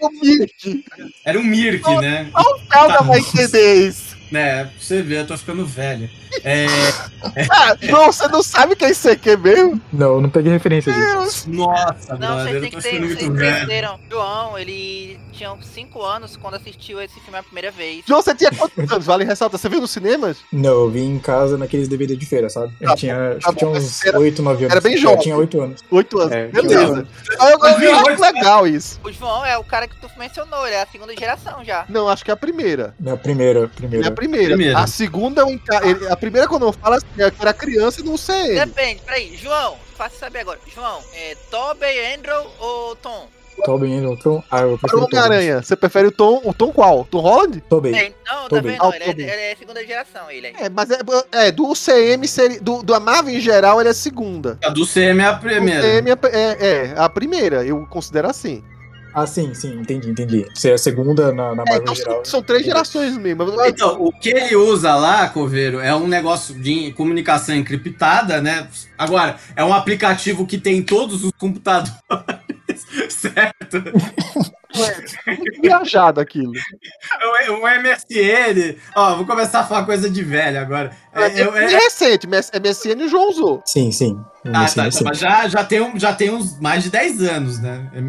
O Mirk. Era um Mirk, né? O Felga vai entender isso. Né? Pra você ver, eu tô ficando velho. É, <laughs> Ah, não, você não sabe quem é CQ mesmo? Não, eu não peguei referência disso. nossa, Não, brother, vocês eu têm tô que ter, ficando vocês muito velho. João, ele tinha uns 5 anos quando assistiu esse filme a primeira vez. João, você tinha quantos anos? Vale ressaltar. Você viu nos cinemas? Não, eu vim em casa naqueles DVD de feira, sabe? Eu Tá tinha, acho tá que tinha uns Era- 8, 9 anos. era bem Eu jovem. tinha 8 anos. Oito anos. É, Beleza. então- eu, eu, eu acho oito legal isso. O João é o cara que tu mencionou, ele é a segunda geração já. Não, acho que é a primeira, É a primeira. primeira. Primeira. A segunda, enca- ele- a primeira, quando eu falo assim, é que era criança e não sei. Depende, peraí, João, faça saber agora. João, é Tobey, Andrew ou Tom? Tobey Anderson. Ah, eu prefiro. Homem-Aranha, você prefere o Tom, o Tom qual? Tom Holland? Tobey. É, não, tá Tobey. vendo? Ah, o Ele, é, ele é segunda geração, ele é. É, mas é, é do UCM, seria, do, do Marvel em geral, ele é a segunda. A do CM é a O primeira. UCM é, é, é a primeira, eu considero assim. Ah, sim, sim, entendi, entendi. Você é a segunda na, na É, Marvel então geral. são, são três gerações mesmo. Então, o que ele usa lá, Coveiro, é um negócio de comunicação encriptada, né? Agora, é um aplicativo que tem em todos os computadores, <laughs> certo? <laughs> Muito <laughs> viajado aquilo. O, o MSN, ó, vou começar a falar coisa de velho agora. É, É, eu- é, é- recente, MSN o João usou. Sim, sim. Ah, tá, sim. tá, mas já, já, tem um, já tem uns mais de 10 anos, né? É,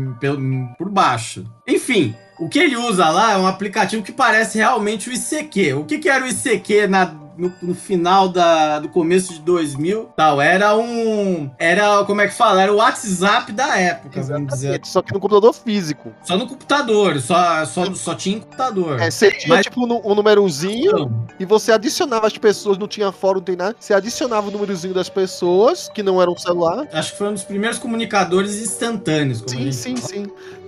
por baixo. Enfim, o que ele usa lá é um aplicativo que parece realmente o ICQ. O que, que era o ICQ na, no, no final da, do começo de 2000? Tal, era um. Era, como é que fala? Era o WhatsApp da época, vamos dizer. Só que no computador físico. Só no computador, só, só, só tinha em computador. É, você tinha Mas- tipo um, um númerozinho e você adicionava as pessoas, não tinha fórum, não tem nada. Você adicionava o númerozinho das pessoas, que não era um celular. acho que foi um dos primeiros comunicadores instantâneos. Sim, sim, fala. sim.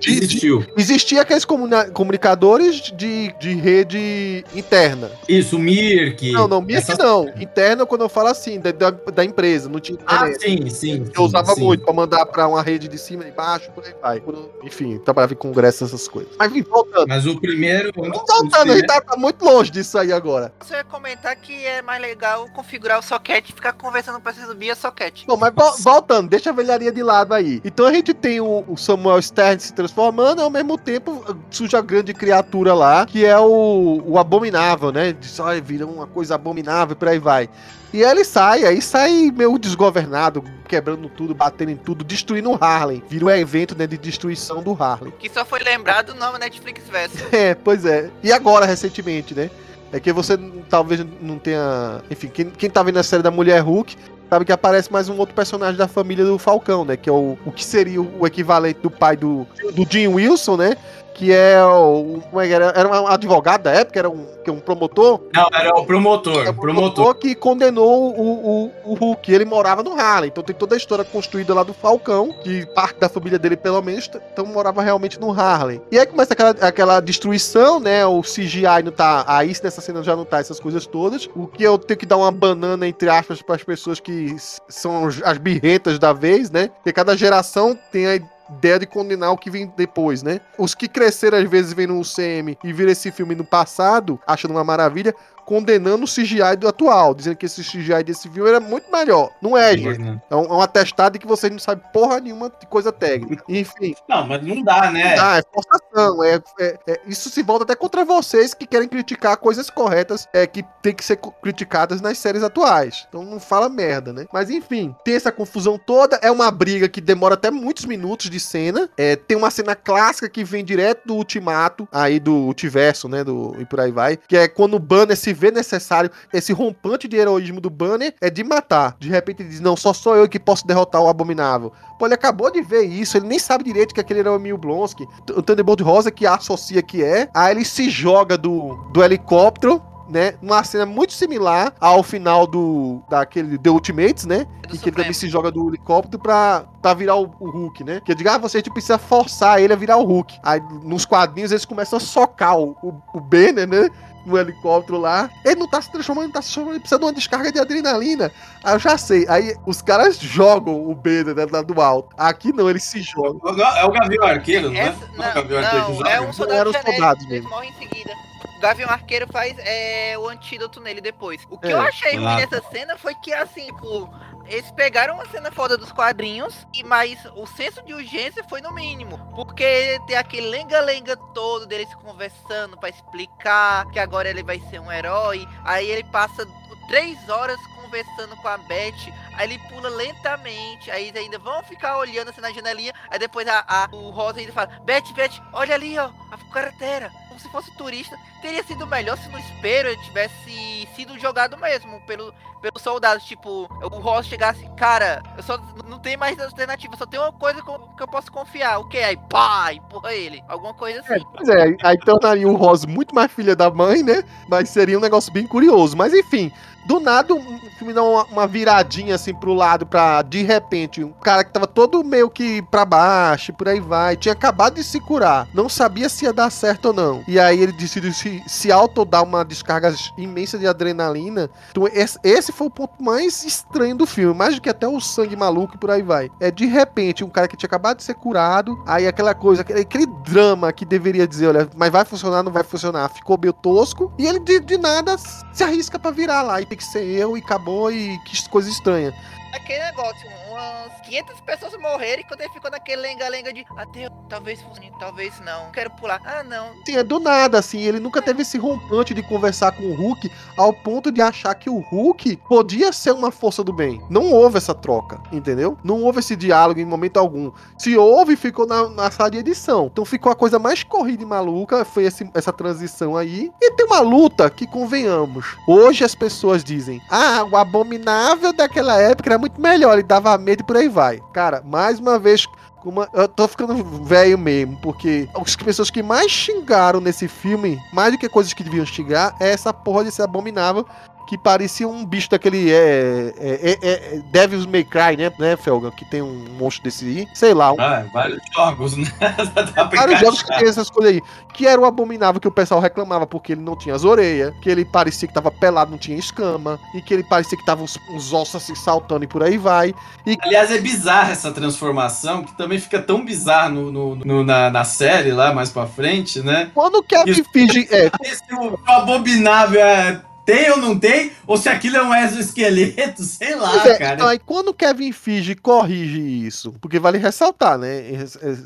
Existiu. existia aqueles comunicadores de, de rede interna. Isso, Mirk. Não, não, Mirk essas- não. Interna quando eu falo assim, da, da, da empresa, não tinha Ah, internet. sim, sim. Eu usava sim. muito pra mandar pra uma rede de cima e baixo, por aí vai. Enfim, trabalhava em congresso, essas coisas. Mas enfim, voltando. Mas o primeiro. dos Voltando, a gente tá, muito longe disso aí agora. Você ia comentar que é mais legal configurar o socket e ficar conversando pra subir a socket. Bom, mas vol- voltando, deixa a velharia de lado aí. Então a gente tem o, o Samuel Stern se transformando, e ao mesmo tempo surge a grande criatura lá, que é o, o abominável, né? Diz, olha, vira uma coisa abominável, por aí vai. E ele sai, aí sai meio desgovernado, quebrando tudo, batendo em tudo, destruindo o Harlem. Vira um evento né, de destruição do Harlem. Que só foi lembrado no Netflix Verso. <laughs> É, pois é. E agora, recentemente, né? É que você talvez não tenha. Enfim, quem, quem tá vendo a série da Mulher Hulk sabe que aparece mais um outro personagem da família do Falcão, né? Que é o, o que seria o equivalente do pai do, do Jim Wilson, né? Que é o. Como é que era? Era um advogado da época, era um, que é um promotor. Não, era o promotor. É um promotor. que condenou o, o, o Hulk. Ele morava no Harlem. Então tem toda a história construída lá do Falcão, que parte da família dele, pelo menos, então morava realmente no Harlem. E aí começa aquela, aquela destruição, né? O CGI não tá. Aí nessa cena já não tá essas coisas todas. O que eu tenho que dar uma banana, entre aspas, para as pessoas que são as birretas da vez, né? Porque cada geração tem a ideia de condenar o que vem depois, né? Os que cresceram às vezes vendo o CM e viram esse filme no passado, achando uma maravilha, condenando o CGI do atual, dizendo que esse CGI desse filme era muito melhor. Não é, gente. É um, é um atestado de que vocês não sabem porra nenhuma de coisa técnica. <laughs> Enfim, Não, mas não dá, né? ah, é forçação. É, é- é- isso se volta até contra vocês que querem criticar coisas corretas é, que tem que ser criticadas nas séries atuais. Então não fala merda, né? Mas enfim, tem essa confusão toda. É uma briga que demora até muitos minutos de cena. É, tem uma cena clássica que vem direto do ultimato, aí do multiverso, né? Do, e por aí vai. Que é quando o Banner se vê necessário. Esse rompante de heroísmo do Banner é de matar. De repente ele diz: Não, só sou eu que posso derrotar o Abominável. Pô, ele acabou de ver isso, ele nem sabe direito que aquele era o Emil Blonsky. O Thunderbolt Rosa que associa que é. Aí ele se joga do, do helicóptero. Né, numa cena muito similar ao final do daquele The Ultimates, né? Do E que ele também se joga do helicóptero pra, pra virar o, o Hulk, né? Que eu digo, ah, você tipo, precisa forçar ele a virar o Hulk. Aí nos quadrinhos eles começam a socar o, o, o Banner, né? No helicóptero lá. Ele não tá se transformando, ele tá se transformando, ele precisa de uma descarga de adrenalina. Aí eu já sei. Aí os caras jogam o Banner né, lá do alto. Aqui não, eles se jogam. É o Gavião Arqueiro, não é? Essa, Não é o Gavião Arqueiro que não, joga? é um soldado soldados eles mesmo. morrem em seguida. O Gavião Arqueiro faz é, o antídoto nele depois. O que É. eu achei ruim Ah. nessa cena foi que, assim, pô, eles pegaram uma cena foda dos quadrinhos, e mas o senso de urgência foi no mínimo. Porque tem aquele lenga-lenga todo deles conversando pra explicar que agora ele vai ser um herói. Aí ele passa três horas conversando com a Beth, aí ele pula lentamente, aí eles ainda vão ficar olhando assim na janelinha, aí depois a, a- o Rosa ainda fala, Beth, Beth, olha ali, ó, a carretera, como se fosse turista, teria sido melhor se no espelho ele tivesse sido jogado mesmo pelo, pelos soldados, tipo, o Rosa chegasse, cara, eu só não tenho mais alternativa, só tem uma coisa com- que eu posso confiar, o que? Aí pá, empurra ele, alguma coisa assim. Pois é, aí tornaria o Ross muito mais filha da mãe, né? Mas seria um negócio bem curioso. Mas enfim, do nada o filme dá uma, uma viradinha assim pro lado pra, de repente, um cara que tava todo meio que pra baixo, por aí vai, tinha acabado de se curar, não sabia se ia dar certo ou não. E aí ele decidiu se, se auto-dar uma descarga imensa de adrenalina. Então esse, esse foi o ponto mais estranho do filme, mais do que até o sangue maluco e por aí vai. É de repente um cara que tinha acabado de ser curado, aí aquela coisa, aquele, aquele drama que deveria dizer, olha, mas vai funcionar, não vai funcionar, ficou meio tosco, e ele de, de nada se arrisca pra virar lá, e tem que ser eu, e acabou, e que coisa estranha. aquele negócio, umas 500 pessoas morreram e quando ele ficou naquele lenga-lenga de adeus, talvez funcione, talvez não, quero pular, ah não, Assim, é do nada, assim, ele nunca teve esse rompante de conversar com o Hulk ao ponto de achar que o Hulk podia ser uma força do bem. Não houve essa troca, entendeu? Não houve esse diálogo em momento algum. Se houve, ficou na, na sala de edição. Então ficou a coisa mais corrida e maluca, foi esse- essa transição aí. E tem uma luta que, convenhamos, hoje as pessoas dizem, ah, o abominável daquela época era muito melhor, ele dava medo e por aí vai. Cara, mais uma vez, como eu tô ficando velho mesmo, porque as pessoas que mais xingaram nesse filme, mais do que coisas que deviam xingar, é essa porra desse abominável que parecia um bicho daquele é, é, é, é Devil's May Cry, né, né, Felga? Que tem um monstro desse aí, sei lá, um, Ah, vários jogos, né? <laughs> Vários jogos que tem essas coisas aí. Que era o abominável que o pessoal reclamava porque ele não tinha as orelhas, que ele parecia que tava pelado, não tinha escama, e que ele parecia que tava uns, uns ossos assim saltando e por aí vai. Aliás, é bizarra essa transformação, que também fica tão bizarra no, no- no- na, na série lá mais pra frente, né? Quando o Kevin. Feige. É, <laughs> Se o, o abominável é, tem ou não tem, ou se aquilo é um exoesqueleto, <laughs> sei lá, é, cara. então aí quando o Kevin Feige corrige isso, porque vale ressaltar, né? é-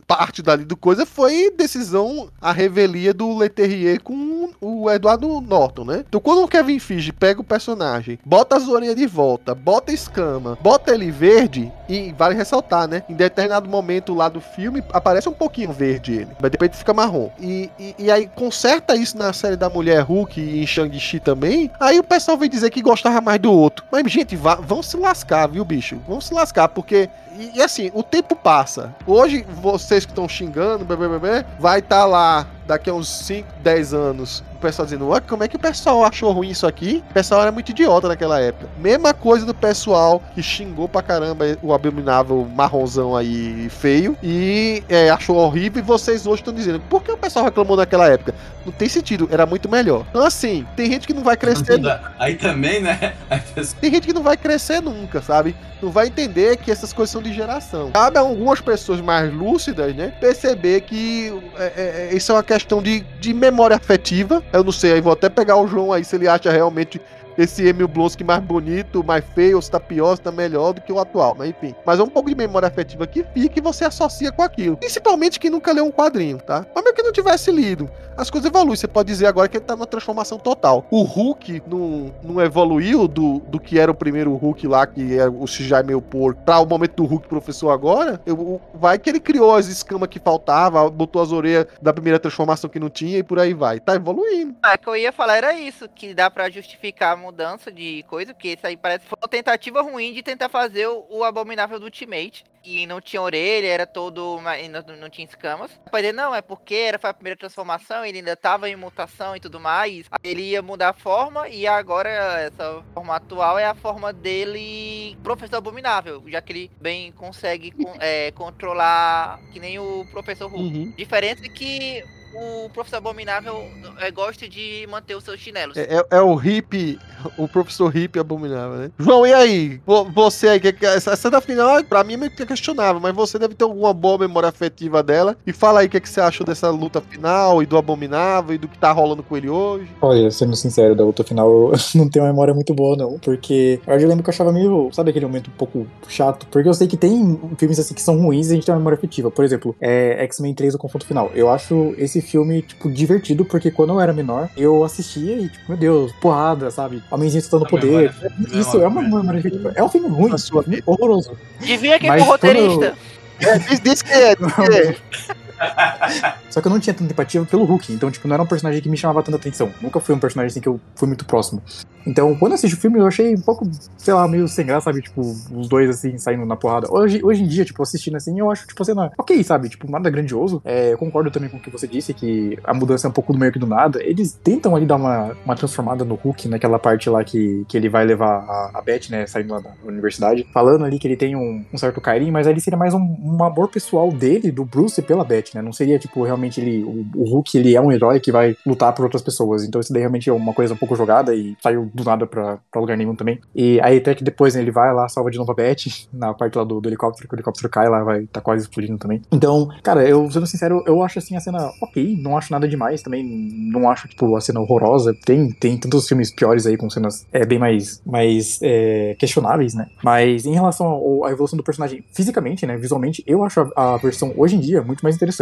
Parte dali do coisa foi decisão, a revelia do Leterrier com o Eduardo Norton, né? Então quando o Kevin Feige pega o personagem, bota as orelhas de volta, bota escama, bota ele verde, e vale ressaltar, né? Em determinado momento lá do filme, aparece um pouquinho verde ele, mas depois ele fica marrom. E, e, e aí conserta isso na série da Mulher Hulk e em Shang-Chi também, aí o pessoal vem dizer que gostava mais do outro. Mas, gente, vá, vão se lascar, viu, bicho? Vão se lascar, porque. E, e assim, o tempo passa. Hoje, vocês que estão xingando, blá, blá, blá, vai estar lá daqui a uns 5, 10 anos. Pessoal dizendo, "Ué, como é que o pessoal achou ruim isso aqui? O pessoal era muito idiota naquela época. Mesma coisa do pessoal que xingou pra caramba o abominável marronzão aí feio e é, achou horrível. E vocês hoje estão dizendo, por que o pessoal reclamou naquela época? Não tem sentido, era muito melhor. Então, assim, tem gente que não vai crescer Aí também, né? <laughs> Tem gente que não vai crescer nunca, sabe? Não vai entender que essas coisas são de geração. Cabe a algumas pessoas mais lúcidas, né? Perceber que é, é, é, isso é uma questão de, de memória afetiva. Eu não sei, aí vou até pegar o João aí se ele acha realmente esse Emil Blonsky mais bonito, mais feio, ou se tá pior, se tá melhor do que o atual. Mas enfim. Mas é um pouco de memória afetiva que fica e você associa com aquilo. Principalmente quem nunca leu um quadrinho, tá? Mas mesmo que não tivesse lido. As coisas evoluem. Você pode dizer agora que ele tá numa transformação total. O Hulk não, não evoluiu do, do que era o primeiro Hulk lá, que era o CGI meio porco, pra o momento do Hulk professor agora. Eu, vai que ele criou as escamas que faltava, botou as orelhas da primeira transformação que não tinha e por aí vai. Tá evoluindo. Ah, que eu ia falar era isso, que dá pra justificar mudança de coisa, porque isso aí parece que foi uma tentativa ruim de tentar fazer o, o abominável do Ultimate. E não tinha orelha, era todo. e Não, não tinha escamas. Pode dizer, não, é porque era, foi a primeira transformação, ele ainda tava em mutação e tudo mais. Ele ia mudar a forma, e agora essa forma atual é a forma dele, professor abominável, já que ele bem consegue con- é, controlar que nem o professor Hulk. Uhum. Diferença é que o professor Abominável é, gosta de manter os seus chinelos. É, é- é o hippie, o professor hippie abominável, né? João, e aí? Vo- Você aí, essa cena final, pra mim é meio que questionável, mas você deve ter alguma boa memória afetiva dela. E fala aí o que, que você achou dessa luta final e do abominável e do que tá rolando com ele hoje. Olha, sendo sincero, da luta final eu <laughs> não tenho uma memória muito boa, não. Porque eu lembro que eu achava meio, sabe aquele momento um pouco chato? Porque eu sei que tem filmes assim que são ruins e a gente tem uma memória afetiva. Por exemplo, é X-Men 3, o confronto final. Eu acho esse filme, tipo, divertido, porque quando eu era menor, eu assistia e, tipo, meu Deus, porrada, sabe? Homenzinho A poder. memória- Isso é uma memória afetiva. É um filme ruim, sua um filme horroroso. Devia que Mas com o roteirista. É, diz, diz que é, diz que é. <laughs> <laughs> Só que eu não tinha tanta empatia pelo Hulk, então, tipo, não era um personagem que me chamava tanta atenção. Nunca foi um personagem assim que eu fui muito próximo. Então, quando eu assisti o filme, eu achei um pouco, sei lá, meio sem graça, sabe? Tipo, os dois assim, saindo na porrada. Hoje, hoje em dia, tipo, assistindo assim, eu acho, tipo, a cena ok, sabe? Tipo, nada grandioso. É, eu concordo também com o que você disse, que a mudança é um pouco do meio que do nada. Eles tentam ali dar uma, uma transformada no Hulk, naquela parte lá que, que ele vai levar a, a Beth, né, saindo lá da universidade, falando ali que ele tem um, um certo carinho, mas ali seria mais um, um amor pessoal dele, do Bruce, pela Beth, né? Não seria, tipo, realmente ele. O, o Hulk, ele é um herói que vai lutar por outras pessoas. Então isso daí realmente é uma coisa um pouco jogada e saiu do nada pra, pra lugar nenhum também. E aí até que depois né, ele vai lá, salva de novo a Beth, <laughs> na parte lá do, do helicóptero, que o helicóptero cai lá, vai tá quase explodindo também. Então, cara, eu sendo sincero, eu acho assim a cena ok, não acho nada demais também, não acho, tipo, a cena horrorosa. Tem, tem tantos filmes piores aí com cenas é, bem mais, mais é, questionáveis, né? Mas em relação à evolução do personagem fisicamente, né, visualmente, eu acho a, a versão hoje em dia muito mais interessante,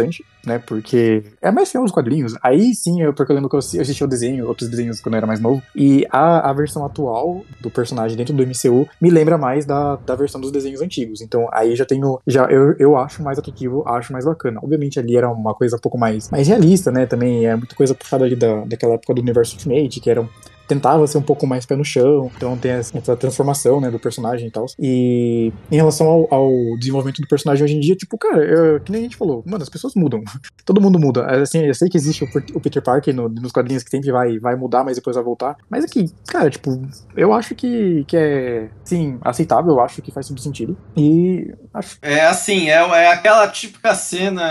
né? Porque é mais fiel aos quadrinhos. Aí sim, eu, porque eu lembro que eu assisti o desenho, outros desenhos quando eu era mais novo. E a, a versão atual do personagem dentro do MCU me lembra mais da, da versão dos desenhos antigos. Então aí já tenho. Já, eu, eu acho mais atrativo, acho mais bacana. Obviamente ali era uma coisa um pouco mais, mais realista, né? Também é muita coisa puxada ali da, daquela época do universo Ultimate, que eram tentava ser um pouco mais pé no chão, então tem essa transformação, né, do personagem e tal. E em relação ao, ao desenvolvimento do personagem hoje em dia, tipo, cara, eu- que nem a gente falou, mano, as pessoas mudam. <laughs> Todo mundo muda. Assim, eu sei que existe o, Peter Parker no- nos quadrinhos que sempre vai, vai mudar, mas depois vai voltar. Mas aqui, cara, tipo, eu acho que, que é, sim, aceitável, eu acho que faz todo sentido. E acho É assim, é, é aquela típica cena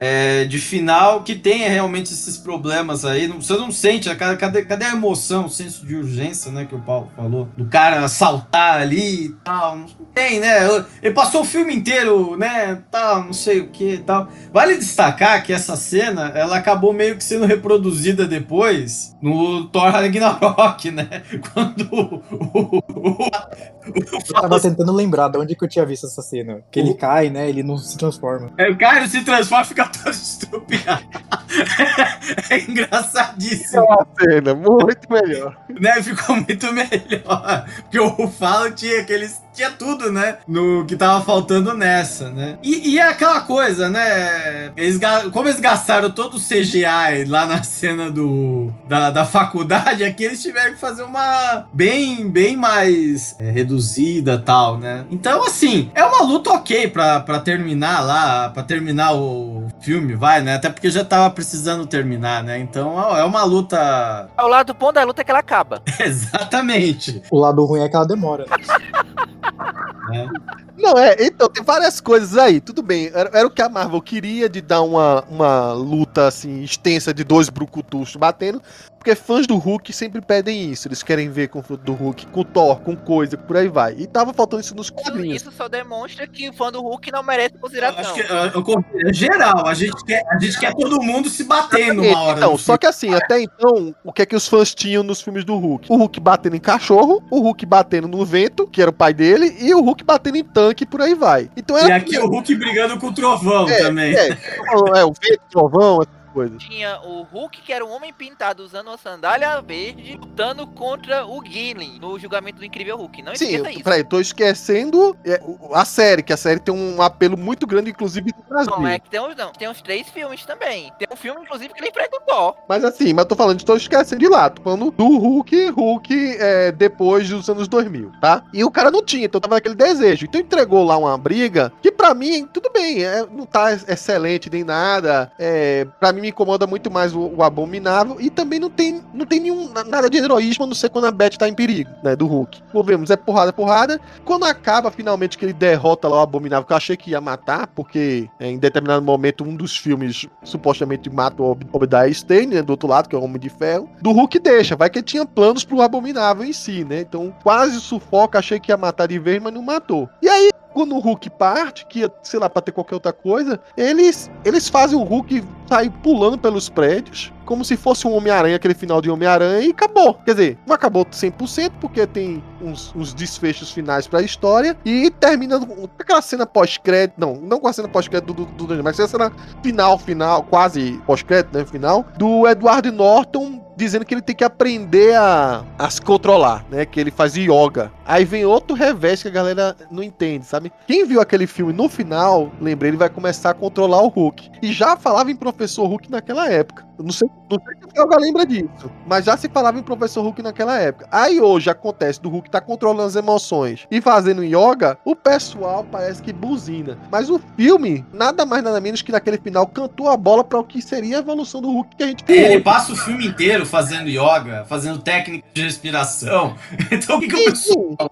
é, de final que tem realmente esses problemas aí. Você não sente, cadê, cadê a emoção, o senso de urgência, né, que o Paulo falou? Do cara saltar ali e tal. Não tem, né? Ele passou o filme inteiro, né, tal, não sei o que e tal. Vale destacar que essa cena, ela acabou meio que sendo reproduzida depois no Thor Ragnarok, né? <laughs> Quando o, Eu tava tentando lembrar de onde que eu tinha visto essa cena. Que ele cai, né? Ele não se transforma. É, o cara se transforma e fica todo <laughs> estrupiado. É engraçadíssimo, Uma cena muito melhor. né? Ficou muito melhor. Porque o Falo tinha aqueles. Tinha tudo, né? No que tava faltando nessa, né? E, e é aquela coisa, né? Eles, como eles gastaram todo o CGI lá na cena do, da, da faculdade, aqui eles tiveram que fazer uma bem, bem mais é, reduzida tal, né? Então, assim, é uma luta ok pra, pra terminar lá, pra terminar o filme, vai, né? Até porque já tava precisando terminar, né? Então é uma luta. Ao lado do ponto da luta é que ela acaba. <laughs> Exatamente. O lado ruim é que ela demora. <laughs> né? Não, é, então, tem várias coisas aí, tudo bem. Era, era o que a Marvel queria de dar uma, uma luta assim, extensa de dois brucutus batendo. Porque fãs do Hulk sempre pedem isso. Eles querem ver confronto do Hulk com Thor, com coisa, por aí vai. E tava faltando isso nos quadrinhos. isso só demonstra que o fã do Hulk não merece Eu consideração. acho que eu- eu é geral, a gente, quer, a gente quer todo mundo se bater numa hora. Então, só que assim, até então, o que é que os fãs tinham nos filmes do Hulk? O Hulk batendo em cachorro, o Hulk batendo no vento, que era o pai dele, e o Hulk batendo em tanque, por aí vai. Então filme. E era. aqui o Hulk brigando com o trovão É, também. É, é, o vento, o trovão, Tinha o Hulk, que era um homem pintado usando uma sandália verde, lutando contra o Gimli no julgamento do incrível Hulk. Não Sim, isso. peraí, tô esquecendo é, a série, que a série tem um apelo muito grande, inclusive no Brasil. Não, é que tem uns, não. Tem uns três filmes também. Tem um filme, inclusive, que ele enfrenta o Thor. Mas assim, mas tô falando, tô esquecendo de lá. Tô falando do Hulk, Hulk é, depois dos anos 2000, tá? E o cara não tinha, então tava aquele desejo. Então entregou lá uma briga que pra mim, tudo bem, é, não tá excelente nem nada. É, pra mim incomoda muito mais o, o Abominável e também não tem, não tem nenhum, nada de heroísmo, a não ser quando a Beth tá em perigo, né, do Hulk. Vemos, é porrada, porrada. Quando acaba finalmente que ele derrota lá o Abominável, que eu achei que ia matar, porque é, em determinado momento um dos filmes supostamente mata o Ob Obadiah Stane, né, do outro lado, que é o Homem de Ferro. Do Hulk deixa, vai que ele tinha planos pro Abominável em si, né? Então quase sufoca, achei que ia matar de vez, mas não matou. E aí quando o Hulk parte, que sei lá, pra ter qualquer outra coisa, eles, eles fazem o Hulk sair pulando pelos prédios, como se fosse um Homem-Aranha, aquele final de Homem-Aranha, e acabou. Quer dizer, não acabou 100%, porque tem uns, uns desfechos finais pra história, e termina com aquela cena pós-crédito, não, não com a cena pós-crédito do, do, do mas a cena final, final, quase pós-crédito, né, final, do Edward Norton dizendo que ele tem que aprender a, a se controlar, né? Que ele faz yoga. Aí vem outro revés que a galera não entende, sabe? Quem viu aquele filme no final, lembrei, ele vai começar a controlar o Hulk. E já falava em Professor Hulk naquela época. Não sei, não sei se alguém lembra disso, mas já se falava em Professor Hulk naquela época. Aí hoje acontece do Hulk tá controlando as emoções e fazendo yoga, o pessoal parece que buzina. Mas o filme, nada mais nada menos que naquele final, cantou a bola para o que seria a evolução do Hulk que a gente Ele passa o filme inteiro fazendo yoga, fazendo técnica de respiração. <laughs> Então o que, que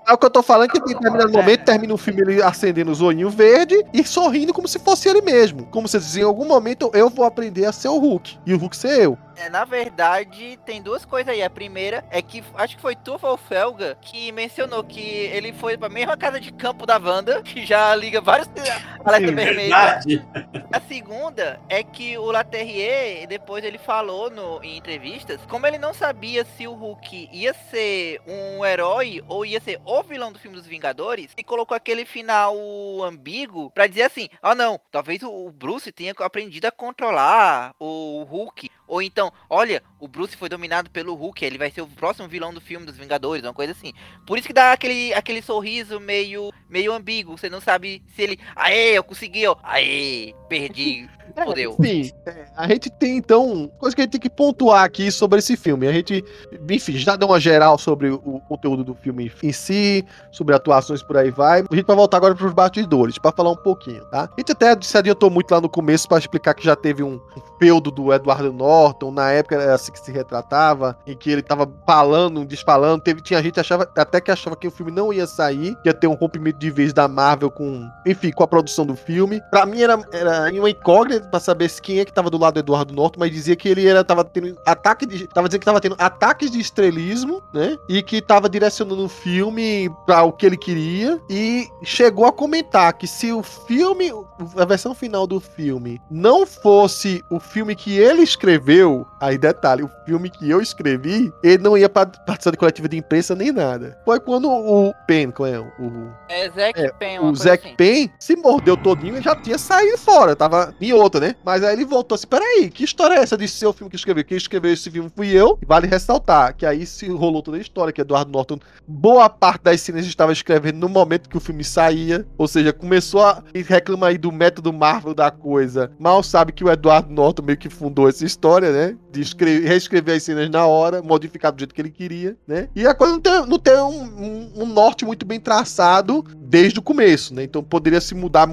É o que eu tô falando, que tem determinado momento, termina o filme ele acendendo os olhinhos verde e sorrindo como se fosse ele mesmo. Como se dizia, em algum momento eu vou aprender a ser o Hulk. E o Hulk ser eu. É, na verdade, tem duas coisas aí. A primeira é que acho que foi Tufo Felga que mencionou que ele foi pra mesma casa de campo da Wanda, <laughs> que já liga vários vermelhos. A segunda é que o Laterrier, depois ele falou no, em entrevistas, como ele não sabia se o Hulk ia ser um herói ou ia ser o vilão do filme dos Vingadores, ele colocou aquele final ambíguo pra dizer assim: ah, não, talvez o Bruce tenha aprendido a controlar o Hulk. Ou então, olha, o Bruce foi dominado pelo Hulk, ele vai ser o próximo vilão do filme dos Vingadores, uma coisa assim. Por isso que dá aquele, aquele sorriso meio, meio ambíguo, você não sabe se ele, aê, eu consegui, ó, aê, perdi, <laughs> fodeu. Sim, é, a gente tem então, coisa que a gente tem que pontuar aqui sobre esse filme. A gente, enfim, já deu uma geral sobre o conteúdo do filme em si, sobre atuações por aí vai. A gente vai voltar agora para os bastidores, para falar um pouquinho, tá? A gente até se adiantou muito lá no começo para explicar que já teve um feudo do Edward Norton, na época era assim que se retratava, em que ele tava falando, desfalando, teve, tinha gente que achava, até que achava que o filme não ia sair, ia ter um rompimento de vez da Marvel com, enfim, com a produção do filme. Pra mim era, era uma incógnita pra saber quem é que tava do lado do Eduardo Norton, mas dizia que ele era, tava tendo ataque de, tava dizendo que tava tendo ataques de estrelismo, né, e que tava direcionando o filme para o que ele queria, e chegou a comentar que se o filme, a versão final do filme, não fosse o filme que ele escreveu, aí detalhe, o filme que eu escrevi, ele não ia participar de coletiva de imprensa nem nada. Foi quando o Pen, qual é? O, é Zack é, Pen, o Zack assim. Pen se mordeu todinho e já tinha saído fora, tava em outra, né? Mas aí ele voltou assim, peraí, que história é essa de ser o filme que escreveu? Quem escreveu esse filme fui eu, vale ressaltar que aí se rolou toda a história, que Eduardo Norton, boa parte das cenas estava escrevendo no momento que o filme saía, ou seja, começou a reclamar aí do método Marvel da coisa, mal sabe que o Eduardo Norton meio que fundou essa história, né? De escrever, reescrever as cenas na hora, modificar do jeito que ele queria, né? E a coisa não tem, não tem um, um, um norte muito bem traçado desde o começo, né? Então poderia se mudar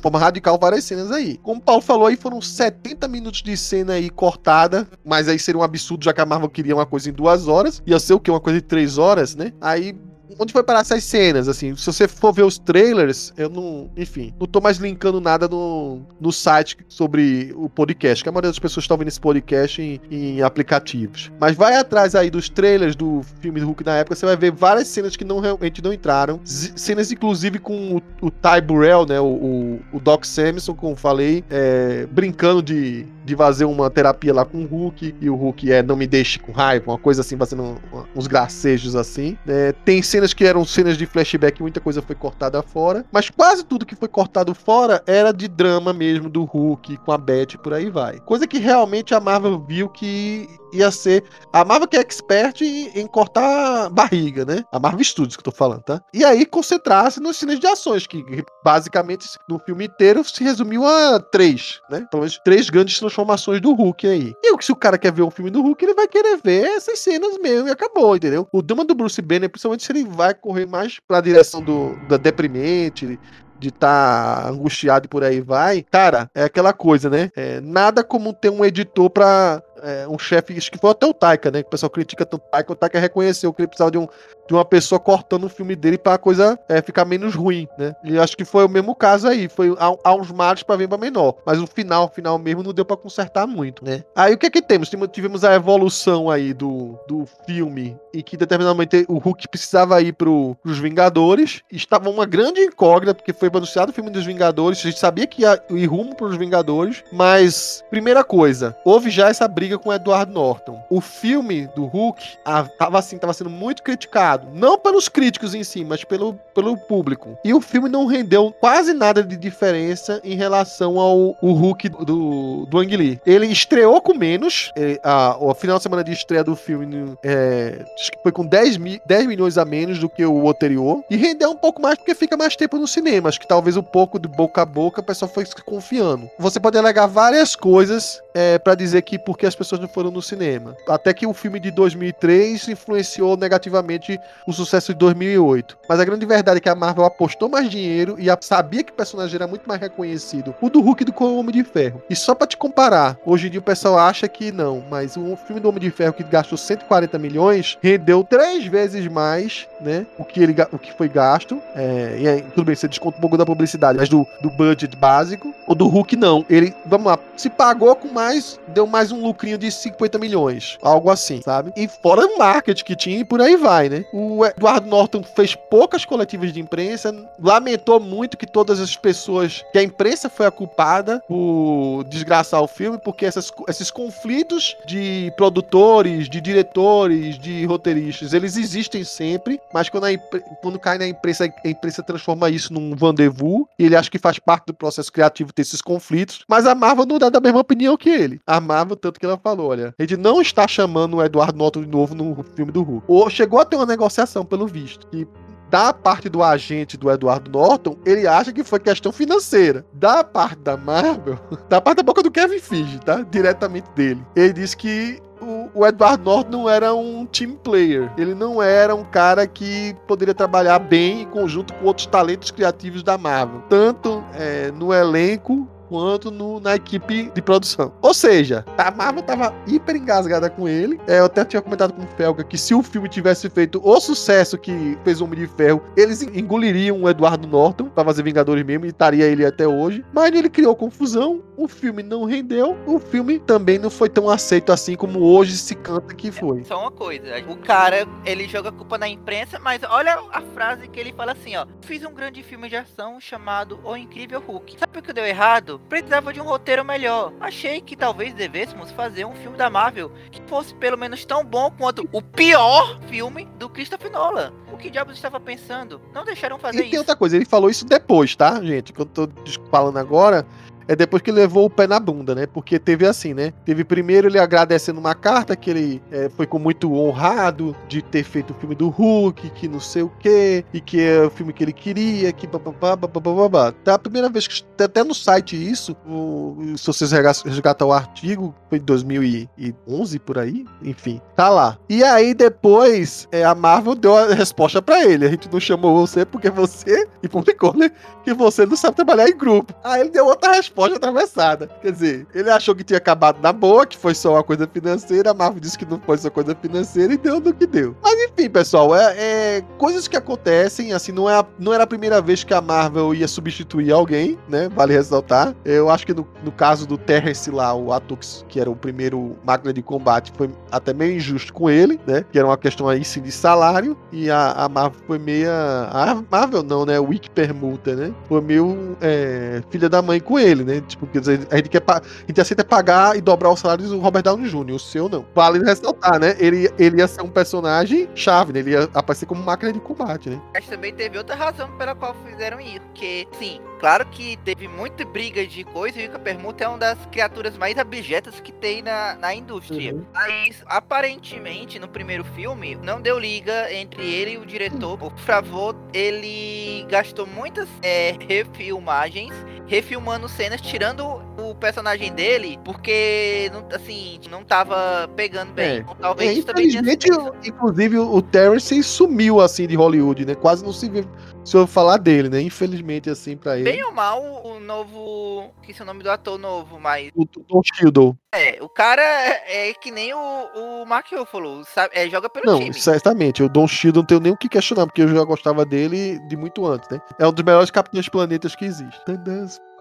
forma radical várias cenas aí. Como o Paulo falou aí, foram 70 minutos de cena aí cortada, mas aí seria um absurdo, já que a Marvel queria uma coisa em duas horas. Ia ser o quê? Uma coisa de três horas, né? Aí onde foi parar essas cenas, assim? Se você for ver os trailers, eu não. Enfim, não tô mais linkando nada no, no site sobre o podcast, que a maioria das pessoas estão vendo esse podcast em, em aplicativos. Mas vai atrás aí dos trailers do filme do Hulk na época, você vai ver várias cenas que não realmente não entraram. Cenas, inclusive, com o, o Ty Burrell, né? O, o, o Doc Samson, como falei, é, brincando de, de fazer uma terapia lá com o Hulk. E o Hulk é não me deixe com raiva, uma coisa assim, fazendo uns gracejos assim. É, tem cenas que eram cenas de flashback, muita coisa foi cortada fora. Mas quase tudo que foi cortado fora era de drama mesmo do Hulk com a Beth por aí vai. Coisa que realmente a Marvel viu que ia ser. A Marvel que é expert em, em cortar barriga, né? A Marvel Studios que eu tô falando, tá? E aí concentrar-se nas cenas de ações, que basicamente no filme inteiro se resumiu a três, né? Pelo menos três grandes transformações do Hulk aí. E se o cara quer ver um filme do Hulk, ele vai querer ver essas cenas mesmo e acabou, entendeu? O drama do Bruce Banner, principalmente se ele vai correr mais pra direção do, da deprimente, de estar tá angustiado e por aí vai, cara, é aquela coisa, né? É, nada como ter um editor pra é, um chefe, acho que foi até o Taika, né? Que o pessoal critica tanto o Taika, o Taika reconheceu que ele precisava de, um, de uma pessoa cortando o filme dele pra coisa é, ficar menos ruim, né? E acho que foi o mesmo caso aí, foi há, uns males pra vir pra menor, mas o final, o final mesmo não deu pra consertar muito, né? Aí o que é que temos? Tivemos a evolução aí do, do filme, em que determinadamente o Hulk precisava ir pro, pros Vingadores, estava uma grande incógnita, porque foi anunciado o filme dos Vingadores, a gente sabia que ia ir rumo pros Vingadores, mas, primeira coisa, houve já essa briga briga com o Edward Norton. O filme do Hulk a, tava assim, tava sendo muito criticado, não pelos críticos em si, mas pelo, pelo público. E o filme não rendeu quase nada de diferença em relação ao o Hulk do, do Ang Lee. Ele estreou com menos, ele, a, a final de semana de estreia do filme é, acho que foi com 10, mi, 10 milhões a menos do que o anterior, e rendeu um pouco mais porque fica mais tempo no cinema. Acho que talvez um pouco de boca a boca o pessoal foi confiando. Você pode alegar várias coisas é, para dizer que porque as pessoas não foram no cinema. Até que o filme de 2003 influenciou negativamente o sucesso de 2008. Mas a grande verdade é que a Marvel apostou mais dinheiro e sabia que o personagem era muito mais reconhecido, o do Hulk do que o Homem de Ferro. E só para te comparar, hoje em dia o pessoal acha que não, mas o filme do Homem de Ferro que gastou 140 milhões rendeu três vezes mais, né? O que, ele, o que foi gasto. É, e aí, tudo bem, você desconta um pouco da publicidade, mas do, do budget básico. O do Hulk não. Ele, vamos lá, se pagou com mais, deu mais um lucrinho de 50 milhões. Algo assim, sabe? E fora o marketing que tinha e por aí vai, né? Eduardo Norton fez poucas coletivas de imprensa, lamentou muito que todas as pessoas, que a imprensa foi a culpada por desgraçar o filme, porque essas, esses conflitos de produtores, de diretores, de roteiristas, eles existem sempre, mas quando, a, quando cai na imprensa, a imprensa transforma isso num rendezvous, e ele acha que faz parte do processo criativo ter esses conflitos, mas a Marvel não dá da mesma opinião que ele. A Marvel, tanto que ela falou, olha, a gente não está chamando o Eduardo Norton de novo no filme do Hulk. Ou chegou a ter uma negociação, pelo visto, que da parte do agente do Eduardo Norton, ele acha que foi questão financeira. Da parte da Marvel, <laughs> da parte da boca do Kevin Feige, tá? Diretamente dele. Ele disse que o, o Norton não era um team player. Ele não era um cara que poderia trabalhar bem em conjunto com outros talentos criativos da Marvel. Tanto é, no elenco quanto no, na equipe de produção. Ou seja, a Marvel tava hiper engasgada com ele. É, eu até tinha comentado com o Felga que se o filme tivesse feito o sucesso que fez o Homem de Ferro, eles engoliriam o Eduardo Norton pra fazer Vingadores mesmo e estaria ele até hoje. Mas ele criou confusão, o filme não rendeu, o filme também não foi tão aceito assim como hoje se canta que foi. É, só uma coisa, o cara, ele joga culpa na imprensa, mas olha a frase que ele fala assim, ó. Fiz um grande filme de ação chamado O Incrível Hulk. Sabe o que deu errado? Precisava de um roteiro melhor. Achei que talvez devêssemos fazer um filme da Marvel que fosse pelo menos tão bom quanto o pior filme do Christopher Nolan. O que diabos estava pensando? Não deixaram fazer e isso. E tem outra coisa, ele falou isso depois, tá, gente? Que eu tô falando agora é depois que levou o pé na bunda, né? Porque teve assim, né? Teve primeiro ele agradecendo uma carta que ele é, foi com muito honrado de ter feito o filme do Hulk, que não sei o quê, e que é o filme que ele queria, que bababá, bababá. Tá a primeira vez que até no site isso, o, se vocês resgatar o artigo, foi em 2011 por aí, enfim, tá lá. E aí depois é, a Marvel deu a resposta para ele. A gente não chamou você porque você, e publicou, né? Que você não sabe trabalhar em grupo. Aí ele deu outra resposta resposta atravessada. Quer dizer, ele achou que tinha acabado na boa, que foi só uma coisa financeira. A Marvel disse que não foi só coisa financeira e deu no que deu. Mas enfim, pessoal, é, é coisas que acontecem. Assim, não, é não era a primeira vez que a Marvel ia substituir alguém, né? Vale ressaltar. Eu acho que no, no caso do Terrence lá, o Atux, que era o primeiro máquina de combate, foi até meio injusto com ele, né? Que era uma questão aí sim de salário. E a, a Marvel foi meia. A Marvel não, né? Wick Permuta, né? Foi meio é, filha da mãe com ele, né? Tipo, quer dizer, a gente, quer a gente aceita pagar e dobrar o salário do Robert Downey Jr., o seu não. Vale ressaltar, né? Ele, ele ia ser um personagem chave, né? Ele ia aparecer como máquina de combate, né? Mas também teve outra razão pela qual fizeram isso, que, sim, claro que teve muita briga de coisa e o Permuta é uma das criaturas mais abjetas que tem na, na indústria. Uhum. Mas, aparentemente, no primeiro filme, não deu liga entre ele e o diretor. Por favor, ele gastou muitas é, refilmagens refilmando cenas, tirando o personagem dele, porque, não, assim, não tava pegando bem. É. Então, talvez É, isso também tenha inclusive, o Terrence sumiu assim de Hollywood, né? Quase não se vê se eu falar dele, né? Infelizmente, assim, pra ele. Bem ou mal, o novo. Que é o nome do ator novo, mas. O Tom Shield. É, o cara é, é que nem o, o Mark Ruffalo, sabe? É, joga pelo Não, time. certamente. O Don Shield não tenho nem o que questionar, porque eu já gostava dele de muito antes, né? É um dos melhores capitães planetas que existe.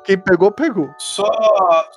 Quem pegou, pegou. Só,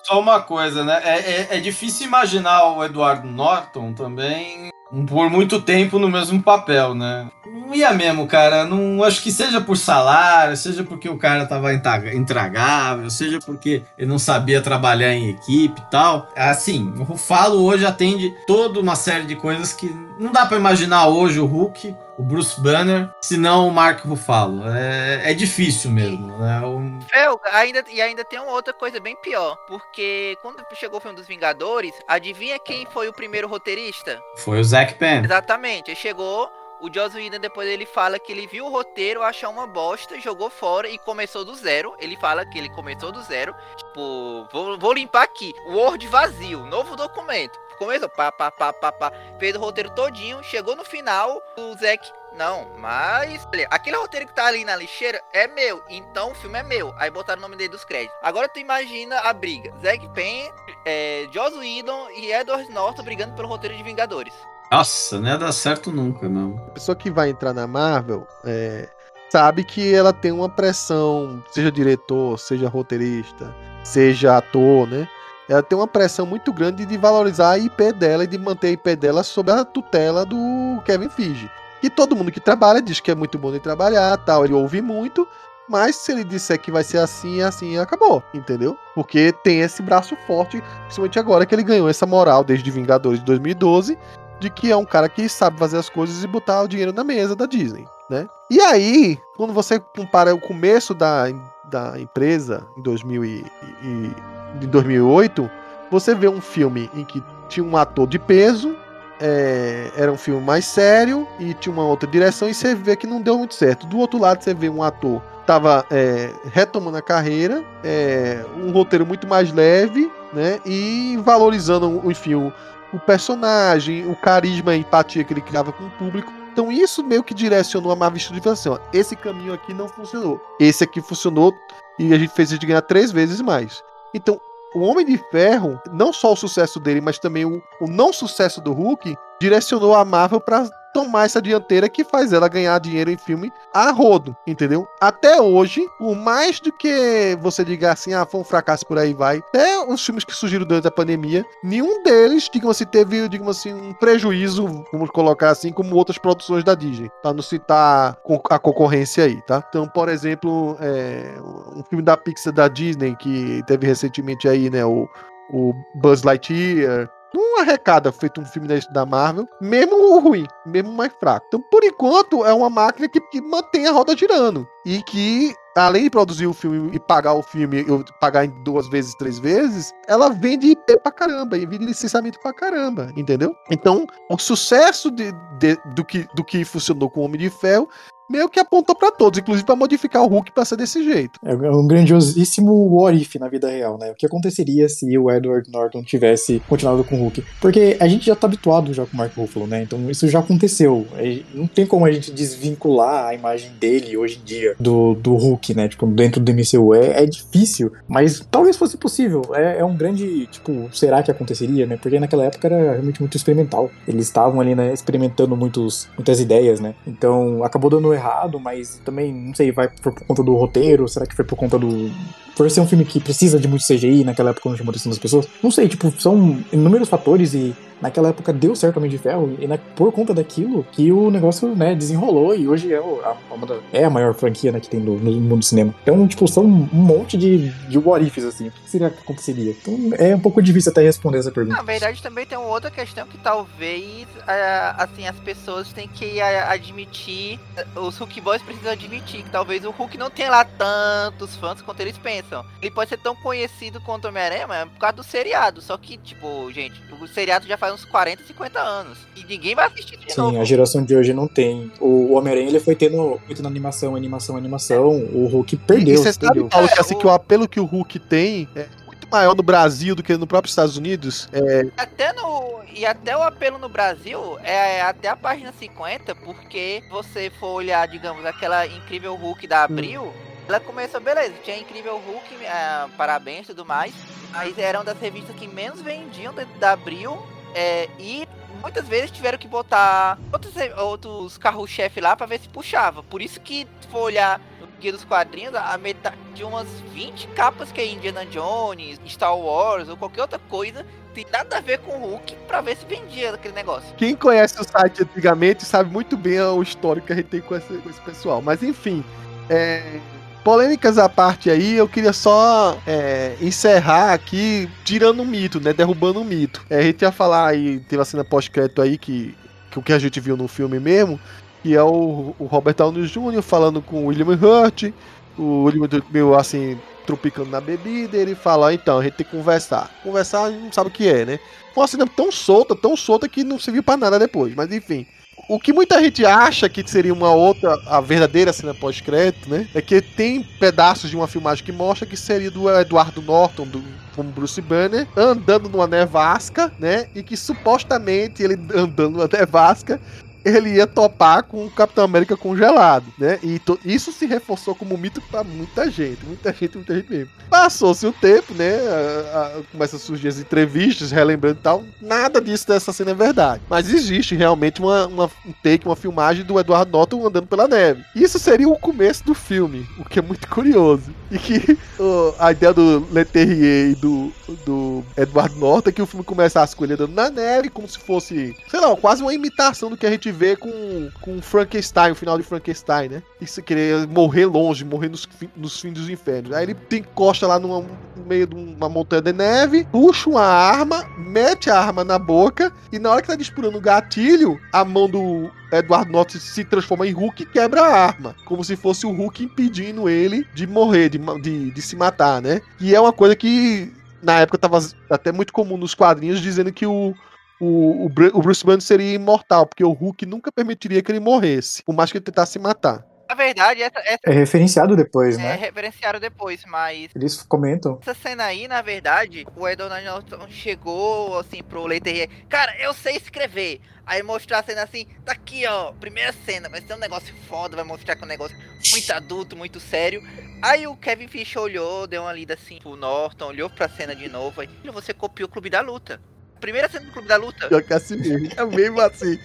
só uma coisa, né? É, é, é difícil imaginar o Edward Norton também por muito tempo no mesmo papel, né? Não ia mesmo, cara. Não acho que seja por salário, seja porque o cara tava intragável, seja porque ele não sabia trabalhar em equipe e tal. Assim, o Rufalo hoje atende toda uma série de coisas que não dá pra imaginar hoje o Hulk, o Bruce Banner, se não o Mark Ruffalo. É, é difícil mesmo, né? O- Fel, ainda, e ainda tem uma outra coisa bem pior. Porque quando chegou o filme dos Vingadores, adivinha quem foi o primeiro roteirista? foi o Zack Penn. Exatamente. Aí chegou. O Joss Whedon depois ele fala que ele viu o roteiro, achou uma bosta, jogou fora e começou do zero. Ele fala que ele começou do zero. Tipo, vou, vou limpar aqui. Word vazio, novo documento. Começou, pá, pá, pá, pá, pá. Fez o roteiro todinho. Chegou no final, o Zack. Não, mas. olha, Aquele roteiro que tá ali na lixeira é meu. Então o filme é meu. Aí botaram o nome dele dos créditos. Agora tu imagina a briga. Zack Penn, é, Joss Whedon e Edward Norton brigando pelo roteiro de Vingadores. Nossa, não ia dar certo nunca, não. A pessoa que vai entrar na Marvel é, sabe que ela tem uma pressão, seja diretor, seja roteirista, seja ator, né? Ela tem uma pressão muito grande de valorizar a IP dela e de manter a IP dela sob a tutela do Kevin Feige. E todo mundo que trabalha diz que é muito bom de trabalhar, tal, ele ouve muito, mas se ele disser que vai ser assim, assim, acabou, entendeu? Porque tem esse braço forte, principalmente agora que ele ganhou essa moral desde Vingadores de 2012, de que é um cara que sabe fazer as coisas e botar o dinheiro na mesa da Disney, né? E aí, quando você compara o começo da, da empresa em 2000 e, e- em 2008, você vê um filme em que tinha um ator de peso, é, era um filme mais sério e tinha uma outra direção e você vê que não deu muito certo. Do outro lado você vê um ator que tava é, retomando a carreira, é, um roteiro muito mais leve, né? E valorizando, enfim, o, o personagem, o carisma a empatia que ele criava com o público. Então isso meio que direcionou a Marvel Studios assim, ó, esse caminho aqui não funcionou. Esse aqui funcionou e a gente fez ele ganhar três vezes mais. Então, o Homem de Ferro, não só o sucesso dele, mas também o, o não sucesso do Hulk, direcionou a Marvel pra tomar essa dianteira que faz ela ganhar dinheiro em filme a rodo, entendeu? Até hoje, por mais do que você diga assim, ah, foi um fracasso por aí vai, até os filmes que surgiram durante a pandemia, nenhum deles, digamos assim, teve, digamos assim, um prejuízo, vamos colocar assim, como outras produções da Disney, pra não citar a concorrência aí, tá? Então, por exemplo, é, um filme da Pixar da Disney que teve recentemente aí, né, o, o Buzz Lightyear, não arrecada feito um filme da, Marvel, mesmo ruim, mesmo mais fraco. Então, por enquanto, é uma máquina que, que mantém a roda girando. E que, além de produzir o filme e pagar o filme, eu pagar em duas vezes, três vezes, ela vende IP pra caramba, e vende licenciamento pra caramba, entendeu? Então, o sucesso de, de- do, que, do que funcionou com o Homem de Ferro meio que apontou pra todos, inclusive pra modificar o Hulk pra ser desse jeito. É um grandiosíssimo what if na vida real, né? O que aconteceria se o Edward Norton tivesse continuado com o Hulk? Porque a gente já tá habituado já com o Mark Ruffalo, né? Então isso já aconteceu. É, Não tem como a gente desvincular a imagem dele hoje em dia do, do Hulk, né? Tipo, dentro do MCU. É, é difícil, mas talvez fosse possível. É, é um grande, tipo, será que aconteceria, né? Porque naquela época era realmente muito experimental. Eles estavam ali, né, experimentando muitos, muitas ideias, né? Então acabou dando errado, mas também, não sei, vai por conta do roteiro? Será que foi por conta do. Por ser um filme que precisa de muito CGI naquela época quando chamou a atenção das pessoas? Não sei, tipo, são inúmeros fatores e naquela época deu certo Homem de Ferro e na- por conta daquilo que o negócio, né, desenrolou e hoje é, o- a, da- é a maior franquia, né, que tem no, no mundo do cinema. Então, tipo, são um monte de, de what ifs, assim. O que seria que aconteceria? Então, é um pouco difícil até responder essa pergunta. Na verdade, também tem uma outra questão que talvez, ah, assim, as pessoas têm que ah, admitir, ah, os Hulk Boys precisam admitir que talvez o Hulk não tenha lá tantos fãs quanto eles pensam. Ele pode ser tão conhecido quanto o Homem-Aranha, mas é por causa do seriado. Só que, tipo, gente, o seriado já faz faz uns 40, 50 anos. E ninguém vai assistir de Sim, novo. a geração de hoje não tem. O Homem-Aranha ele foi tendo, foi tendo animação, animação, animação. O Hulk perdeu. e você sabe. Paulo, que, É, assim, o- que o apelo que o Hulk tem é muito maior no Brasil do que no próprio Estados Unidos. É, Até no, e até o apelo no Brasil é até a página 50, porque você for olhar, digamos, aquela incrível Hulk da Abril, ela começou, beleza, tinha incrível Hulk, ah, parabéns e tudo mais, mas era uma das revistas que menos vendiam dentro da Abril, é, e muitas vezes tiveram que botar outros, outros carro-chefe lá pra ver se puxava. Por isso que, se for olhar no Guia dos Quadrinhos, a metade de umas 20 capas que é Indiana Jones, Star Wars ou qualquer outra coisa tem nada a ver com o Hulk pra ver se vendia aquele negócio. Quem conhece o site antigamente sabe muito bem o histórico que a gente tem com esse, com esse pessoal. Mas enfim, é, polêmicas à parte aí, eu queria só é, encerrar aqui tirando um mito, né? Derrubando um mito. É, a gente ia falar aí, teve a cena pós-crédito aí que, que o que a gente viu no filme mesmo, que é o, o Robert Downey Jr. falando com o William Hurt, o William meio assim, tropicando na bebida, ele fala, "Ah, então, a gente tem que conversar. Conversar, a gente não sabe o que é, né? Foi uma cena tão solta, tão solta que não serviu pra nada depois. Mas enfim. O que muita gente acha que seria uma outra, a verdadeira cena pós-crédito, né? É que tem pedaços de uma filmagem que mostra que seria do Eduardo Norton, do, como Bruce Banner, andando numa nevasca, né? E que supostamente ele andando numa <laughs> nevasca ele ia topar com o Capitão América congelado, né? E isso se reforçou como mito pra muita gente, muita gente, muita gente mesmo. Passou-se o tempo, né? a- a- começa a surgir as entrevistas, relembrando e tal. Nada disso dessa cena é verdade. Mas existe realmente uma, uma um take, uma filmagem do Edward Norton andando pela neve. Isso seria o começo do filme, o que é muito curioso. E que <laughs> a ideia do Leterrier e do, do Edward Norton é que o filme começasse com ele andando na neve, como se fosse, sei lá, quase uma imitação do que a gente vê com, com Frankenstein, o final de Frankenstein, né? Isso querer morrer longe, morrer nos, nos fins dos infernos. Aí ele tem encosta lá numa- no meio de uma montanha de neve, puxa uma arma, mete a arma na boca, e na hora que tá disparando o gatilho, a mão do Edward Norton se transforma em Hulk e quebra a arma. Como se fosse o Hulk impedindo ele de morrer, de, de, de se matar, né? E é uma coisa que na época tava até muito comum nos quadrinhos, dizendo que o, o, o, Bru- o Bruce Banner seria imortal, porque o Hulk nunca permitiria que ele morresse, por mais que ele tentasse se matar. Na verdade, essa, essa É referenciado depois, é né? referenciaram depois, mas Eles comentam. essa cena aí, na verdade, o Edward Norton chegou assim pro Leiterrier, cara, eu sei escrever. Aí mostrar a cena assim, tá aqui ó, primeira cena, vai ser um negócio foda, vai mostrar que é um negócio muito adulto, muito sério. Aí o Kevin Fish olhou, deu uma lida assim pro Norton, olhou pra cena de novo, aí, "Filho, você copiou o Clube da Luta. Primeira cena do Clube da Luta. Pior que assim mesmo, é mesmo assim.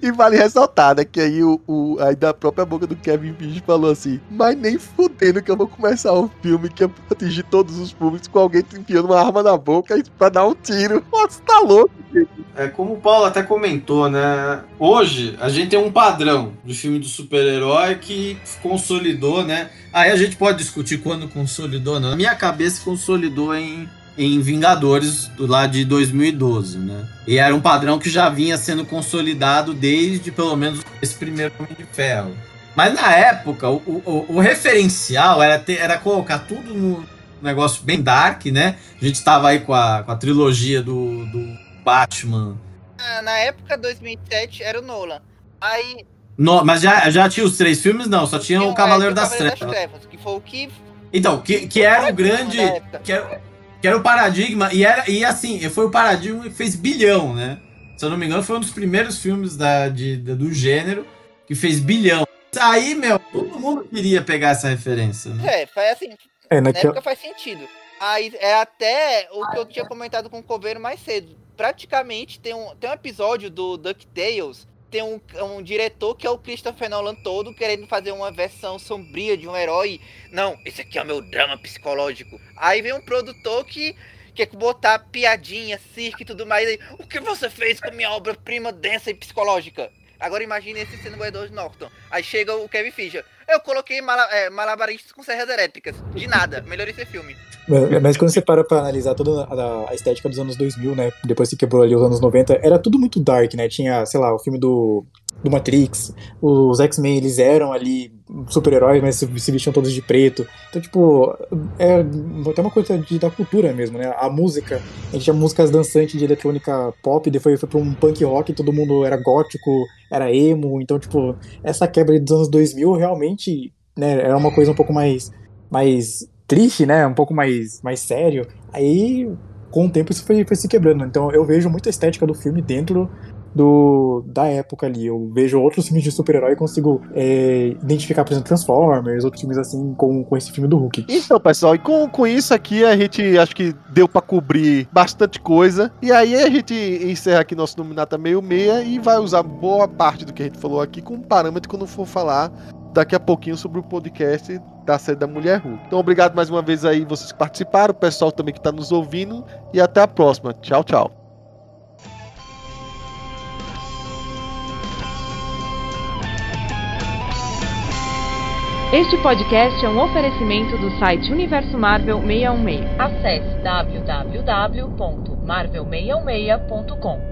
E vale ressaltar, né, que aí o, o aí da própria boca do Kevin Feige falou assim, mas nem fudendo que eu vou começar um filme que é pra atingir todos os públicos com alguém enfiando uma arma na boca pra dar um tiro. Nossa, tá louco. É como o Paulo até comentou, né? Hoje a gente tem um padrão de filme do super-herói que consolidou, né? Aí a gente pode discutir quando consolidou, não. Na minha cabeça consolidou em, em Vingadores do lá de 2012, né? E era um padrão que já vinha sendo consolidado desde pelo menos esse primeiro Homem de Ferro. Mas na época, o, o, o referencial era, ter, era colocar tudo no negócio bem dark, né? A gente tava aí com a, com a trilogia do, do Batman. Na época, 2007, era o Nolan. Aí No, mas já, já tinha os três filmes? Não, só tinha tinha o Cavaleiro é, das Cavaleiro Trevas. que foi o que Então, que, que era o grande. Que era, que era o paradigma. E, era, e assim, foi o paradigma que fez bilhão, né? Se eu não me engano, foi um dos primeiros filmes da, de, da- do gênero que fez bilhão. Aí, meu, todo mundo queria pegar essa referência, né? É, foi assim, É, na naquela. época faz sentido. Aí é até o que eu tinha comentado com o Coveiro mais cedo. Praticamente tem um, tem um episódio do DuckTales, tem um, um diretor que é o Christopher Nolan todo querendo fazer uma versão sombria de um herói. Não, esse aqui é o meu drama psicológico. Aí vem um produtor que quer botar piadinha, circo e tudo mais. Aí, o que você fez com minha obra-prima densa e psicológica? Agora imagine esse sendo o Edward Norton. Aí chega o Kevin Fisher. Eu coloquei mala, é, malabaristas com serras elétricas. De nada. Melhorei esse filme. Mas, mas quando você para pra analisar toda a, a estética dos anos 2000, né? Depois que quebrou ali os anos 90, era tudo muito dark, né? Tinha, sei lá, o filme do, do Matrix, os X-Men, eles eram ali super-heróis, mas se, se vestiam todos de preto. Então, tipo, é até uma coisa de, da cultura mesmo, né? A música, a gente tinha músicas dançantes de eletrônica pop, depois foi pra um punk rock, todo mundo era gótico, era emo. Então, tipo, essa quebra dos anos 2000 realmente, né, era uma coisa um pouco mais, mais triste, né? Um pouco mais, mais sério. Aí, com o tempo, isso foi, foi se quebrando. Então, eu vejo muita estética do filme dentro do, da época ali. Eu vejo outros filmes de super-herói e consigo é, identificar, por exemplo, Transformers, outros filmes assim, com, com esse filme do Hulk. Então, pessoal, e com, com isso aqui a gente acho que deu pra cobrir bastante coisa. E aí a gente encerra aqui nosso Nominata meio meia e vai usar boa parte do que a gente falou aqui como parâmetro quando for falar daqui a pouquinho sobre o podcast da série da Mulher Hulk. Então, obrigado mais uma vez aí vocês que participaram, o pessoal também que está nos ouvindo e até a próxima. Tchau, tchau. Este podcast é um oferecimento do site Universo Marvel 616. Acesse www.marvel616.com.